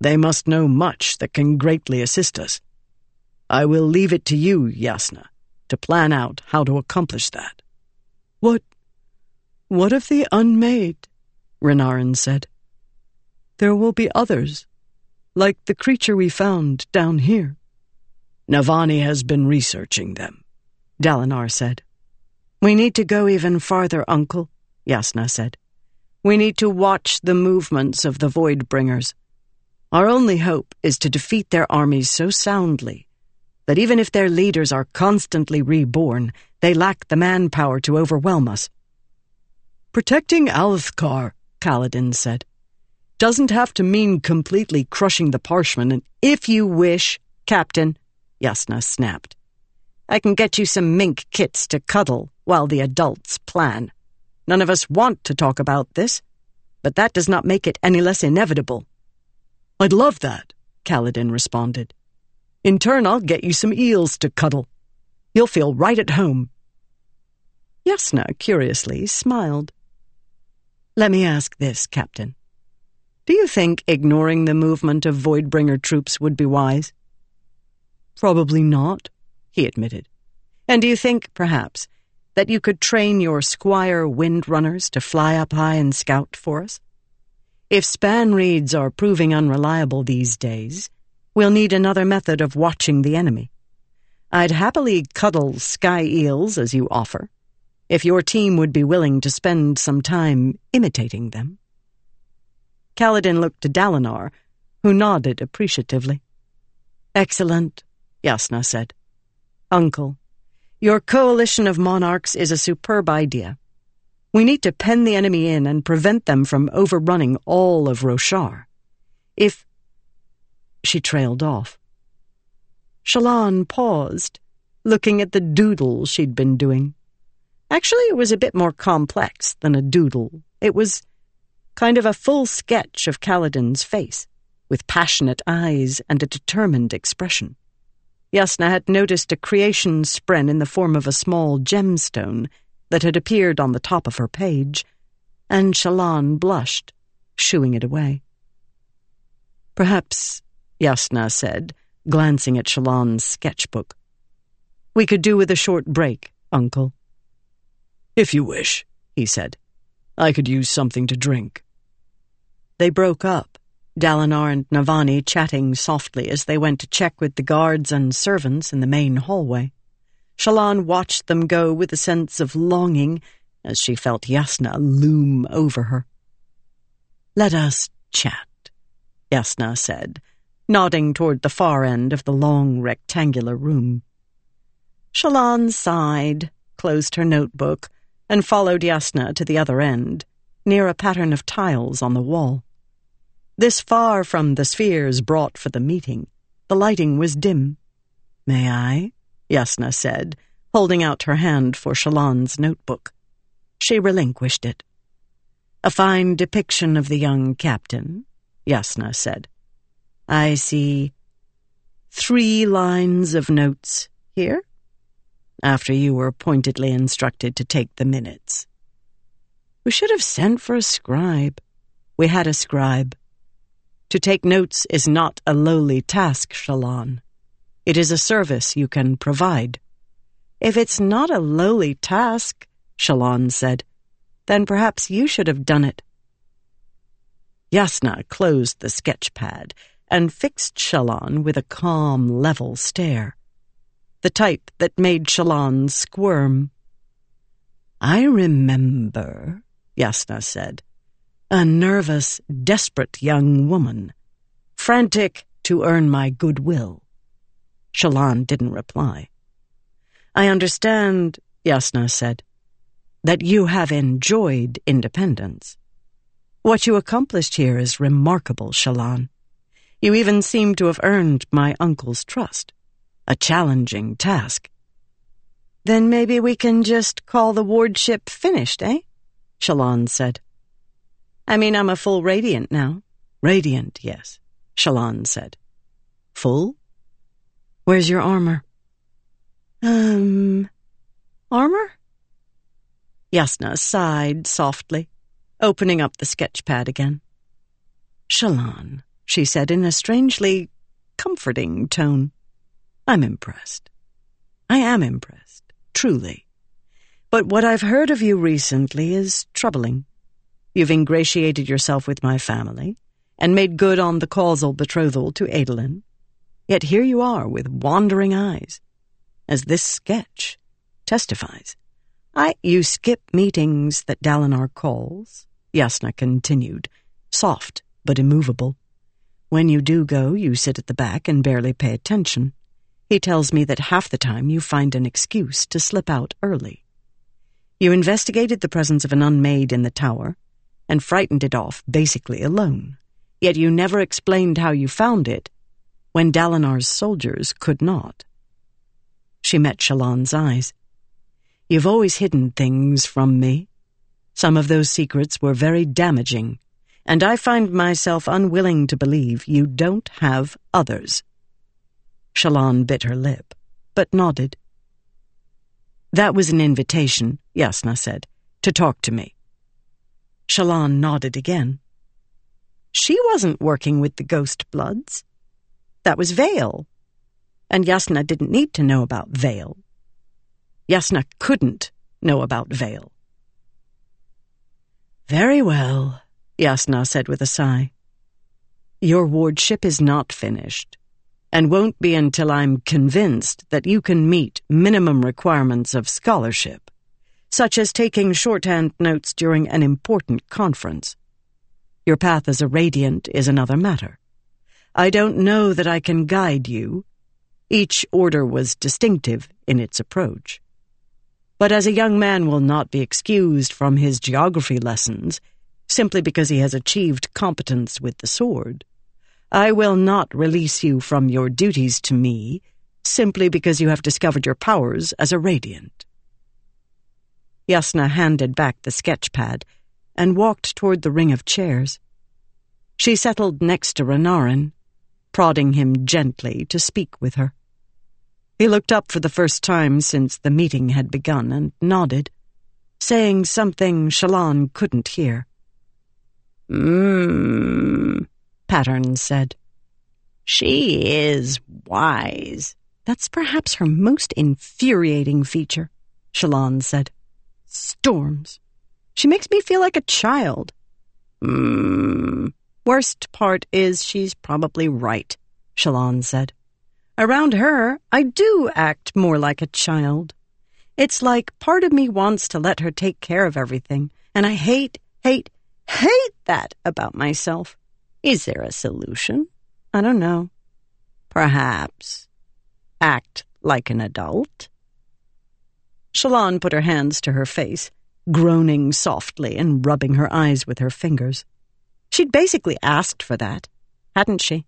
They must know much that can greatly assist us. I will leave it to you, Jasnah, to plan out how to accomplish that. What... what of the unmade? Renarin said. There will be others, like the creature we found down here. Navani has been researching them, Dalinar said. We need to go even farther, Uncle, Jasnah said. We need to watch the movements of the Voidbringers. Our only hope is to defeat their armies so soundly that even if their leaders are constantly reborn, they lack the manpower to overwhelm us. Protecting Alethkar, Kaladin said, doesn't have to mean completely crushing the Parshmen, And if you wish, Captain, Jasnah snapped. I can get you some mink kits to cuddle while the adults plan. None of us want to talk about this, but that does not make it any less inevitable. I'd love that, Kaladin responded. In turn, I'll get you some eels to cuddle. You'll feel right at home. Jasnah, curiously, smiled. Let me ask this, Captain. Do you think ignoring the movement of Voidbringer troops would be wise? Probably not, he admitted. And do you think, perhaps, that you could train your squire windrunners to fly up high and scout for us? If span reeds are proving unreliable these days, we'll need another method of watching the enemy. I'd happily cuddle sky eels as you offer, if your team would be willing to spend some time imitating them. Kaladin looked to Dalinar, who nodded appreciatively. Excellent, Jasnah said. Uncle, your coalition of monarchs is a superb idea. We need to pen the enemy in and prevent them from overrunning all of Roshar. If... She trailed off. Shallan paused, looking at the doodle she'd been doing. Actually, it was a bit more complex than a doodle. It was kind of a full sketch of Kaladin's face, with passionate eyes and a determined expression. Jasnah had noticed a creation spren in the form of a small gemstone that had appeared on the top of her page, and Shallan blushed, shooing it away. Perhaps, Jasnah said, glancing at Shallan's sketchbook, we could do with a short break, Uncle. If you wish, he said. I could use something to drink. They broke up, Dalinar and Navani chatting softly as they went to check with the guards and servants in the main hallway. Shallan watched them go with a sense of longing as she felt Jasnah loom over her. Let us chat, Jasnah said, nodding toward the far end of the long rectangular room. Shallan sighed, closed her notebook, and followed Jasnah to the other end, near a pattern of tiles on the wall. This far from the spheres brought for the meeting, the lighting was dim. May I? Jasnah said, holding out her hand for Shallan's notebook. She relinquished it. A fine depiction of the young captain, Jasnah said. I see three lines of notes here, after you were pointedly instructed to take the minutes. We should have sent for a scribe. We had a scribe. To take notes is not a lowly task, Shallan. It is a service you can provide. If it's not a lowly task, Shallan said, then perhaps you should have done it. Jasnah closed the sketch pad and fixed Shallan with a calm, level stare. The type that made Shallan squirm. I remember, Jasnah said, a nervous, desperate young woman, frantic to earn my goodwill. Shallan didn't reply. I understand, Jasnah said, that you have enjoyed independence. What you accomplished here is remarkable, Shallan. You even seem to have earned my uncle's trust. A challenging task. Then maybe we can just call the wardship finished, eh? Shallan said. I mean, I'm a full radiant now. Radiant, yes, Shallan said. Full? Where's your armor? Um, armor? Jasnah sighed softly, opening up the sketch pad again. Shallan, she said in a strangely comforting tone. I'm impressed. I am impressed, truly. But what I've heard of you recently is troubling. You've ingratiated yourself with my family and made good on the causal betrothal to Adolin. Yet here you are with wandering eyes, as this sketch testifies. I, you skip meetings that Dalinar calls, Jasnah continued, soft but immovable. When you do go, you sit at the back and barely pay attention. He tells me that half the time you find an excuse to slip out early. You investigated the presence of an unmade in the tower and frightened it off basically alone, yet you never explained how you found it when Dalinar's soldiers could not. She met Shallan's eyes. You've always hidden things from me. Some of those secrets were very damaging, and I find myself unwilling to believe you don't have others. Shallan bit her lip, but nodded. That was an invitation, Jasnah said, to talk to me. Shallan nodded again. She wasn't working with the Ghost Bloods. That was Veil. And Jasnah didn't need to know about Veil. Jasnah couldn't know about Veil. Very well, Jasnah said with a sigh. Your wardship is not finished and won't be until I'm convinced that you can meet minimum requirements of scholarship, such as taking shorthand notes during an important conference. Your path as a radiant is another matter. I don't know that I can guide you. Each order was distinctive in its approach. But as a young man will not be excused from his geography lessons simply because he has achieved competence with the sword, I will not release you from your duties to me simply because you have discovered your powers as a radiant. Jasnah handed back the sketch pad and walked toward the ring of chairs. She settled next to Renarin, prodding him gently to speak with her. He looked up for the first time since the meeting had begun and nodded, saying something Shallan couldn't hear. Mmm, Pattern said. She is wise. That's perhaps her most infuriating feature, Shallan said. Storms. She makes me feel like a child. Hmm. Worst part is she's probably right, Shallan said. Around her, I do act more like a child. It's like part of me wants to let her take care of everything, and I hate, hate, hate that about myself. Is there a solution? I don't know. Perhaps act like an adult? Shallan put her hands to her face, groaning softly and rubbing her eyes with her fingers. She'd basically asked for that, hadn't she?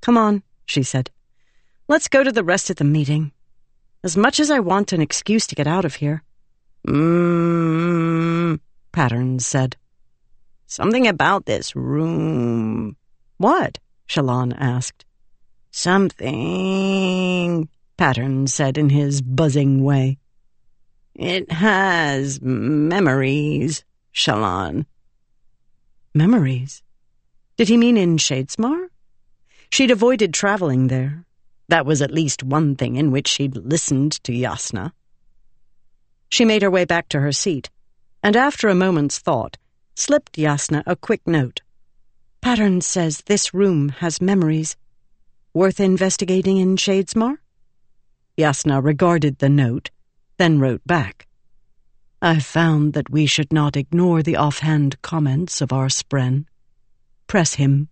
Come on, she said. Let's go to the rest of the meeting. As much as I want an excuse to get out of here. Mmm, Patterns said. Something about this room. What? Shallan asked. Something, Pattern said in his buzzing way. It has memories, Shallan. Memories? Did he mean in Shadesmar? She'd avoided traveling there. That was at least one thing in which she'd listened to Jasnah. She made her way back to her seat, and after a moment's thought, slipped Jasnah a quick note. Pattern says this room has memories. Worth investigating in Shadesmar? Jasnah regarded the note, then wrote back. I found that we should not ignore the offhand comments of our spren. Press him.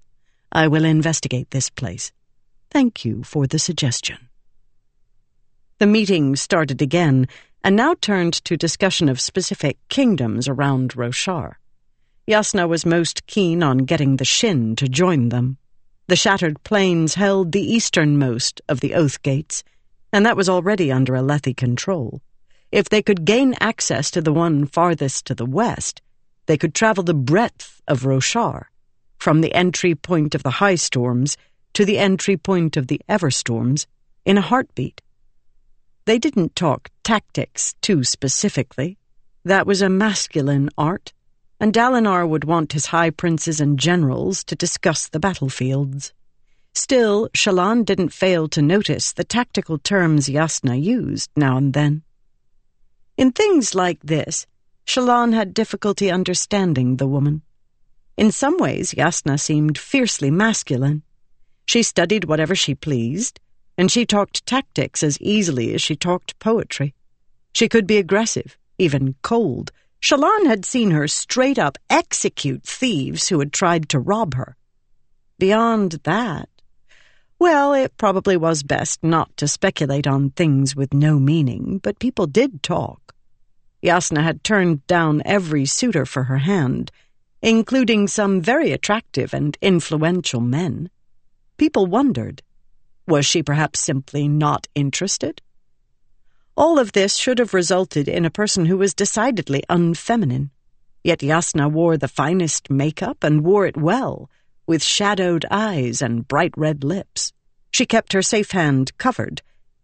I will investigate this place. Thank you for the suggestion. The meeting started again, and now turned to discussion of specific kingdoms around Roshar. Jasnah was most keen on getting the Shin to join them. The Shattered Plains held the easternmost of the Oath Gates, and that was already under Alethi control. If they could gain access to the one farthest to the west, they could travel the breadth of Roshar, from the entry point of the High Storms to the entry point of the Everstorms, in a heartbeat. They didn't talk tactics too specifically. That was a masculine art and Dalinar would want his high princes and generals to discuss the battlefields. Still, Shallan didn't fail to notice the tactical terms Jasnah used now and then. In things like this, Shallan had difficulty understanding the woman. In some ways, Jasnah seemed fiercely masculine. She studied whatever she pleased, and she talked tactics as easily as she talked poetry. She could be aggressive, even cold, Shallan had seen her straight up execute thieves who had tried to rob her. beyond that, well, it probably was best not to speculate on things with no meaning, but people did talk. Jasnah had turned down every suitor for her hand, including some very attractive and influential men. People wondered, was she perhaps simply not interested? All of this should have resulted in a person who was decidedly unfeminine. Yet Jasnah wore the finest makeup and wore it well, with shadowed eyes and bright red lips. She kept her safe hand covered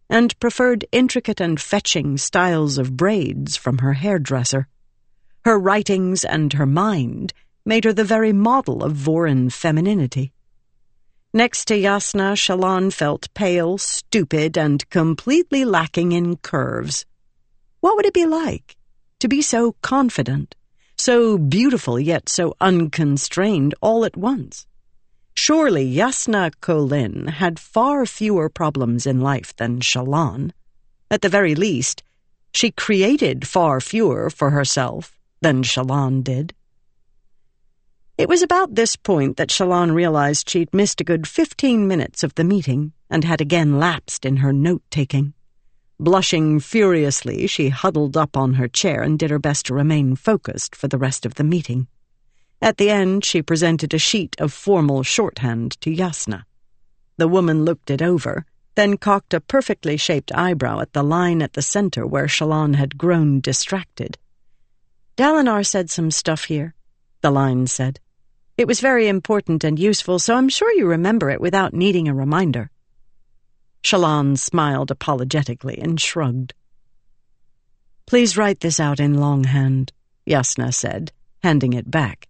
and preferred intricate and fetching styles of braids from her hairdresser. Her writings and her mind made her the very model of Vorin femininity. Next to Jasnah, Shallan felt pale, stupid, and completely lacking in curves. What would it be like to be so confident, so beautiful yet so unconstrained all at once? Surely Jasnah Kholin had far fewer problems in life than Shallan. At the very least, she created far fewer for herself than Shallan did. It was about this point that Shallan realized she'd missed a good fifteen minutes of the meeting and had again lapsed in her note-taking. Blushing furiously, she huddled up on her chair and did her best to remain focused for the rest of the meeting. At the end, she presented a sheet of formal shorthand to Jasnah. The woman looked it over, then cocked a perfectly shaped eyebrow at the line at the center where Shallan had grown distracted. Dalinar said some stuff here, the line said. It was very important and useful, so I'm sure you remember it without needing a reminder. Shallan smiled apologetically and shrugged. Please write this out in longhand, Jasnah said, handing it back.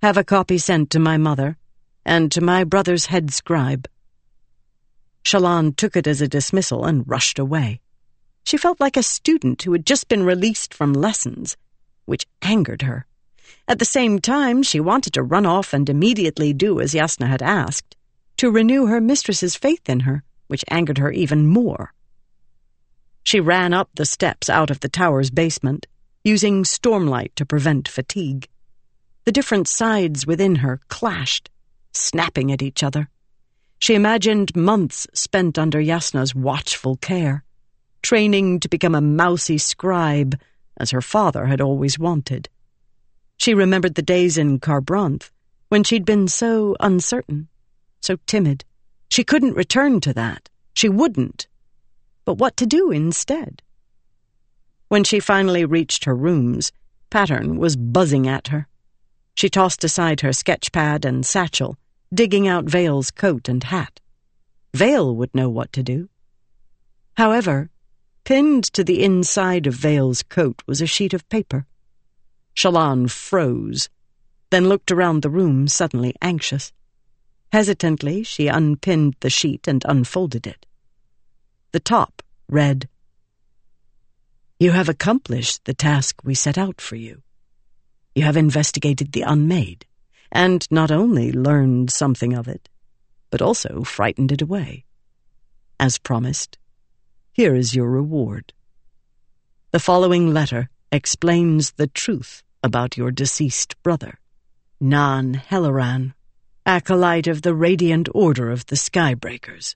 Have a copy sent to my mother and to my brother's head scribe. Shallan took it as a dismissal and rushed away. She felt like a student who had just been released from lessons, which angered her. At the same time, she wanted to run off and immediately do as Jasnah had asked, to renew her mistress's faith in her, which angered her even more. She ran up the steps out of the tower's basement, using stormlight to prevent fatigue. The different sides within her clashed, snapping at each other. She imagined months spent under Jasnah's watchful care, training to become a mousy scribe, as her father had always wanted. She remembered the days in Kharbranth when she'd been so uncertain, so timid. She couldn't return to that. She wouldn't. But what to do instead? When she finally reached her rooms, Pattern was buzzing at her. She tossed aside her sketch pad and satchel, digging out Veil's coat and hat. Veil would know what to do. However, pinned to the inside of Veil's coat was a sheet of paper. Shallan froze, then looked around the room, suddenly anxious. Hesitantly, she unpinned the sheet and unfolded it. The top read, You have accomplished the task we set out for you. You have investigated the unmade, and not only learned something of it, but also frightened it away. As promised, here is your reward. The following letter explains the truth about your deceased brother, Nan Helaran, acolyte of the Radiant Order of the Skybreakers.